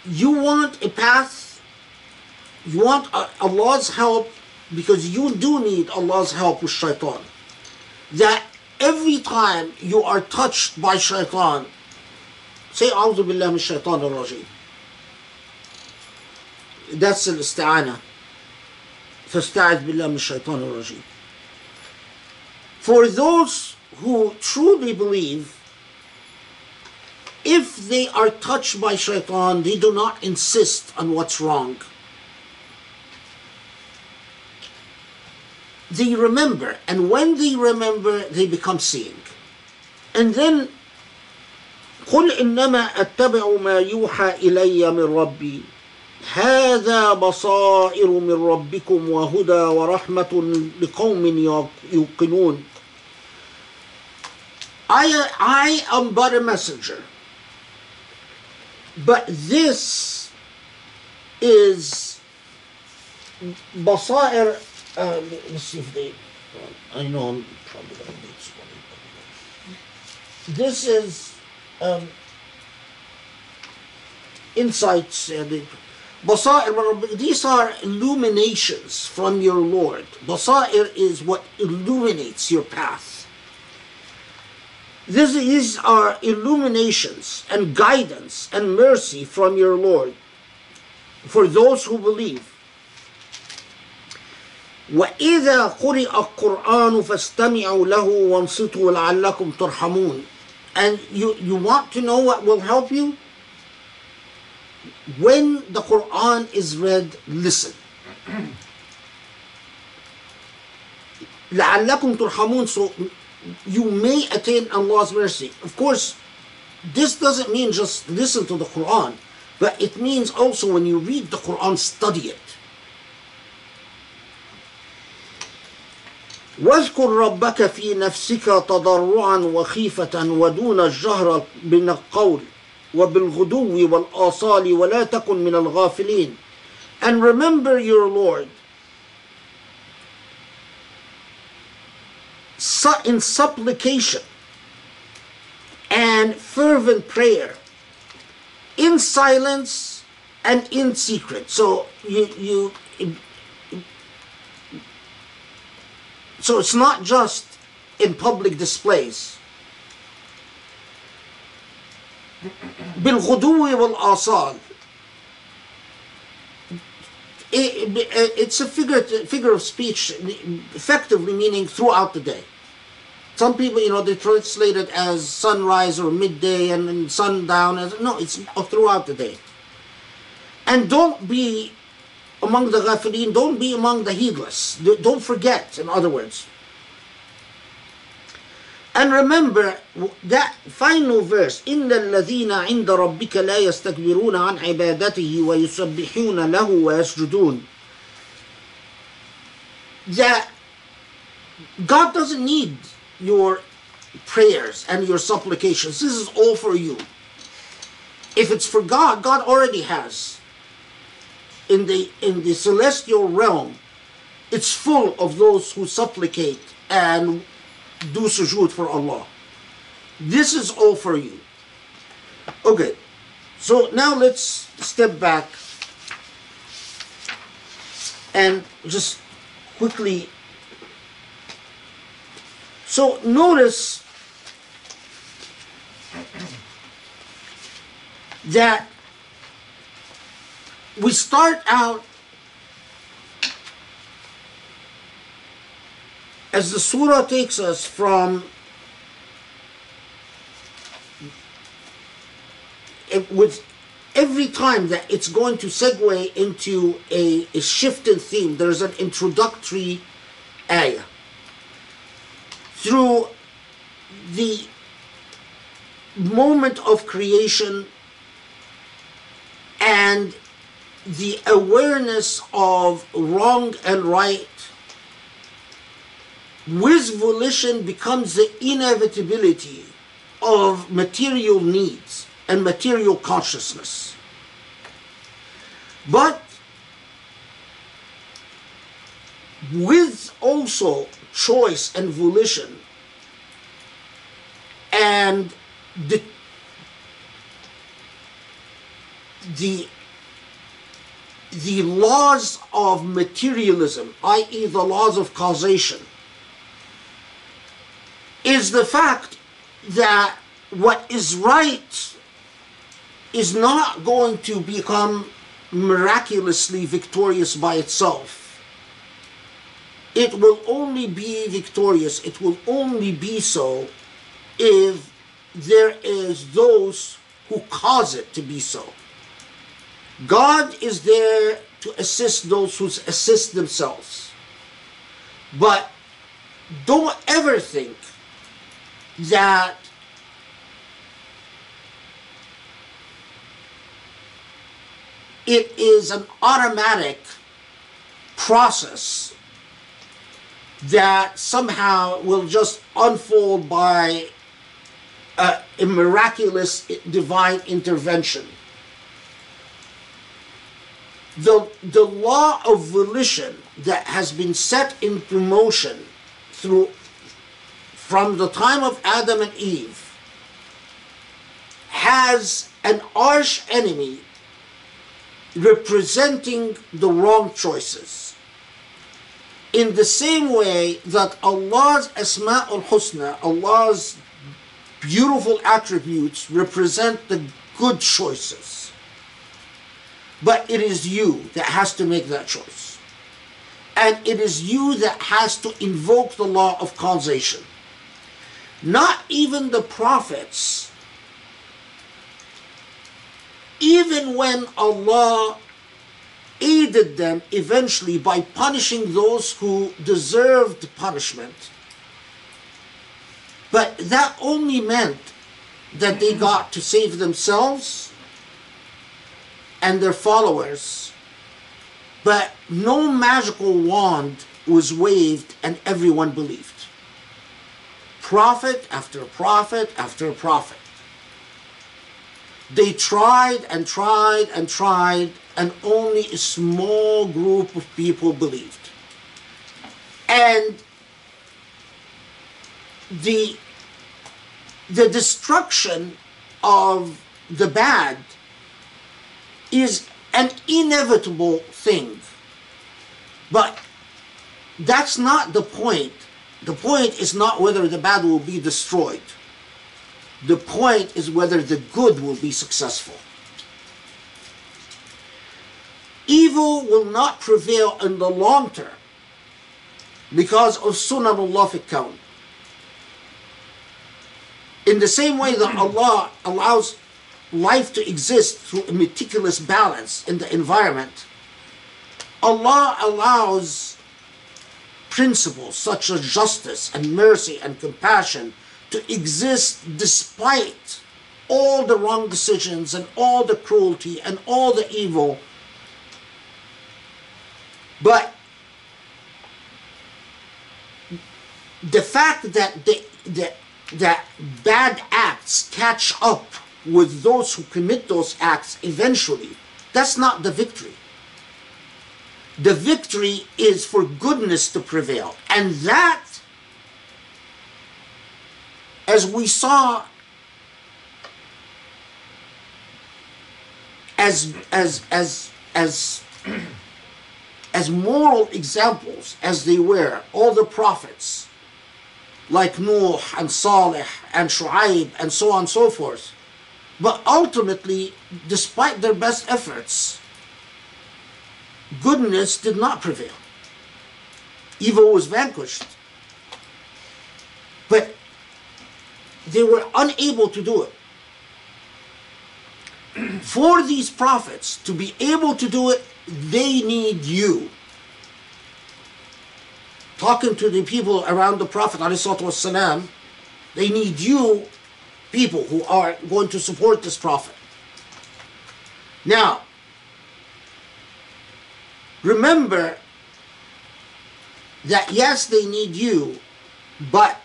you want a path, you want uh, Allah's help because you do need Allah's help with shaitan. That every time you are touched by shaitan, say أعوذ بالله من الشيطان الرجيم. That's الاستعانة. فاستعذ بالله من الشيطان الرجيم. For those who truly believe, if they are touched by shaitan, they do not insist on what's wrong. They remember, and when they remember, they become seeing. And then, قل إنما أتبع ما يوحى إلي من ربي هذا بصائر من ربكم وهدى ورحمة لقوم يوقنون I, I am but a messenger. but this is basair. Uh, let's see if they. I know I'm probably going to need somebody. This is um, insights. Uh, basair, these are illuminations from your Lord. Basair is what illuminates your path. This, these are illuminations and guidance and mercy from your Lord for those who believe. وإذا قرئ القرآن فاستمعوا له وانصتوا لعلكم ترحمون. And you, you want to know what will help you? When the Quran is read, listen. لعلكم ترحمون so you may attain Allah's mercy. Of course, this doesn't mean just listen to the Quran, but it means also when you read the Quran, study it. واذكر ربك في نفسك تضرعا وخيفة ودون الجهر من القول وبالغدو والآصال ولا تكن من الغافلين and remember your Lord in supplication and fervent prayer in silence and in secret so you you so it's not just in public displays بالغدو والآصال it's a figure, figure of speech effectively meaning throughout the day some people, you know, they translate it as sunrise or midday and, and sundown. As, no, it's throughout the day. And don't be among the ghafilin, don't be among the heedless. Don't forget, in other words. And remember that final verse إن الذين عند ربك لا يستكبرون عن عبادته ويسبحون له ويسجدون that God doesn't need your prayers and your supplications. This is all for you. If it's for God, God already has. In the in the celestial realm, it's full of those who supplicate and do sujood for Allah. This is all for you. Okay, so now let's step back and just quickly. So notice that we start out as the surah takes us from it, with every time that it's going to segue into a, a theme, there's an introductory ayah. Through the moment of creation and the awareness of wrong and right with volition becomes the inevitability of material needs and material consciousness. But with also choice and volition and the the the laws of materialism, i.e., the laws of causation, is the fact that what is right is not going to become miraculously victorious by itself. It will only be victorious, it will only be so if there is those who cause it to be so. God is there to assist those who assist themselves. But don't ever think that it is an automatic process that somehow will just unfold by a, miraculous divine intervention. The, the law of volition that has been set into motion through from the time of Adam and Eve has an arch enemy representing the wrong choices. In the same way that Allah's Asma'ul Husna, Allah's beautiful attributes represent the good choices. But it is you that has to make that choice. And it is you that has to invoke the law of causation. Not even the prophets, even when Allah aided them eventually by punishing those who deserved punishment, but that only meant that they got to save themselves and their followers. But no magical wand was waved and everyone believed prophet after prophet after prophet. They tried and tried and tried, and only a small group of people believed. And the, the destruction of the bad is an inevitable thing. But that's not the point the point is not whether the bad will be destroyed. The point is whether the good will be successful. Evil will not prevail in the long term because of sunnah Allah fi In the same way that Allah allows life to exist through a meticulous balance in the environment, Allah allows principles such as justice and mercy and compassion to exist despite all the wrong decisions and all the cruelty and all the evil. But the fact that the, the, that bad acts catch up with those who commit those acts eventually, that's not the victory. The victory is for goodness to prevail. And that, as we saw, as as as as as moral examples as they were, all the prophets, like Noah and Saleh and Shu'aib and so on and so forth. But ultimately, despite their best efforts, goodness did not prevail. Evil was vanquished. But they were unable to do it. For these prophets to be able to do it, they need you. Talking to the people around the Prophet, والسلام, they need you, people who are going to support this Prophet. Now, remember that yes, they need you, but,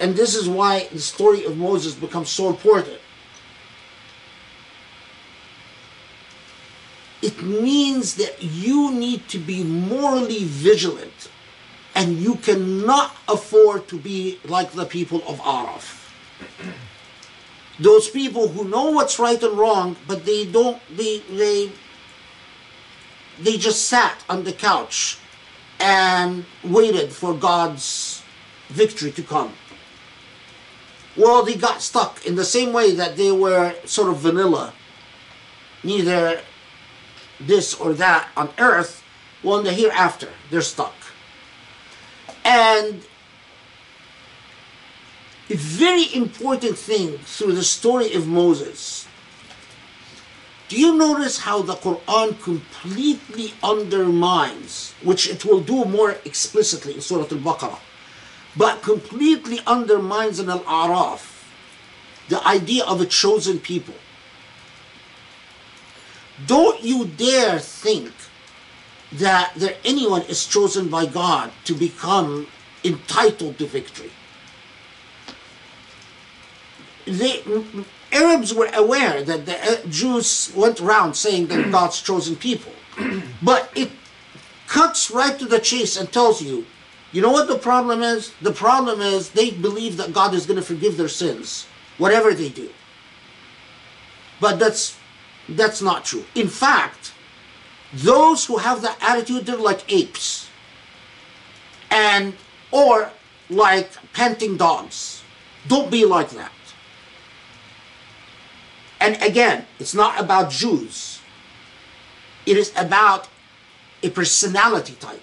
and this is why the story of Moses becomes so important. It means that you need to be morally vigilant and you cannot afford to be like the people of Araf. Those people who know what's right and wrong, but they don't, they, they, they just sat on the couch and waited for God's victory to come. Well, they got stuck in the same way that they were sort of vanilla. Neither this or that on earth, well, in the hereafter, they're stuck. And a very important thing through the story of Moses. Do you notice how the Quran completely undermines, which it will do more explicitly in Surah Al Baqarah, but completely undermines in Al Araf the idea of a chosen people? Don't you dare think that there anyone is chosen by God to become entitled to victory. The Arabs were aware that the uh, Jews went around saying that God's chosen people, but it cuts right to the chase and tells you, you know what the problem is? The problem is they believe that God is going to forgive their sins, whatever they do. But that's that's not true. In fact, those who have that attitude, they're like apes. And, or like panting dogs. Don't be like that. And again, it's not about Jews. It is about a personality type.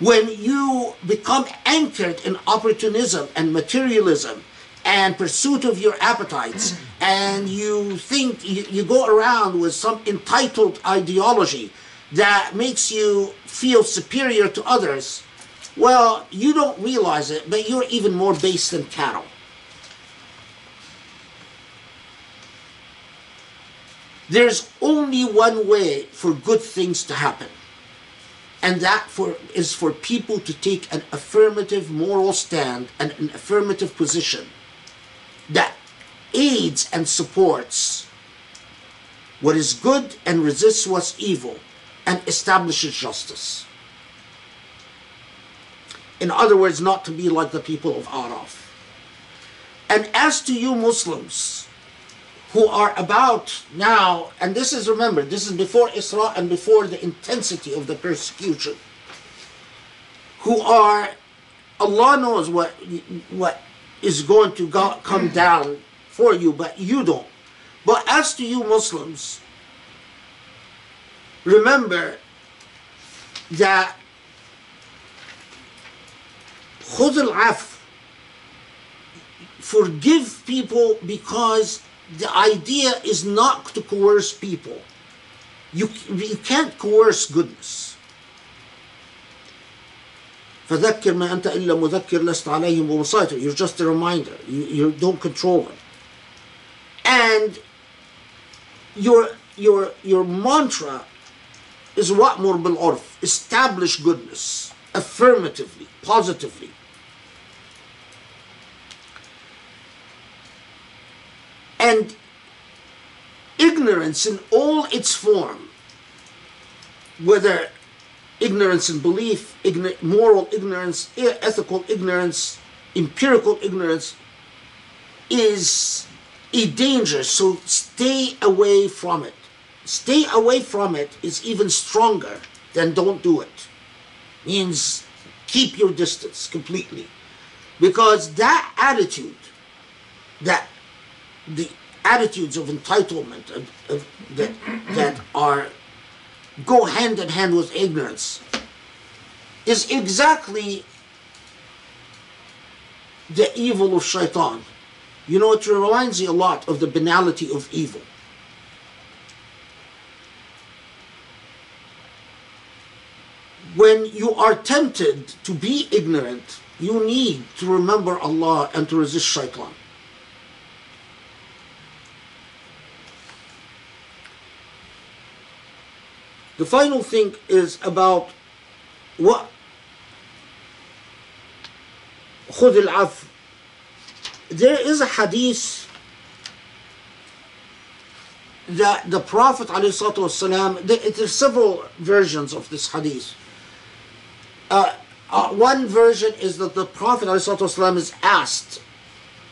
When you become anchored in opportunism and materialism and pursuit of your appetites and you think you, you go around with some entitled ideology that makes you feel superior to others well you don't realize it but you're even more base than cattle there's only one way for good things to happen and that for, is for people to take an affirmative moral stand and an affirmative position that aids and supports what is good and resists what's evil and establishes justice. In other words, not to be like the people of Araf. And as to you Muslims who are about now, and this is, remember, this is before Isra and before the intensity of the persecution, who are, Allah knows what, what is going to go, come down for you, but you don't. But as to you Muslims, remember that خذ العفو forgive people because the idea is not to coerce people. You, you can't coerce goodness. فذكر ما أنت إلا مذكر لست عليهم بمسيطر. You're just a reminder. You, you don't control them. And your, your, your mantra is وأمر بالعرف. Establish goodness affirmatively, positively. And ignorance in all its form, whether ignorance in belief, igno- moral ignorance, ethical ignorance, empirical ignorance, is a danger. So stay away from it. Stay away from it is even stronger than don't do it. Means keep your distance completely. Because that attitude, that the attitudes of entitlement that, that are go hand in hand with ignorance is exactly the evil of shaitan. You know, it reminds you a lot of the banality of evil. When you are tempted to be ignorant, you need to remember Allah and to resist shaitan. The final thing is about what خذ العفو there is a hadith that the Prophet والسلام, there, there's several versions of this hadith. Uh, uh, one version is that the Prophet والسلام, is asked,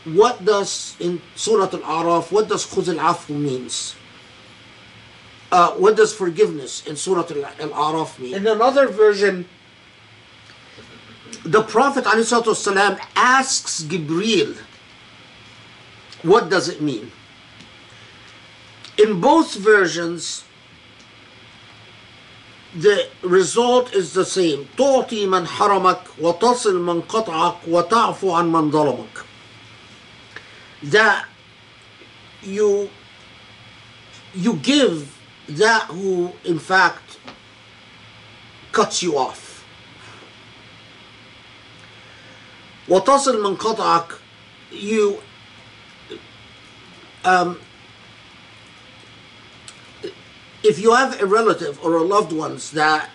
what does, in Surah Al-A'raf, what does khuz al-afu means? Uh, what does forgiveness in Surah Al-A'raf mean? In another version, the Prophet ﷺ asks Gibril, what does it mean? In both versions, the result is the same. تعطي من حرمك وتصل من قطعك وتعفو عن من ظلمك. That you you give that who in fact cuts you off. وتصل من قطعك you um, if you have a relative or a loved ones that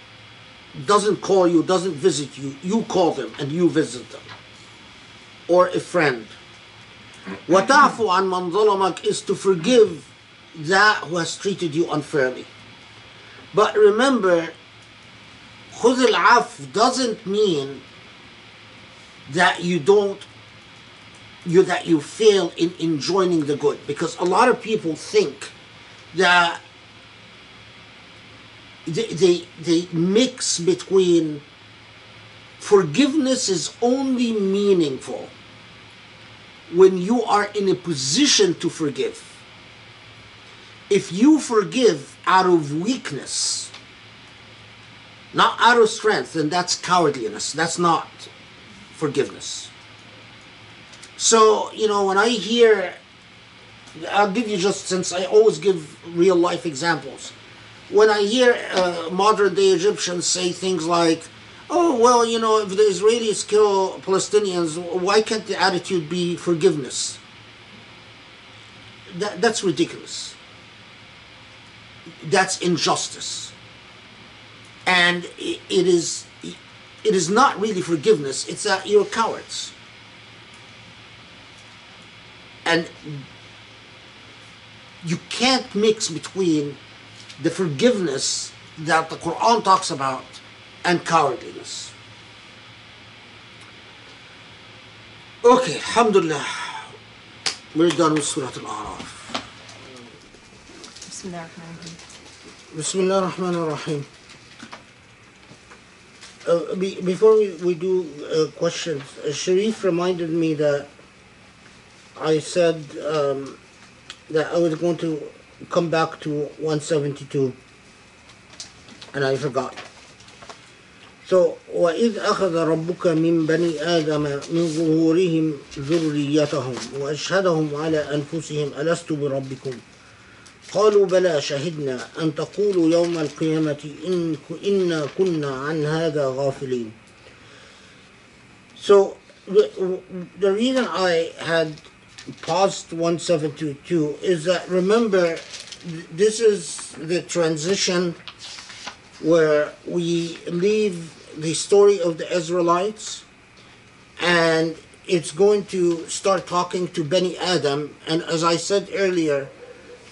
doesn't call you, doesn't visit you, you call them and you visit them. Or a friend. وَتَعْفُ عَنْ مَنْ ظَلَمَكَ is to forgive that who has treated you unfairly. But remember, خُذِ al-af doesn't mean that you don't you that you fail in enjoining the good because a lot of people think that they, they, they mix between forgiveness is only meaningful when you are in a position to forgive if you forgive out of weakness not out of strength then that's cowardliness that's not forgiveness so, you know, when I hear, I'll give you just since I always give real life examples. When I hear uh, modern day Egyptians say things like, oh, well, you know, if the Israelis kill Palestinians, why can't the attitude be forgiveness? That, that's ridiculous. That's injustice. And it, is it is not really forgiveness, it's that you're cowards and you can't mix between the forgiveness that the Quran talks about and cowardliness. Okay, Alhamdulillah. We're done with Surah Al-A'raf. Bismillah ar-Rahman ar-Rahim. Uh, be, before we, we do uh, questions, uh, Sharif reminded me that I said um, that I was going to come back to 172, and I forgot. So, وإذ أخذ ربك من بني آدم من ظهورهم ذريتهم وأشهدهم على أنفسهم ألست بربكم قالوا بلى شهدنا أن تقولوا يوم القيامة إن إنا كنا عن هذا غافلين. So the, the reason I had paused 1722 is that remember this is the transition where we leave the story of the Israelites and it's going to start talking to Beni Adam. And as I said earlier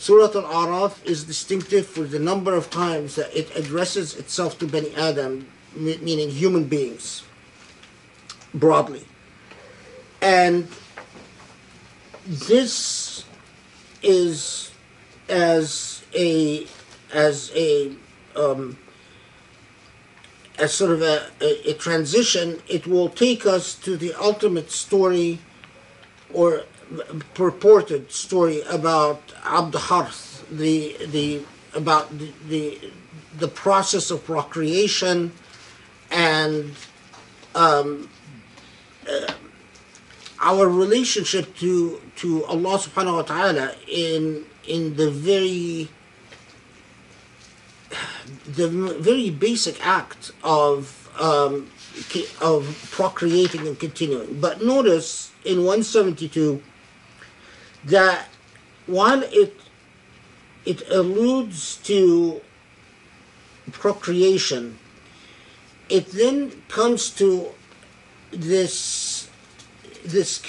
Surah Al-Araf is distinctive for the number of times that it addresses itself to Beni Adam meaning human beings broadly. And this is as a as a um, as sort of a, a, a transition, it will take us to the ultimate story or purported story about Abd the the about the, the the process of procreation and um, uh, our relationship to to Allah subhanahu wa ta'ala in in the very the very basic act of um, of procreating and continuing. But notice in 172 that while it it alludes to procreation, it then comes to this this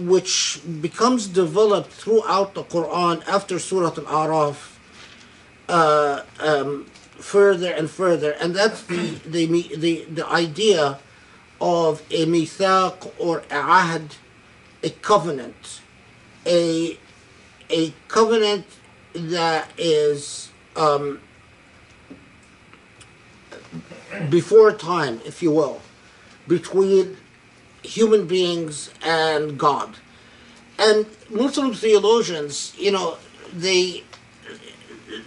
which becomes developed throughout the Quran after Surah Al-Araf uh, um, further and further, and that's the, the the the idea of a mithaq or a ahd, a covenant, a a covenant that is um, before time, if you will, between human beings and God. And Muslim theologians, you know, they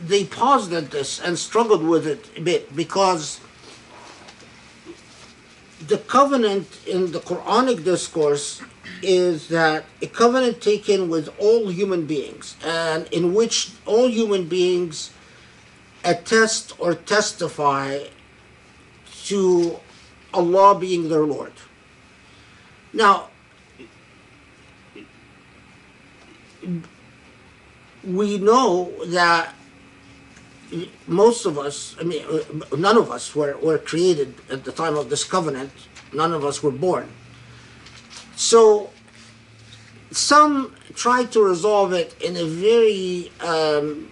they paused at this and struggled with it a bit because the covenant in the Quranic discourse is that a covenant taken with all human beings and in which all human beings attest or testify to Allah being their Lord. Now, we know that most of us, I mean, none of us were, were created at the time of this covenant. None of us were born. So some tried to resolve it in a very, um,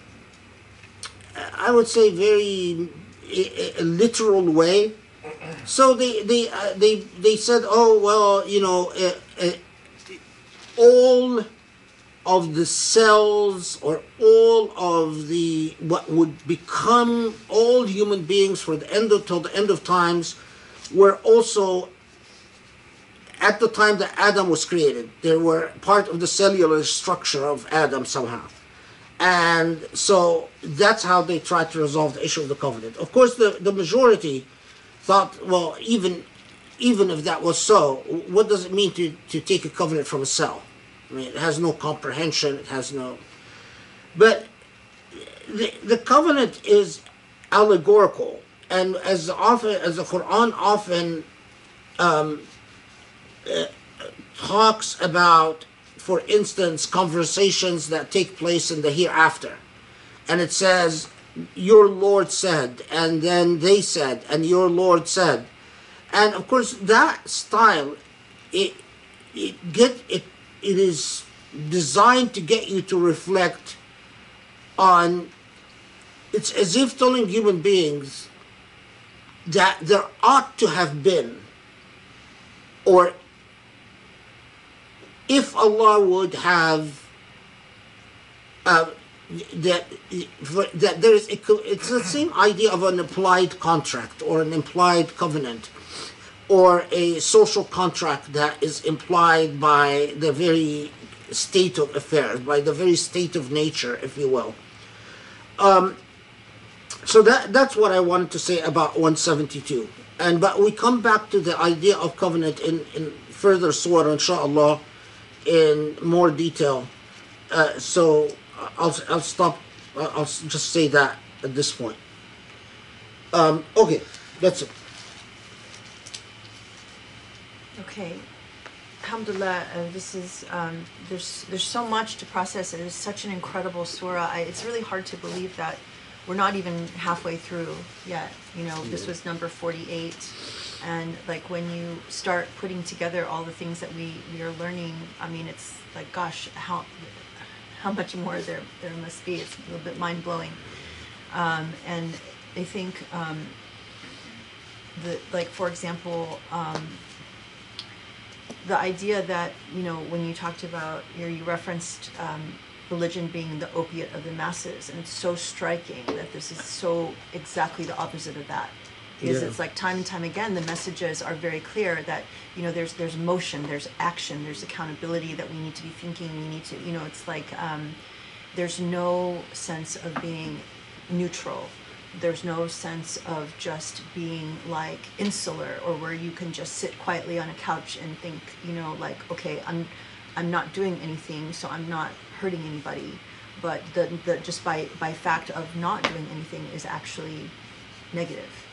I would say, very a, a literal way. So they they uh, they they said, oh well, you know, uh, uh, all of the cells or all of the what would become all human beings for the end of till the end of times were also at the time that Adam was created. They were part of the cellular structure of Adam somehow. And so that's how they tried to resolve the issue of the covenant. Of course, the, the majority thought, well, even even if that was so, what does it mean to, to take a covenant from a cell? I mean, it has no comprehension, it has no. But the, the covenant is allegorical, and as often as the Quran often um, uh, talks about, for instance, conversations that take place in the hereafter, and it says, "Your Lord said," and then they said, and your Lord said, and of course that style, it it get it it is designed to get you to reflect on it's as if telling human beings that there ought to have been or if Allah would have uh, that that there is it's the same idea of an implied contract or an implied covenant or a social contract that is implied by the very state of affairs, by the very state of nature, if you will. Um, so that that's what I wanted to say about 172. and but we come back to the idea of covenant in, in further surah, inshallah, in more detail. Uh, so I'll, I'll stop, I'll just say that at this point. Um, okay, that's it. Okay. Alhamdulillah, uh, this is, um, there's, there's so much to process. It is such an incredible surah. I, it's really hard to believe that we're not even halfway through yet. You know, this was number 48. And like when you start putting together all the things that we, we are learning, I mean, it's like, gosh, how, how much more there, there must be. It's a little bit mind blowing. Um, and I think, um, the, like, for example, um, the idea that you know when you talked about you, you referenced um, religion being the opiate of the masses and it's so striking that this is so exactly the opposite of that because Yeah. it's like time and time again the messages are very clear that you know there's there's motion there's action there's accountability that we need to be thinking we need to you know it's like um, there's no sense of being neutral. There's no sense of just being like insular or where you can just sit quietly on a couch and think you know like okay i'm i'm not doing anything so i'm not hurting anybody. But the, the just by by fact of not doing anything is actually negative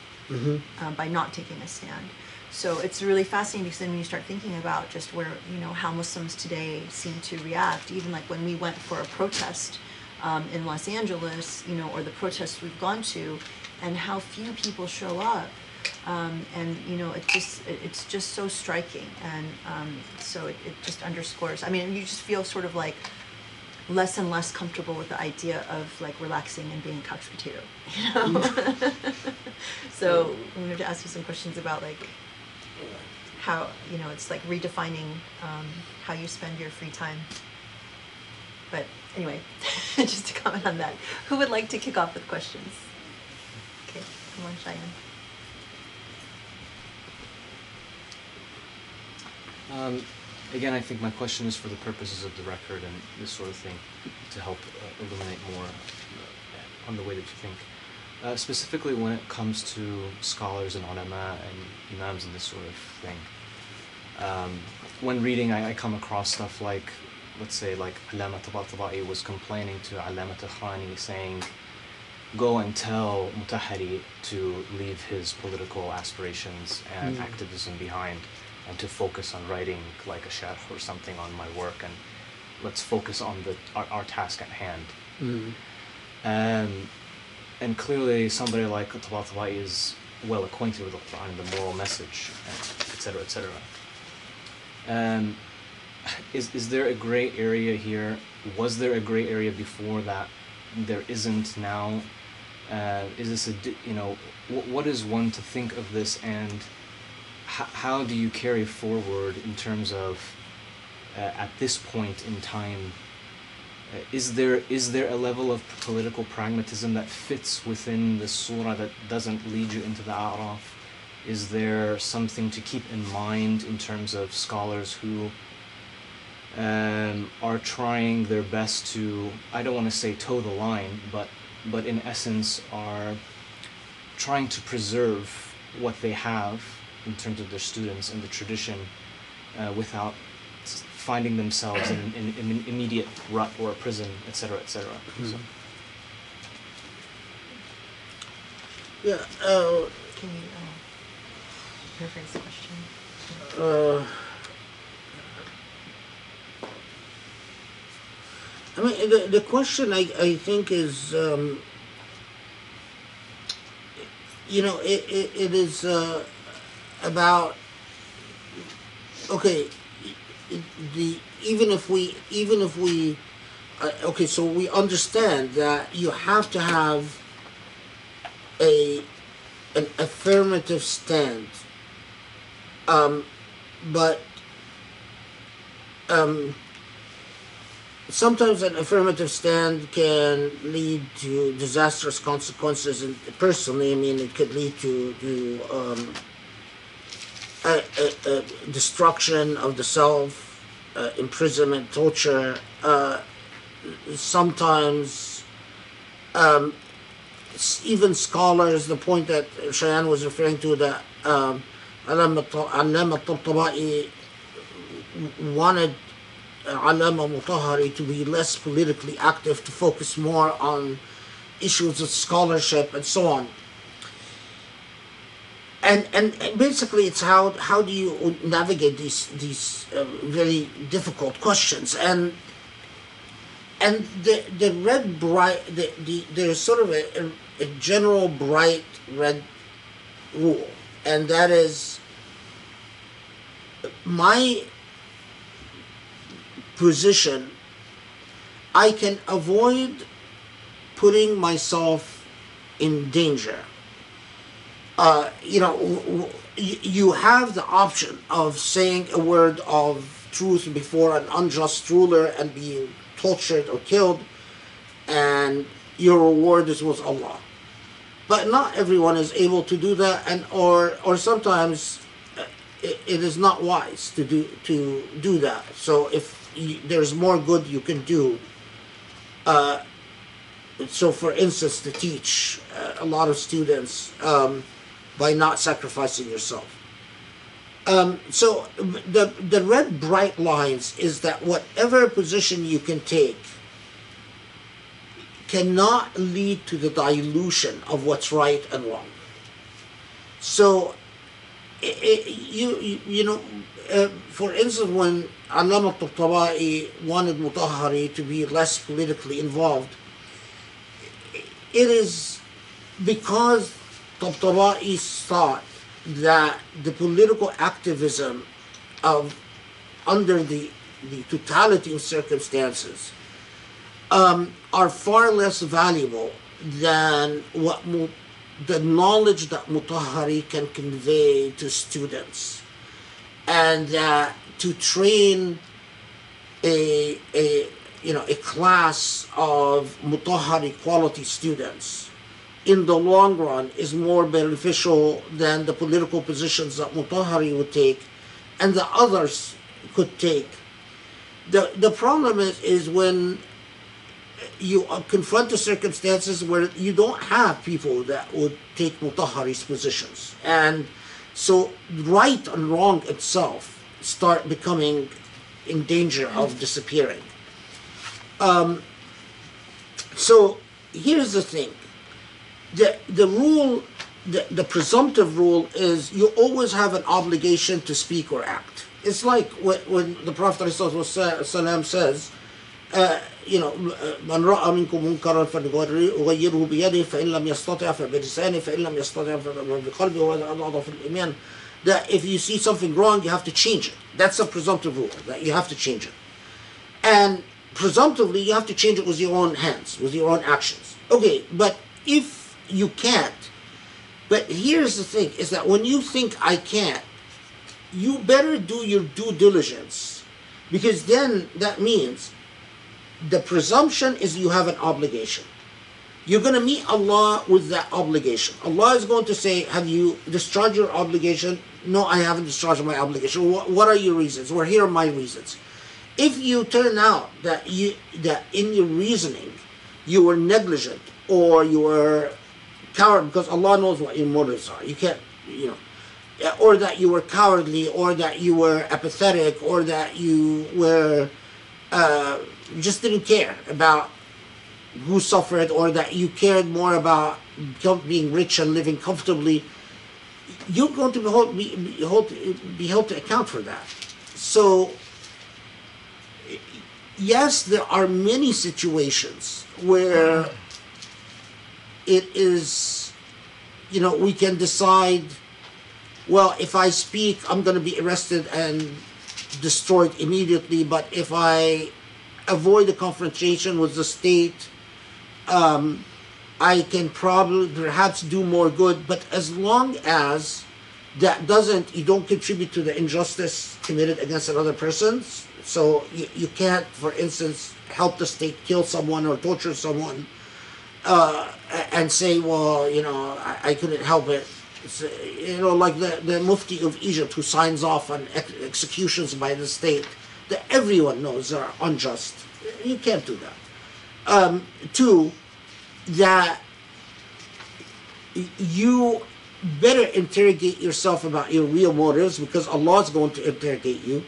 um, by not taking a stand so it's really fascinating because then when you start thinking about just where you know how muslims today seem to react even like when we went for a protest um, in Los Angeles, you know, or the protests we've gone to, and how few people show up. Um, and you know, it just it, it's just so striking, and um, so it, it just underscores. I mean, you just feel sort of like less and less comfortable with the idea of like relaxing and being a couch potato, you know. so I'm going to ask you some questions about like how you know it's like redefining um, how you spend your free time. But anyway, just to comment on that, who would like to kick off with questions? Okay, come on, Cheyenne. Um, again, I think my question is for the purposes of the record and this sort of thing to help uh, illuminate more uh, on the way that you think. Uh, specifically when it comes to scholars and ulama and imams and this sort of thing. Um, when reading, I, I come across stuff like, let's say, like Allama Tabatabai was complaining to Allama Khani saying, go and tell Mutahari to leave his political aspirations and Mm. activism behind and to focus on writing like a sharh or something on my work and let's focus on the our, our task at hand. Mm. Um, and clearly somebody like Tabatabai is well acquainted with the Quran and the moral message, etc., etc. Um, is is there a gray area here? Was there a gray area before that? There isn't now. Uh, is this a you know wh- what is one to think of this and how do you carry forward in terms of uh, at this point in time uh, is there is there a level of political pragmatism that fits within the surah that doesn't lead you into the a'raf? Is there something to keep in mind in terms of scholars who um, are trying their best to I don't want to say toe the line but but in essence are trying to preserve what they have in terms of their students and the tradition uh, without finding themselves in, in, in an immediate rut or a prison, etc., etc. So, Yeah, uh, Can you uh, rephrase the question? uh, I mean, the, the question I, I think is, um, you know, it, it, it is uh, about, okay, the, even if we, even if we, uh, okay, so we understand that you have to have a, an affirmative stand um, but um, sometimes an affirmative stand can lead to disastrous consequences. And personally, I mean, it could lead to to um, a, a, a destruction of the self, uh, imprisonment, torture. Uh, sometimes. Um, even scholars, the point that Cheyenne was referring to, that um, Allama T- Allama Tabatabai wanted Allama Mutahari to be less politically active, to focus more on issues of scholarship and so on. And, and basically, it's how how do you navigate these these uh, very difficult questions? And and the the red bright the, the there's sort of a, a general bright red rule. And that is my position i can avoid putting myself in danger uh, you know you have the option of saying a word of truth before an unjust ruler and being tortured or killed and your reward is with allah. But not everyone is able to do that and or or sometimes uh, it, it is not wise to do to do that. So if you, there's more good you can do uh, so for instance to teach uh, a lot of students um, by not sacrificing yourself um, so the the red bright lines is that whatever position you can take cannot lead to the dilution of what's right and wrong. So, i i you, you you know, uh, for instance, when Allama Tabatabai wanted Mutahari to be less politically involved, it is because Tabatabai thought that the political activism of under the the totality of circumstances um, are far less valuable than what the knowledge that Mutahari can convey to students, and to train a, a you know a class of Mutahari quality students in the long run is more beneficial than the political positions that Mutahari would take and the others could take. The the problem is is when you confront the circumstances where you don't have people that would take Mutahari's positions. And so right and wrong itself start becoming in danger of disappearing. Um, so here's the thing The, the rule, the, the presumptive rule is you always have an obligation to speak or act. It's like when, when the Prophet ﷺ says, uh, you know من رأى منكم منكرا فليغيره بيده فإن لم يستطع فبلسانه فإن لم يستطع فبقلبه وهذا أضعف الإيمان that if you see something wrong you have to change it that's a presumptive rule that you have to change it and presumptively you have to change it with your own hands with your own actions okay but if you can't but here's the thing is that when you think I can't you better do your due diligence because then that means the presumption is you have an obligation. You're going to meet Allah with that obligation. Allah is going to say, Have you discharged your obligation? No, I haven't discharged my obligation. What, are your reasons? Well, here are my reasons. If you turn out that you that in your reasoning you were negligent or you were coward because Allah knows what your motives are. You can't, you know, or that you were cowardly, or that you were apathetic, or that you were uh, just didn't care about who suffered or that you cared more about being rich and living comfortably, you're going to be held, be, be, held, be held to account for that. So, yes, there are many situations where it is, you know, we can decide, well, if I speak, I'm going to be arrested and destroyed immediately, but if I avoid the confrontation with the state, um, I can probably perhaps do more good. But as long as that doesn't, you don't contribute to the injustice committed against another person. So you, you can't, for instance, help the state kill someone or torture someone uh, and say, well, you know, I, I couldn't help it. You know, like the, the Mufti of Egypt who signs off on ex- executions by the state that everyone knows are unjust. You can't do that. Um, two, that you better interrogate yourself about your real motives because Allah is going to interrogate you.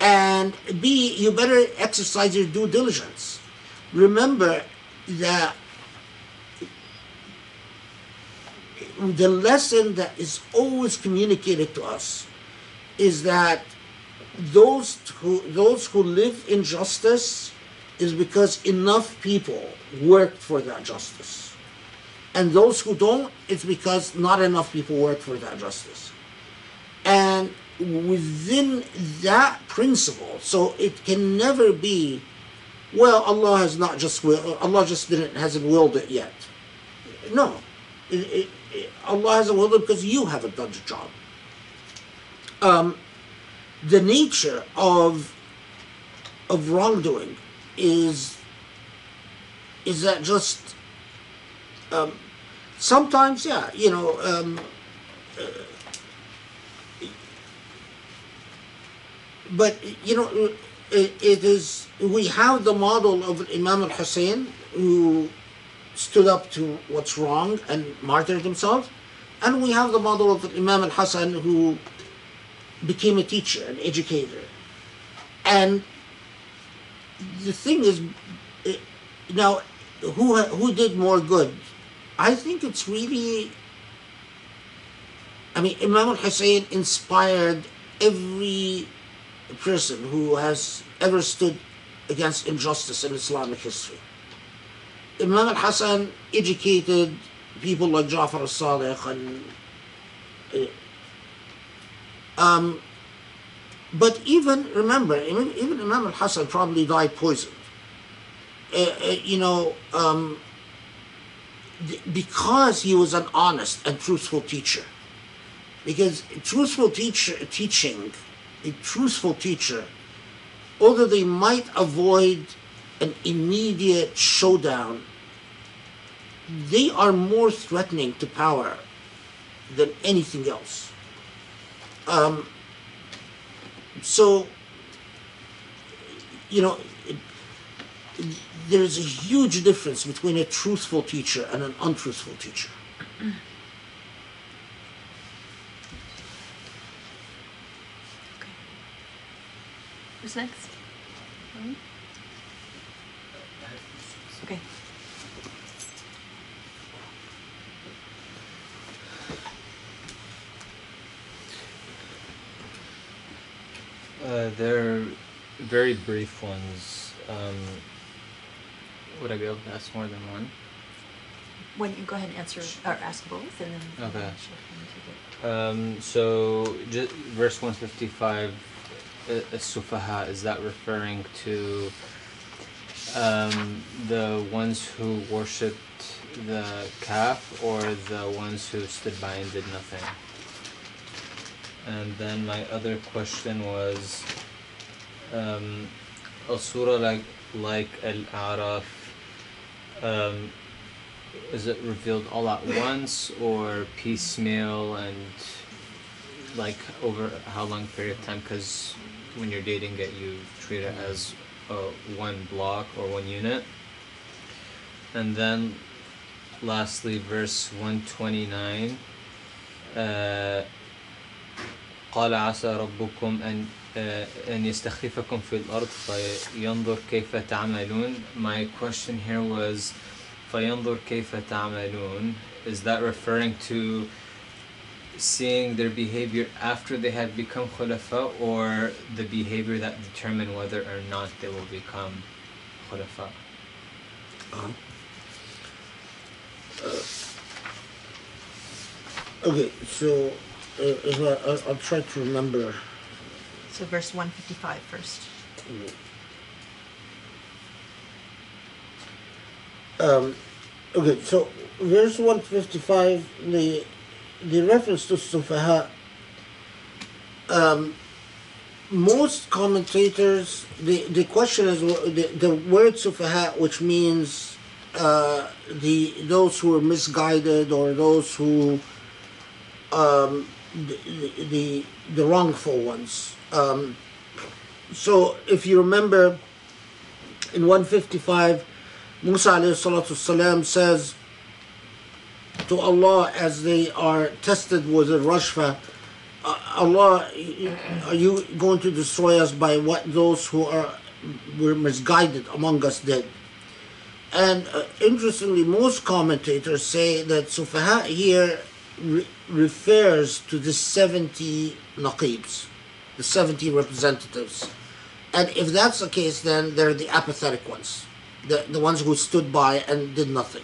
And B, you better exercise your due diligence. Remember that the lesson that is always communicated to us is that those who those who live in justice is because enough people work for that justice. And those who don't, it's because not enough people work for that justice. And within that principle, so it can never be, well, Allah has not just will, Allah just didn't hasn't willed it yet. No, it, it, Allah hasn't willed it because you haven't done the job. Um, the nature of of wrongdoing is is that just um, sometimes yeah you know um, uh, but you know it, it is we have the model of Imam al Hussein who stood up to what's wrong and martyred himself and we have the model of Imam al Hassan who became a teacher an educator and the thing is, eh, now, who who did more good? I think it's really. I mean, Imam al Hussein inspired every person who has ever stood against injustice in Islamic history. Imam al Hassan educated people like Ja'far al Sadiq and. Um, but even remember, even, even Imam al Hassan probably died poisoned. Uh, uh, you know, um, th- because he was an honest and truthful teacher. Because truthful teacher teaching, a truthful teacher, although they might avoid an immediate showdown, they are more threatening to power than anything else. Um, so you know there's a huge difference between a truthful teacher and an untruthful teacher. Who's next? Ryan? Okay. Uh, they're very brief ones. Um, would I be able to ask more than one? Don't you go ahead and answer or ask both, and then Okay. Um, so, ju- verse 155, uh, Sufaha, is that referring to um, the ones who worshipped the calf or the ones who stood by and did nothing? And then my other question was um, a surah like, like Al Araf, um, is it revealed all at once or piecemeal and like over how long period of time? Because when you're dating it, you treat it as uh, one block or one unit. And then lastly, verse 129. Uh, قال عسى ربكم أن uh, أن يستخلفكم في الأرض فينظر كيف تعملون. My question here was فينظر كيف تعملون. Is that referring to seeing their behavior after they had become khulafa or the behavior that determine whether or not they will become khulafa? Um, okay so uh, I, I'll, I'll try to remember So verse 155 first. Um, okay, so verse 155, the the reference to Sufaha, um, most commentators, the, the question is the, the word Sufaha, which means uh, the those who are misguided or those who um, the, the the wrongful ones. Um, so if you remember in 155 Musa salam says, to Allah as they are tested with a Rajfa. Uh, Allah, are you going to destroy us by what those who are were misguided among us did? And uh, interestingly, most commentators say that Sufaha here re- refers to the 70 naqibs, the 70 representatives. And if that's the case, then they're the apathetic ones, the, the ones who stood by and did nothing.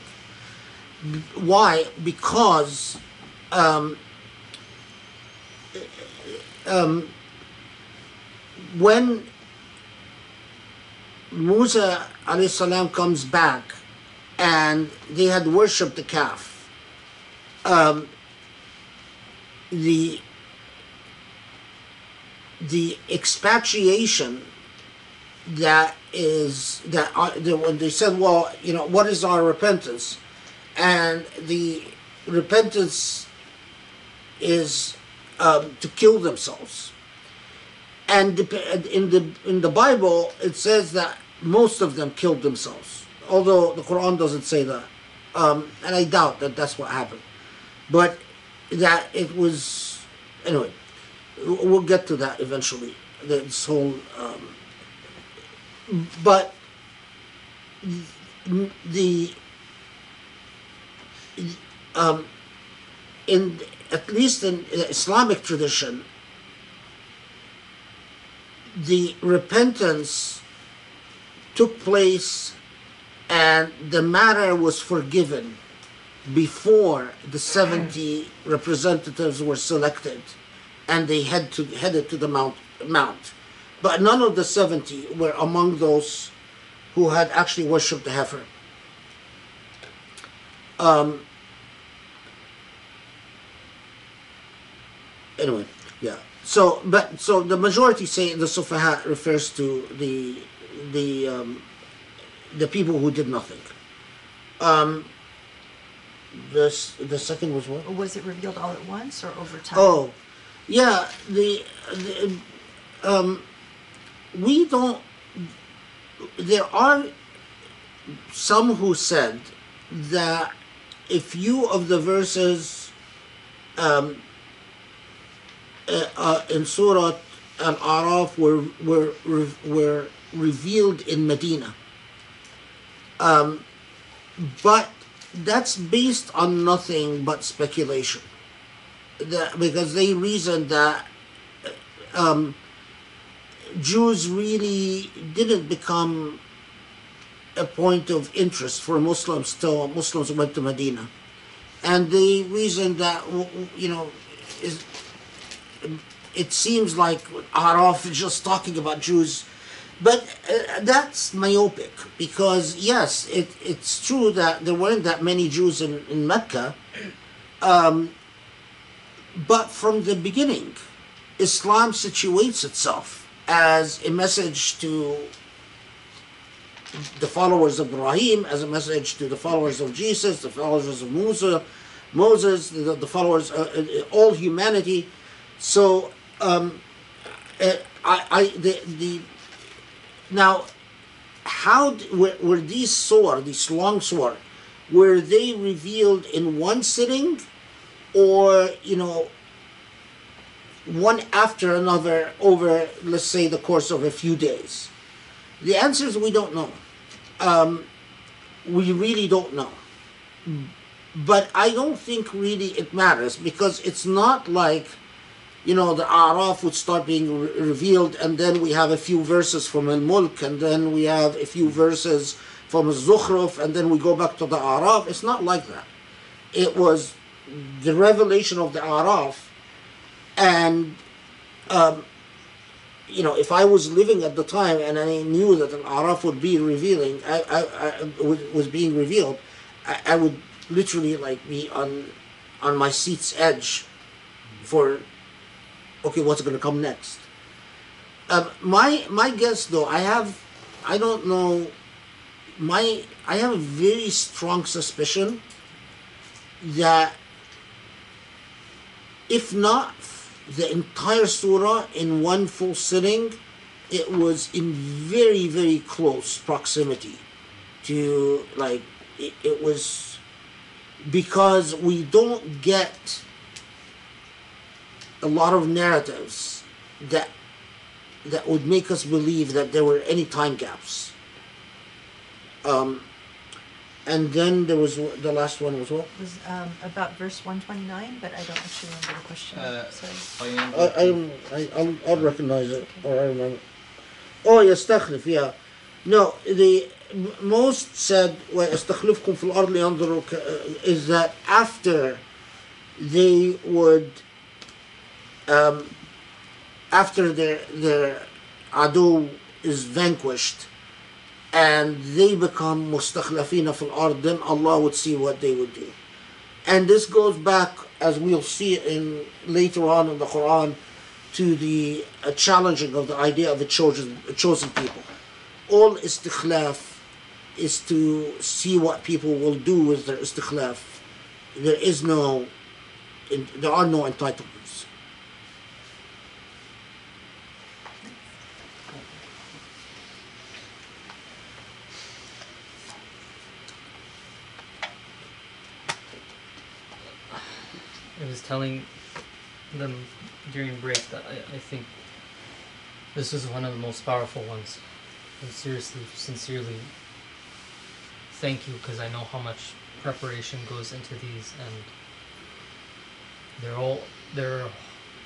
Why? Because um, um, when Musa salam comes back and they had worshipped the calf, um, the the expatriation that is that uh, when they said, well, you know, what is our repentance? And the repentance is um, to kill themselves. And in the in the Bible, it says that most of them killed themselves, although the Quran doesn't say that, um, and I doubt that that's what happened. But that it was anyway. We'll get to that eventually. This whole, um, but the um, in at least in the Islamic tradition, the repentance took place and the matter was forgiven before the 70 representatives were selected and they had to headed to the mount mount but none of the 70 were among those who had actually worshipped the heifer um, anyway, yeah. So, but so the majority say the sufaha refers to the the um, the people who did nothing. Um, the the second was what? Was it revealed all at once or over time? Oh, yeah. The, the um, we don't. There are some who said that a few of the verses um, uh, uh, in Surah Al Araf were were were revealed in Medina. Um, but that's based on nothing but speculation. The, because they reasoned that um, Jews really didn't become a point of interest for Muslims till Muslims went to Medina, and they reasoned that you know is it seems like Araf is just talking about Jews, but uh, that's myopic because yes, it, it's true that there weren't that many Jews in, in Mecca, um, but from the beginning, Islam situates itself as a message to the followers of Ibrahim, as a message to the followers of Jesus, the followers of Musa, Moses, the, the followers, uh, uh, all humanity. So, um, uh, I, I, the, the, now, how were, were these surah, these long surah, were they revealed in one sitting, or you know, one after another over, let's say, the course of a few days? The answer is we don't know. Um, we really don't know. But I don't think really it matters because it's not like, you know, the Araf would start being re- revealed and then we have a few verses from Al Mulk and then we have a few verses from Al Zukhruf and then we go back to the Araf. It's not like that. It was the revelation of the Araf and um, you know, if I was living at the time and I knew that an Araf would be revealing, I, I, I was was being revealed, I, I would literally like be on, on my seat's edge, for, okay, what's going to come next? Um, my my guess though, I have, I don't know, my I have a very strong suspicion that if not the entire surah in one full sitting, it was in very, very close proximity to, like, it, it was because we don't get a lot of narratives that that would make us believe that there were any time gaps. Um, and then there was the last one was what? was um, about verse 129, but I don't actually remember the question. Uh, Sorry. I I I I'll, I'll recognize it or I remember. Oh يستخلف yeah. No, the m- most said ويستخلفكم في الأرض لينظروا ك- is that after they would um, after their their adu is vanquished and they become mustakhlafina fil ard, then Allah would see what they would do. And this goes back, as we'll see in later on in the Quran, to the uh, challenging of the idea of a chosen, a chosen people. All istikhlaf is to see what people will do with their istikhlaf. There is no, there are no entitlements. Telling them during break that I, I think this was one of the most powerful ones. And seriously, sincerely, thank you because I know how much preparation goes into these, and they're all they're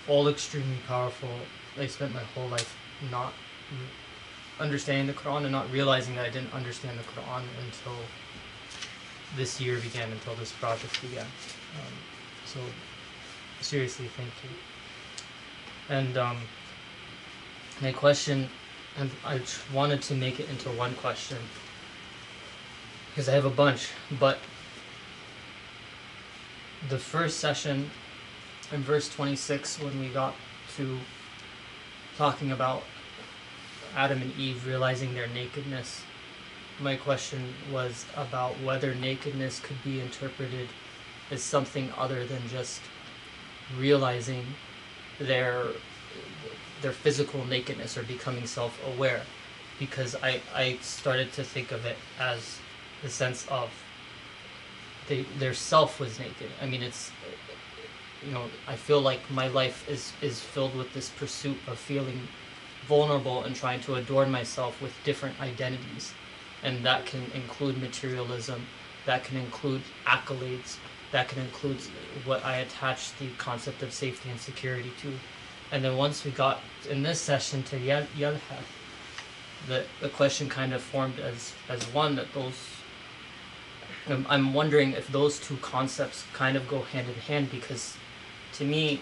all extremely powerful. I spent my whole life not understanding the Quran and not realizing that I didn't understand the Quran until this year began, until this project began. Um, so seriously, thank you. And um, my question, and I wanted to make it into one question because I have a bunch, but the first session in verse 26 when we got to talking about Adam and Eve realizing their nakedness my question was about whether nakedness could be interpreted as something other than just realizing their their physical nakedness or becoming self-aware because I, I started to think of it as the sense of they, their self was naked. I mean, it's you know I feel like my life is is filled with this pursuit of feeling vulnerable and trying to adorn myself with different identities and that can include materialism that can include accolades that can include what i attach the concept of safety and security to. And then once we got in this session to Yalhath, the, the question kind of formed as as one that those I'm, I'm wondering if those two concepts kind of go hand in hand because to me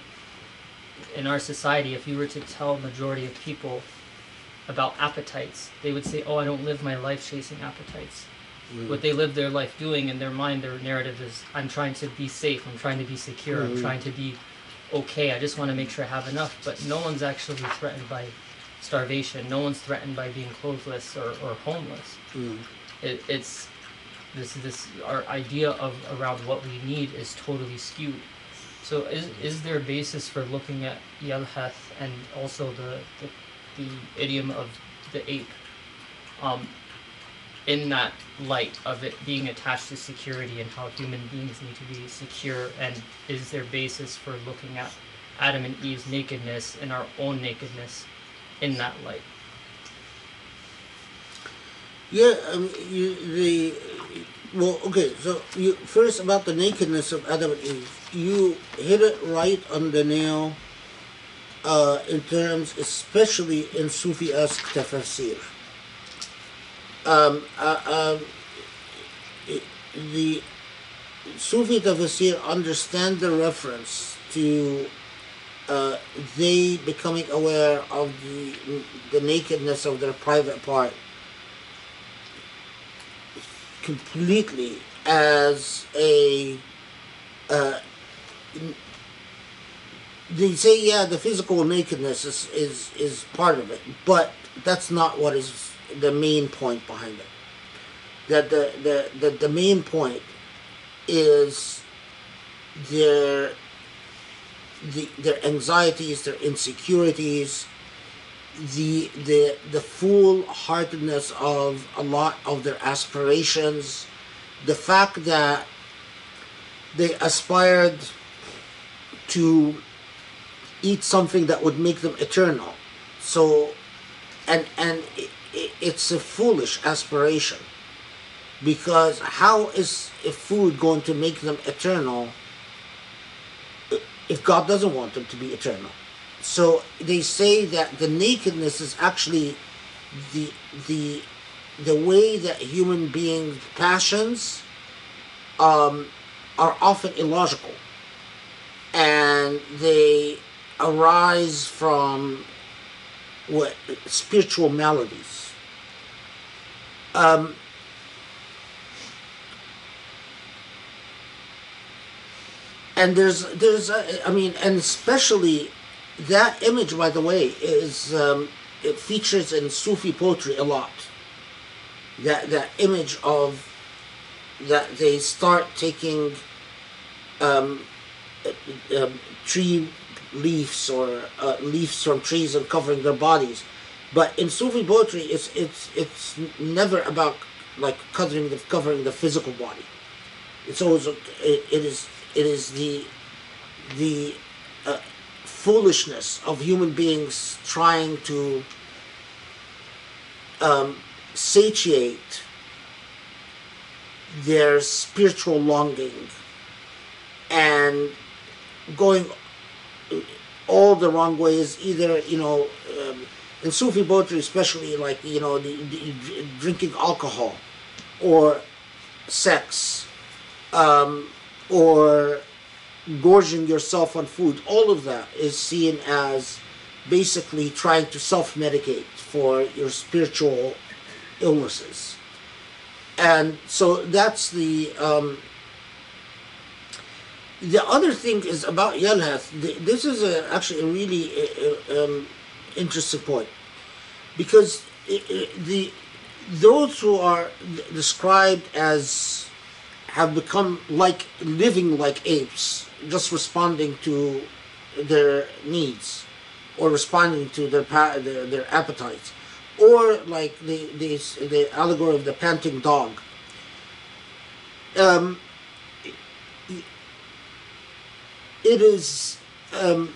in our society if you were to tell majority of people about appetites they would say oh i don't live my life chasing appetites what they live their life doing in their mind their narrative is i'm trying to be safe i'm trying to be secure i'm Mhm. trying to be okay i just want to make sure i have enough but no one's actually threatened by starvation no one's threatened by being clothesless or, or homeless Mm. it, it's this this our idea of around what we need is totally skewed. So is is there a basis for looking at Yalhath and also the, the the idiom of the ape, um, in that light of it being attached to security and how human beings need to be secure and is there basis for looking at Adam and Eve's nakedness and our own nakedness in that light? Yeah, um, you, the well, okay. So you first about the nakedness of Adam and Eve. You hit it right on the nail. Uh, in terms, especially in Sufi-esque tafsir. Um, uh, um, the Sufi tafsir understand the reference to uh, they becoming aware of the the nakedness of their private part completely as a uh, they say yeah the physical nakedness is, is is part of it but that's not what is the main point behind it that the the the, the main point is their the, their anxieties their insecurities the the the foolhardiness of a lot of their aspirations, the fact that they aspired to eat something that would make them eternal. So, and and it's a foolish aspiration. Because how is food going to make them eternal if God doesn't want them to be eternal? So they say that the nakedness is actually the the the way that human beings passions um, are often illogical. And they arise from what spiritual maladies um, and there's there's a, I mean and especially that image by the way is um, it features in Sufi poetry a lot. That that image of that they start taking um, uh, um, tree leaves or uh, leaves from trees and covering their bodies but in Sufi poetry it's it's it's never about like covering the covering the physical body. It's always it, it is it is the the uh, foolishness of human beings trying to um, satiate their spiritual longing and going all the wrong ways either you know um, in sufi poetry especially like you know the, the, drinking alcohol or sex um, or gorging yourself on food all of that is seen as basically trying to self-medicate for your spiritual illnesses and so that's the um, the other thing is about Yalhath. th- This is a, actually a really uh, um, interesting point because the those who are described as have become like living like apes, just responding to their needs or responding to their their, their appetites, or like the, the the allegory of the panting dog. Um, it is um,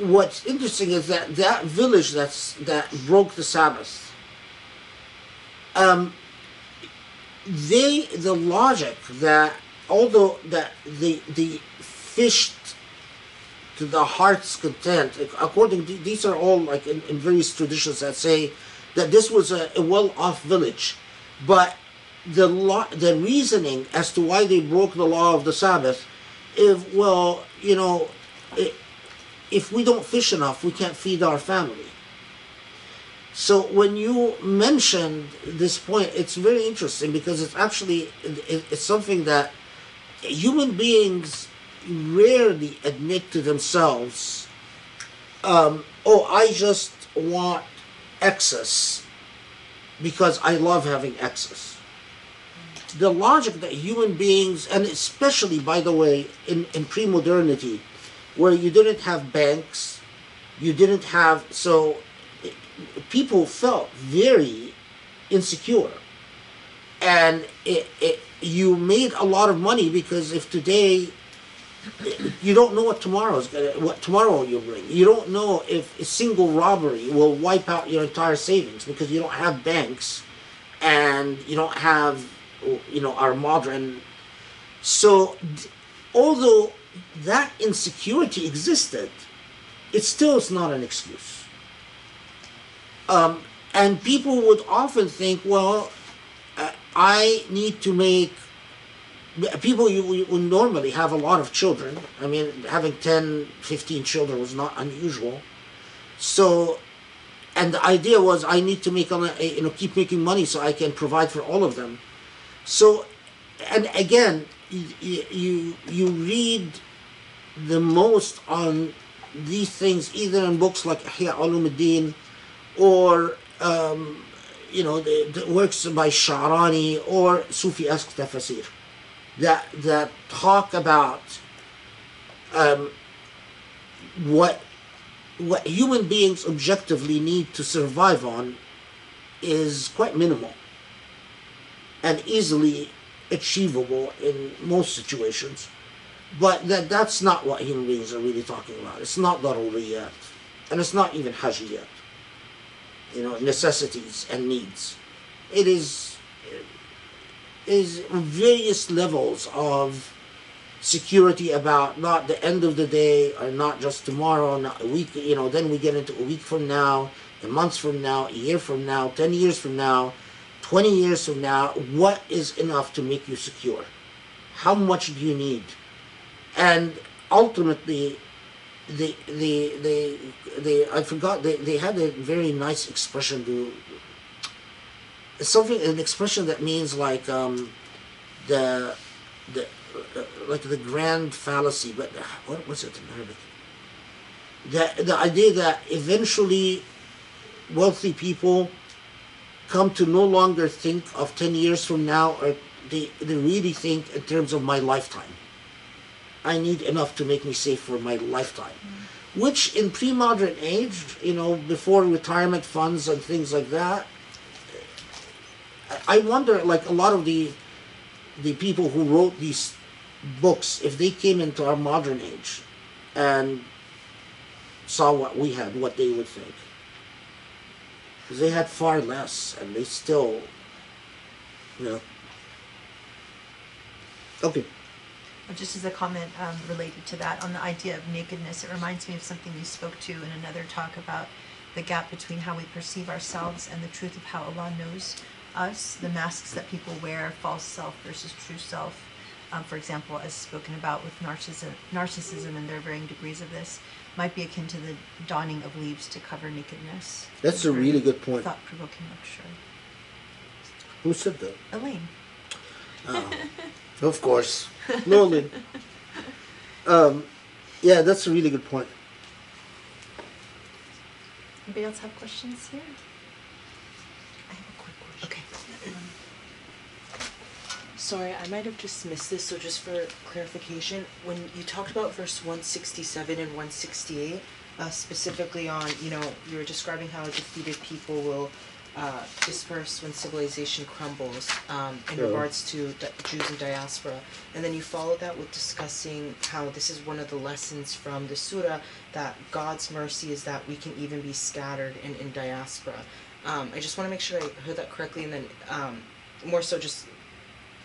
what's interesting is that that village that's that broke the Sabbath. Um, they the logic that although that the the fished to the heart's content according to these are all like in, in various traditions that say that this was a, a well-off village but the law the reasoning as to why they broke the law of the sabbath if well you know i if we don't fish enough we can't feed our family. So when you mentioned this point it's very interesting because it's actually it's something that human beings rarely admit to themselves um, oh i just want excess because i love having excess. The logic that human beings and especially by the way in, in pre-modernity where you didn't have banks you didn't have so people felt very insecure. And it, it, you made a lot of money because if today you don't know what tomorrow's what tomorrow you'll bring. You don't know if a single robbery will wipe out your entire savings because you don't have banks and you don't have you know our modern so although that insecurity existed it still is not an excuse. Um, and people would often think well uh, i need to make people you, you would normally have a lot of children. I mean having 10 15 children was not unusual. So and the idea was i need to make you know keep making money so i can provide for all of them. So and again you you, read the most on these things either in books like Ihya Ulumuddin or um, you know the, the works by Sharani or Sufi-esque tafsir that that talk about um, what what human beings objectively need to survive on is quite minimal and easily achievable in most situations. But that that's not what human beings are really talking about. It's not daruriyat. And it's not even hajj hajiyat. You know, necessities and needs. It is is various levels of security about not the end of the day or not just tomorrow, not a week, you know, then we get into a week from now, a month from now, a year from now, 10 years from now, 20 years from now, what is enough to make you secure? How much do you need? And ultimately, the, the, the, the, I forgot, they, they had a very nice expression to, something, an expression that means like, um, the, the, uh, like the grand fallacy, but uh, what was it in Arabic? The, the idea that eventually wealthy people come to no longer think of 10 years from now or they, they really think in terms of my lifetime. I need enough to make me safe for my lifetime. Mm. Which in pre-modern age, you know, before retirement funds and things like that, I wonder, like a lot of the the people who wrote these books, if they came into our modern age and saw what we had, what they would think. Because they had far less, and they still, you know. Okay. Uh, Just as a comment um, related to that, on the idea of nakedness, it reminds me of something you spoke to in another talk about the gap between how we perceive ourselves and the truth of how Allah knows us, the masks that people wear, false self versus true self. Um, for example, as spoken about with narcissism, narcissism and their varying degrees of this, might be akin to the donning of leaves to cover nakedness. That's a really good point. Thought provoking lecture. Who said that? Elaine. Of course. Nolan. um, yeah, that's a really good point. Anybody else have questions here? I have a quick question. Okay. Sorry, I might have just missed this, so just for clarification, when you talked about verse one sixty-seven and one sixty-eight, uh, specifically on, you know, you were describing how defeated people will uh, disperse when civilization crumbles, um, in Yeah. regards to di- Jews and diaspora. And then you followed that with discussing how this is one of the lessons from the surah, that God's mercy is that we can even be scattered in, in diaspora. Um, I just wanna make sure I heard that correctly, and then, um, more so just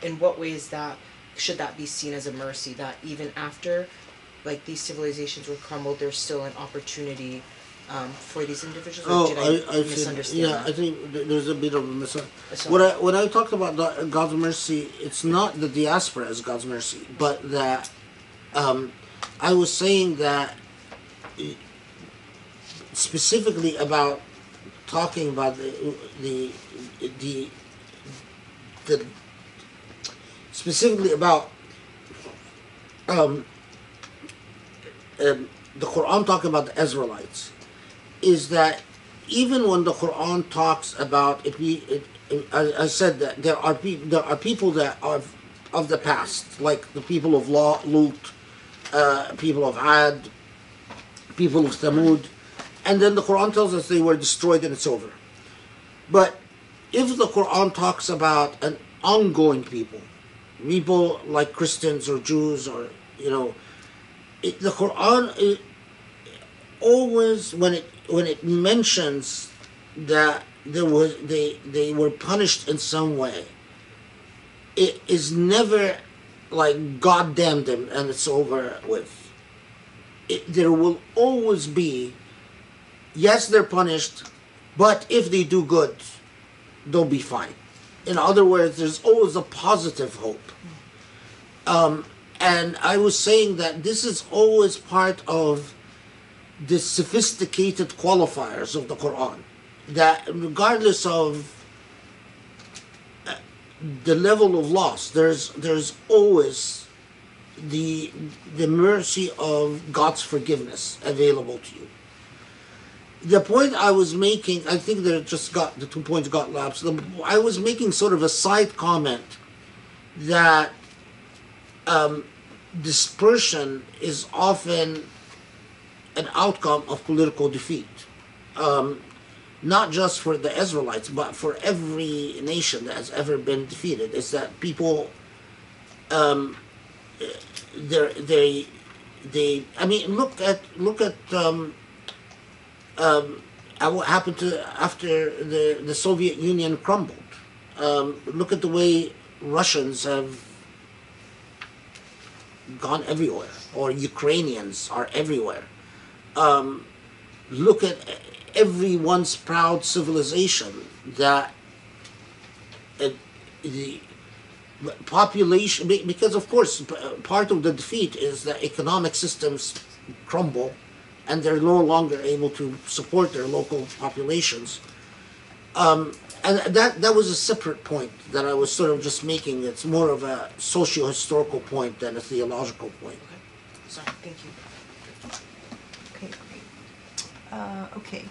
in what ways that should that be seen as a mercy that even after like these civilizations were crumbled there's still an opportunity um, for these individuals or Oh, did I, I, I think, misunderstand yeah, that? I think there's a bit of a misunderstanding. When I when I talked about God's mercy, it's not the diaspora as God's mercy, but that um, I was saying that specifically about talking about the the the, the specifically about um, um, the Quran talking about the Israelites is that even when the Quran talks about it, we it, it, I, I said that there are people there are people that are of the past, like the people of Law, Lut, uh, people of Ad, people of Thamud, and then the Quran tells us they were destroyed and it's over. But if the Quran talks about an ongoing people, people like Christians or Jews or you know, it, the Quran it, always when it when it mentions that there was they they were punished in some way, it is never like God damn them and it's over with. It, there will always be, yes, they're punished, but if they do good, they'll be fine. In other words, there's always a positive hope. Um, and I was saying that this is always part of the sophisticated qualifiers of the Quran. That regardless of uh, the level of loss, there's there's always the the mercy of God's forgiveness available to you. The point I was making, I think that just got the two points got lapsed. I was making sort of a side comment that um, dispersion is often an outcome of political defeat. Um, not just for the Israelites, but for every nation that has ever been defeated, is that people um, they they. I mean, look at look at um, um, what happened to after the the Soviet Union crumbled. Um, look at the way Russians have gone everywhere, or Ukrainians are everywhere. Um, look at every once proud civilization that uh, the population because of course part of the defeat is that economic systems crumble and they're no longer able to support their local populations um, and that that was a separate point that I was sort of just making it's more of a socio-historical point than a theological point Sorry, thank you. Okay, great. Uh, okay.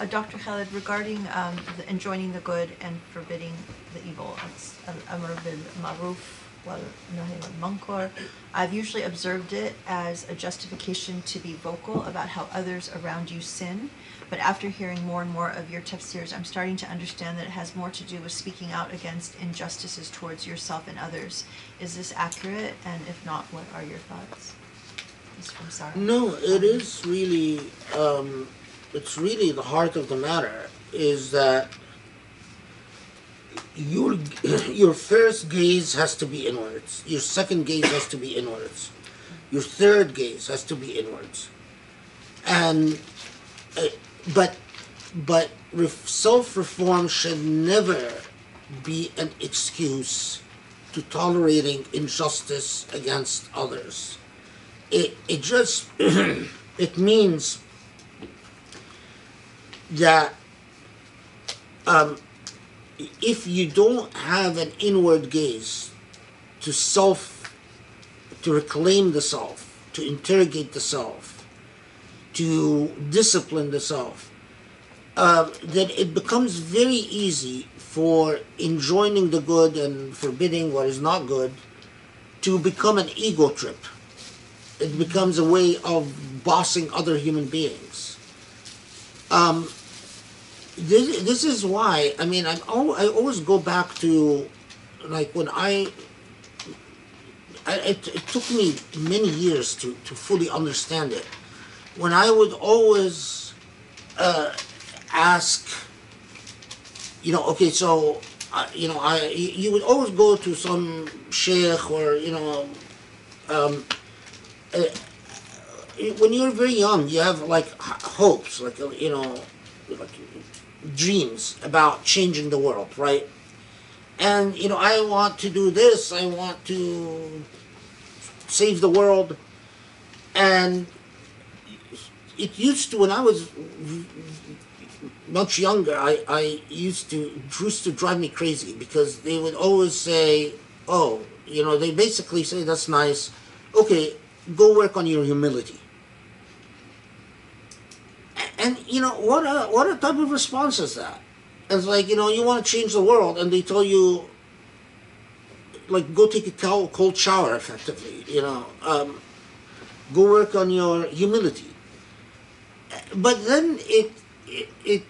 Uh, Dr. Khaled, regarding um, the enjoining the good and forbidding the evil, it's al-amr bil ma'ruf wal nahy wal. I've usually observed it as a justification to be vocal about how others around you sin, but after hearing more and more of your tips, tafsirs, I'm starting to understand that it has more to do with speaking out against injustices towards yourself and others. Is this accurate? And if not, what are your thoughts? No, it is really, um, it's really the heart of the matter is that your your first gaze has to be inwards. Your second gaze has to be inwards. Your third gaze has to be inwards. And, uh, but, but ref- self-reform should never be an excuse to tolerating injustice against others. It it just it means that um, if you don't have an inward gaze to self to reclaim the self to interrogate the self to discipline the self uh, then it becomes very easy for enjoining the good and forbidding what is not good to become an ego trip it becomes a way of bossing other human beings. Um, this, this is why I mean al- I always go back to like when I, I it, it took me many years to, to fully understand it. When I would always uh, ask, you know, okay, so uh, you know, I you would always go to some sheikh or you know. Um, uh, when you're very young, you have like hopes, like you know, like dreams about changing the world, right? And you know, I want to do this. I want to save the world, and it used to when I was much younger. I I used to used to drive me crazy because they would always say, "Oh, you know," they basically say, "That's nice." Okay, go work on your humility. And you know what? A, what a type of response is that? It's like you know you want to change the world, and they tell you, like, go take a cold, shower. Effectively, you know, um, go work on your humility. But then it, it, it,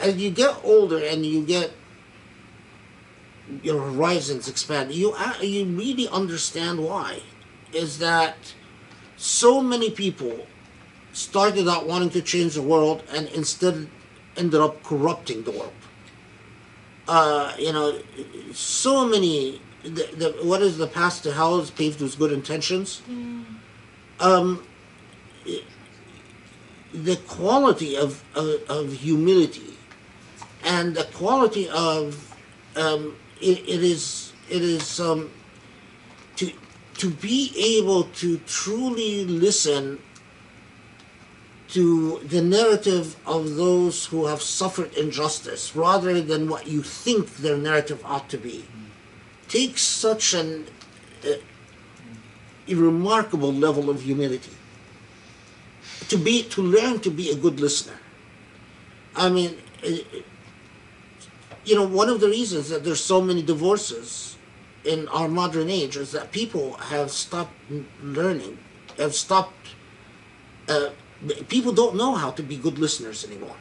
as you get older and you get your horizons expand, you you really understand why. Is that so many people started out wanting to change the world and instead ended up corrupting the world. Uh, you know, so many. The, the, what is the path to hell is paved with good intentions. Um, the quality of, of, of humility. And the quality of um, it, it is it is um, to to be able to truly listen to the narrative of those who have suffered injustice rather than what you think their narrative ought to be. Takes such an uh, remarkable level of humility to be to learn to be a good listener i mean uh, you know one of the reasons that there's so many divorces in our modern age is that people have stopped learning, have stopped. Uh, people don't know how to be good listeners anymore.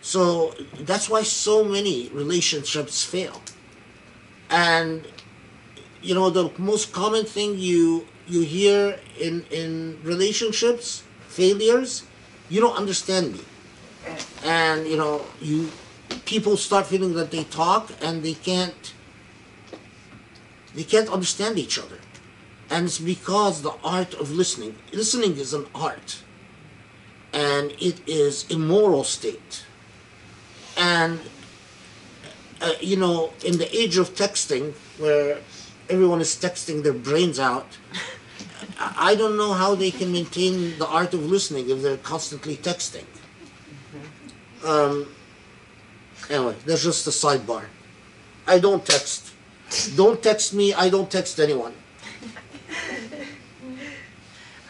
So that's why so many relationships fail. And you know the most common thing you you hear in in relationships failures you don't understand me. And you know you people start feeling that they talk and they can't they can't understand each other. And it's because the art of listening listening is an art. And it is a moral state. And uh, you know in the age of texting where everyone is texting their brains out I don't know how they can maintain the art of listening if they're constantly texting. Um, anyway, that's just a sidebar. I don't text. Don't text me. I don't text anyone.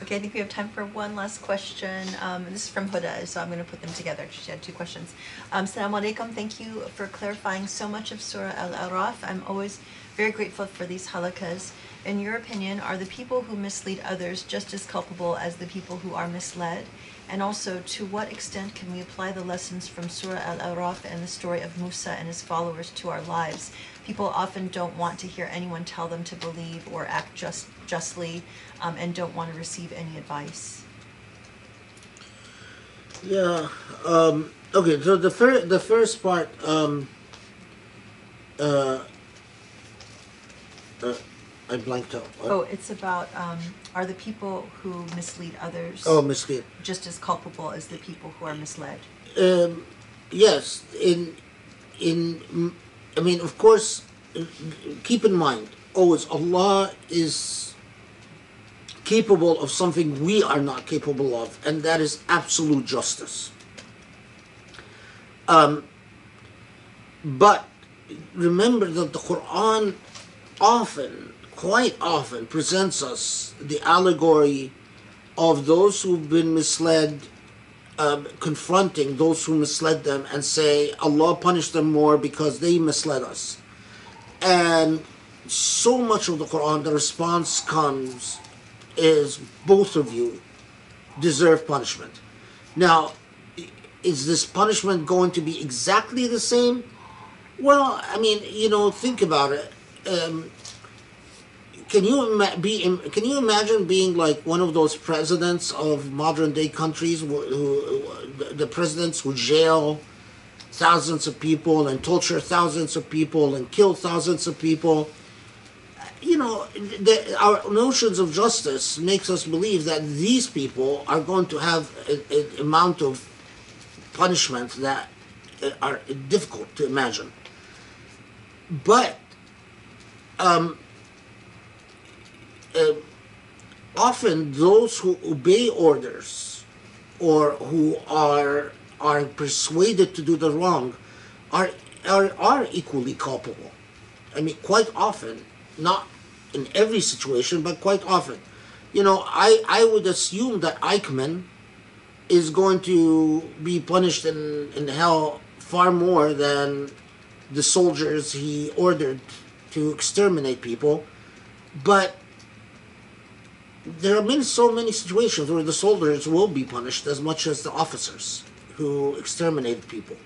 Okay, I think we have time for one last question. Um, this is from Huda, so I'm going to put them together. She had two questions. Um, Assalamu alaikum. Thank you for clarifying so much of Surah Al Araf. I'm always very grateful for these halaqas. In your opinion, are the people who mislead others just as culpable as the people who are misled? And also, to what extent can we apply the lessons from Surah Al A'raf and the story of Musa and his followers to our lives? People often don't want to hear anyone tell them to believe or act just justly, um, and don't want to receive any advice. Yeah. Um, okay. So the first the first part. Um, uh, uh, I blanked out. What? Oh, it's about um, are the people who mislead others Oh, mislead. just as culpable as the people who are misled? um, yes in in i mean of course keep in mind always allah is capable of something we are not capable of and that is absolute justice um, but remember that the quran often quite often presents us the allegory of those who've been misled um, confronting those who misled them and say Allah punished them more because they misled us. And so much of the Quran, the response comes is both of you deserve punishment. Now, is this punishment going to be exactly the same? Well, I mean, you know, think about it. Um, can you ima- be? Can you imagine being like one of those presidents of modern day countries, who, who the- the presidents who jail thousands of people and torture thousands of people and kill thousands of people? You know, the, our notions of justice makes us believe that these people are going to have an amount of punishment that uh, are difficult to imagine. But uh, often those who obey orders or who are are persuaded to do the wrong are are, are equally culpable. I mean, quite often, not in every situation, but quite often. You know, I, I would assume that Eichmann is going to be punished in, in hell far more than the soldiers he ordered to exterminate people. But there have been so many situations where the soldiers will be punished as much as the officers who exterminated people.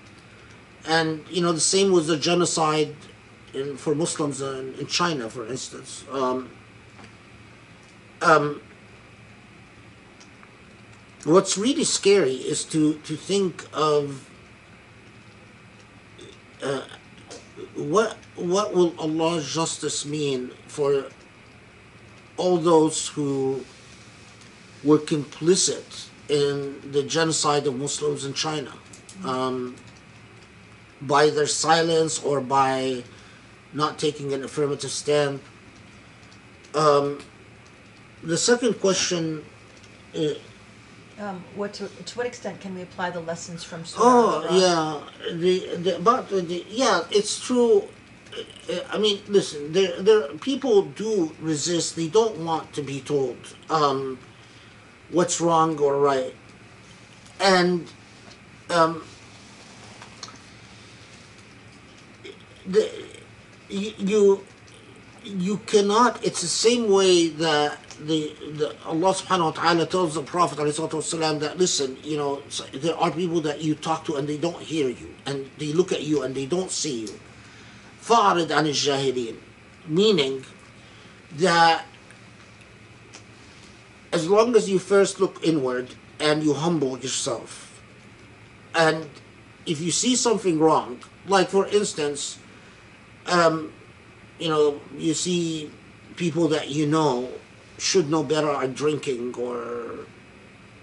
And, you know, the same was the genocide in, for Muslims in, in China, for instance. Um, um, what's really scary is to, to think of uh, what what will Allah's justice mean for all those who were complicit in the genocide of Muslims in China um, by their silence or by not taking an affirmative stand. Um, the second question. Uh, Um, what to, to what extent can we apply the lessons from Surah Oh yeah, the the about the yeah, it's true. Uh, I mean, listen, there there people do resist. They don't want to be told um, what's wrong or right, and um, the you. you you cannot it's the same way that the, the Allah subhanahu wa ta'ala tells the Prophet والسلام, that listen, you know, so there are people that you talk to and they don't hear you and they look at you and they don't see you. فَأَعْرِضْ عَنِ الجَّاهِلِينَ Meaning, that as long as you first look inward and you humble yourself, and if you see something wrong, like for instance, um, you know, you see people that you know should know better are drinking, or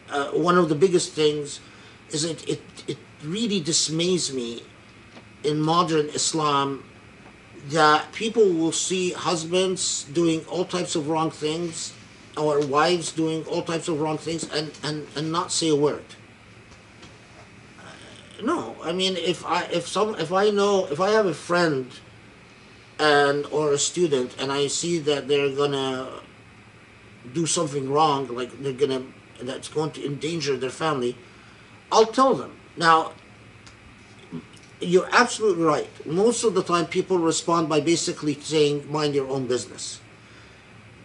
uh, one of the biggest things is it, it, it really dismays me in modern Islam that people will see husbands doing all types of wrong things or wives doing all types of wrong things and, and, and not say a word. Uh, No, I mean if I if some if I know if I have a friend and or a student and I see that they're gonna do something wrong, like they're gonna that's going to endanger their family, I'll tell them. Now you're absolutely right. Most of the time, people respond by basically saying, mind your own business.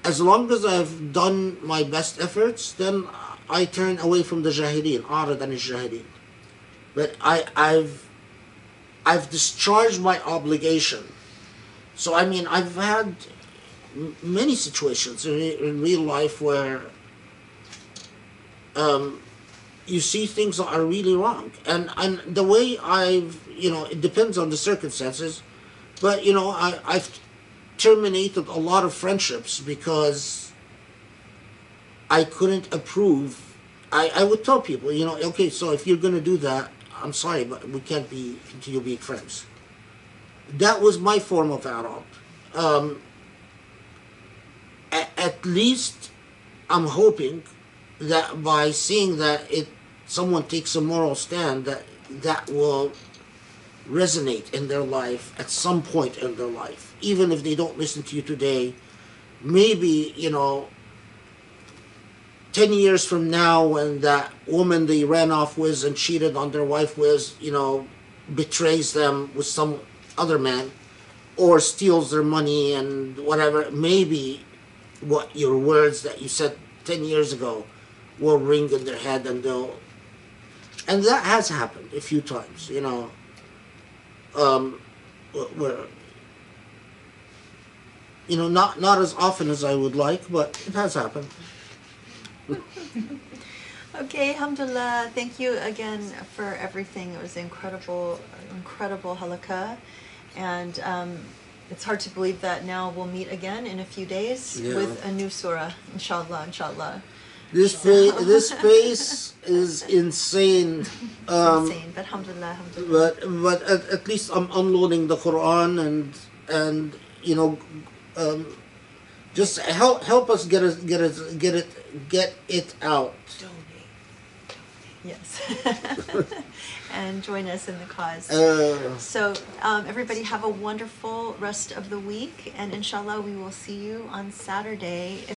As long as I've done my best efforts, then I turn away from the Jahileen, Arad and Jahileen. But I, I've, I've discharged my obligation. So, I mean, I've had many situations in, in real life where um, you see things that are really wrong. And, and the way I've you know it depends on the circumstances. But you know I, i've terminated a lot of friendships because i couldn't approve. I i would tell people you know okay so if you're going to do that i'm sorry but we can't be continue being friends. That was my form of arab um, at, at least i'm hoping that by seeing that it someone takes a moral stand that that will resonate in their life at some point in their life. Even if they don't listen to you today maybe you know 10 years from now when that woman they ran off with and cheated on their wife with you know betrays them with some other man or steals their money and whatever maybe what your words that you said 10 years ago will ring in their head and they'll and that has happened a few times you know um you know not not as often as i would like but it has happened Okay, alhamdulillah. Thank you again for everything. It was incredible, incredible halaqa. And um, it's hard to believe that now we'll meet again in a few days Yeah. with a new surah, inshallah, inshallah. This fa- this space is insane um insane, but alhamdulillah, alhamdulillah. but but at, at least i'm unloading the quran and and you know um just help help us get it get it get it get it out Donate. Yes. and join us in the cause. uh, So, um, everybody have a wonderful rest of the week, and inshallah, we will see you on Saturday.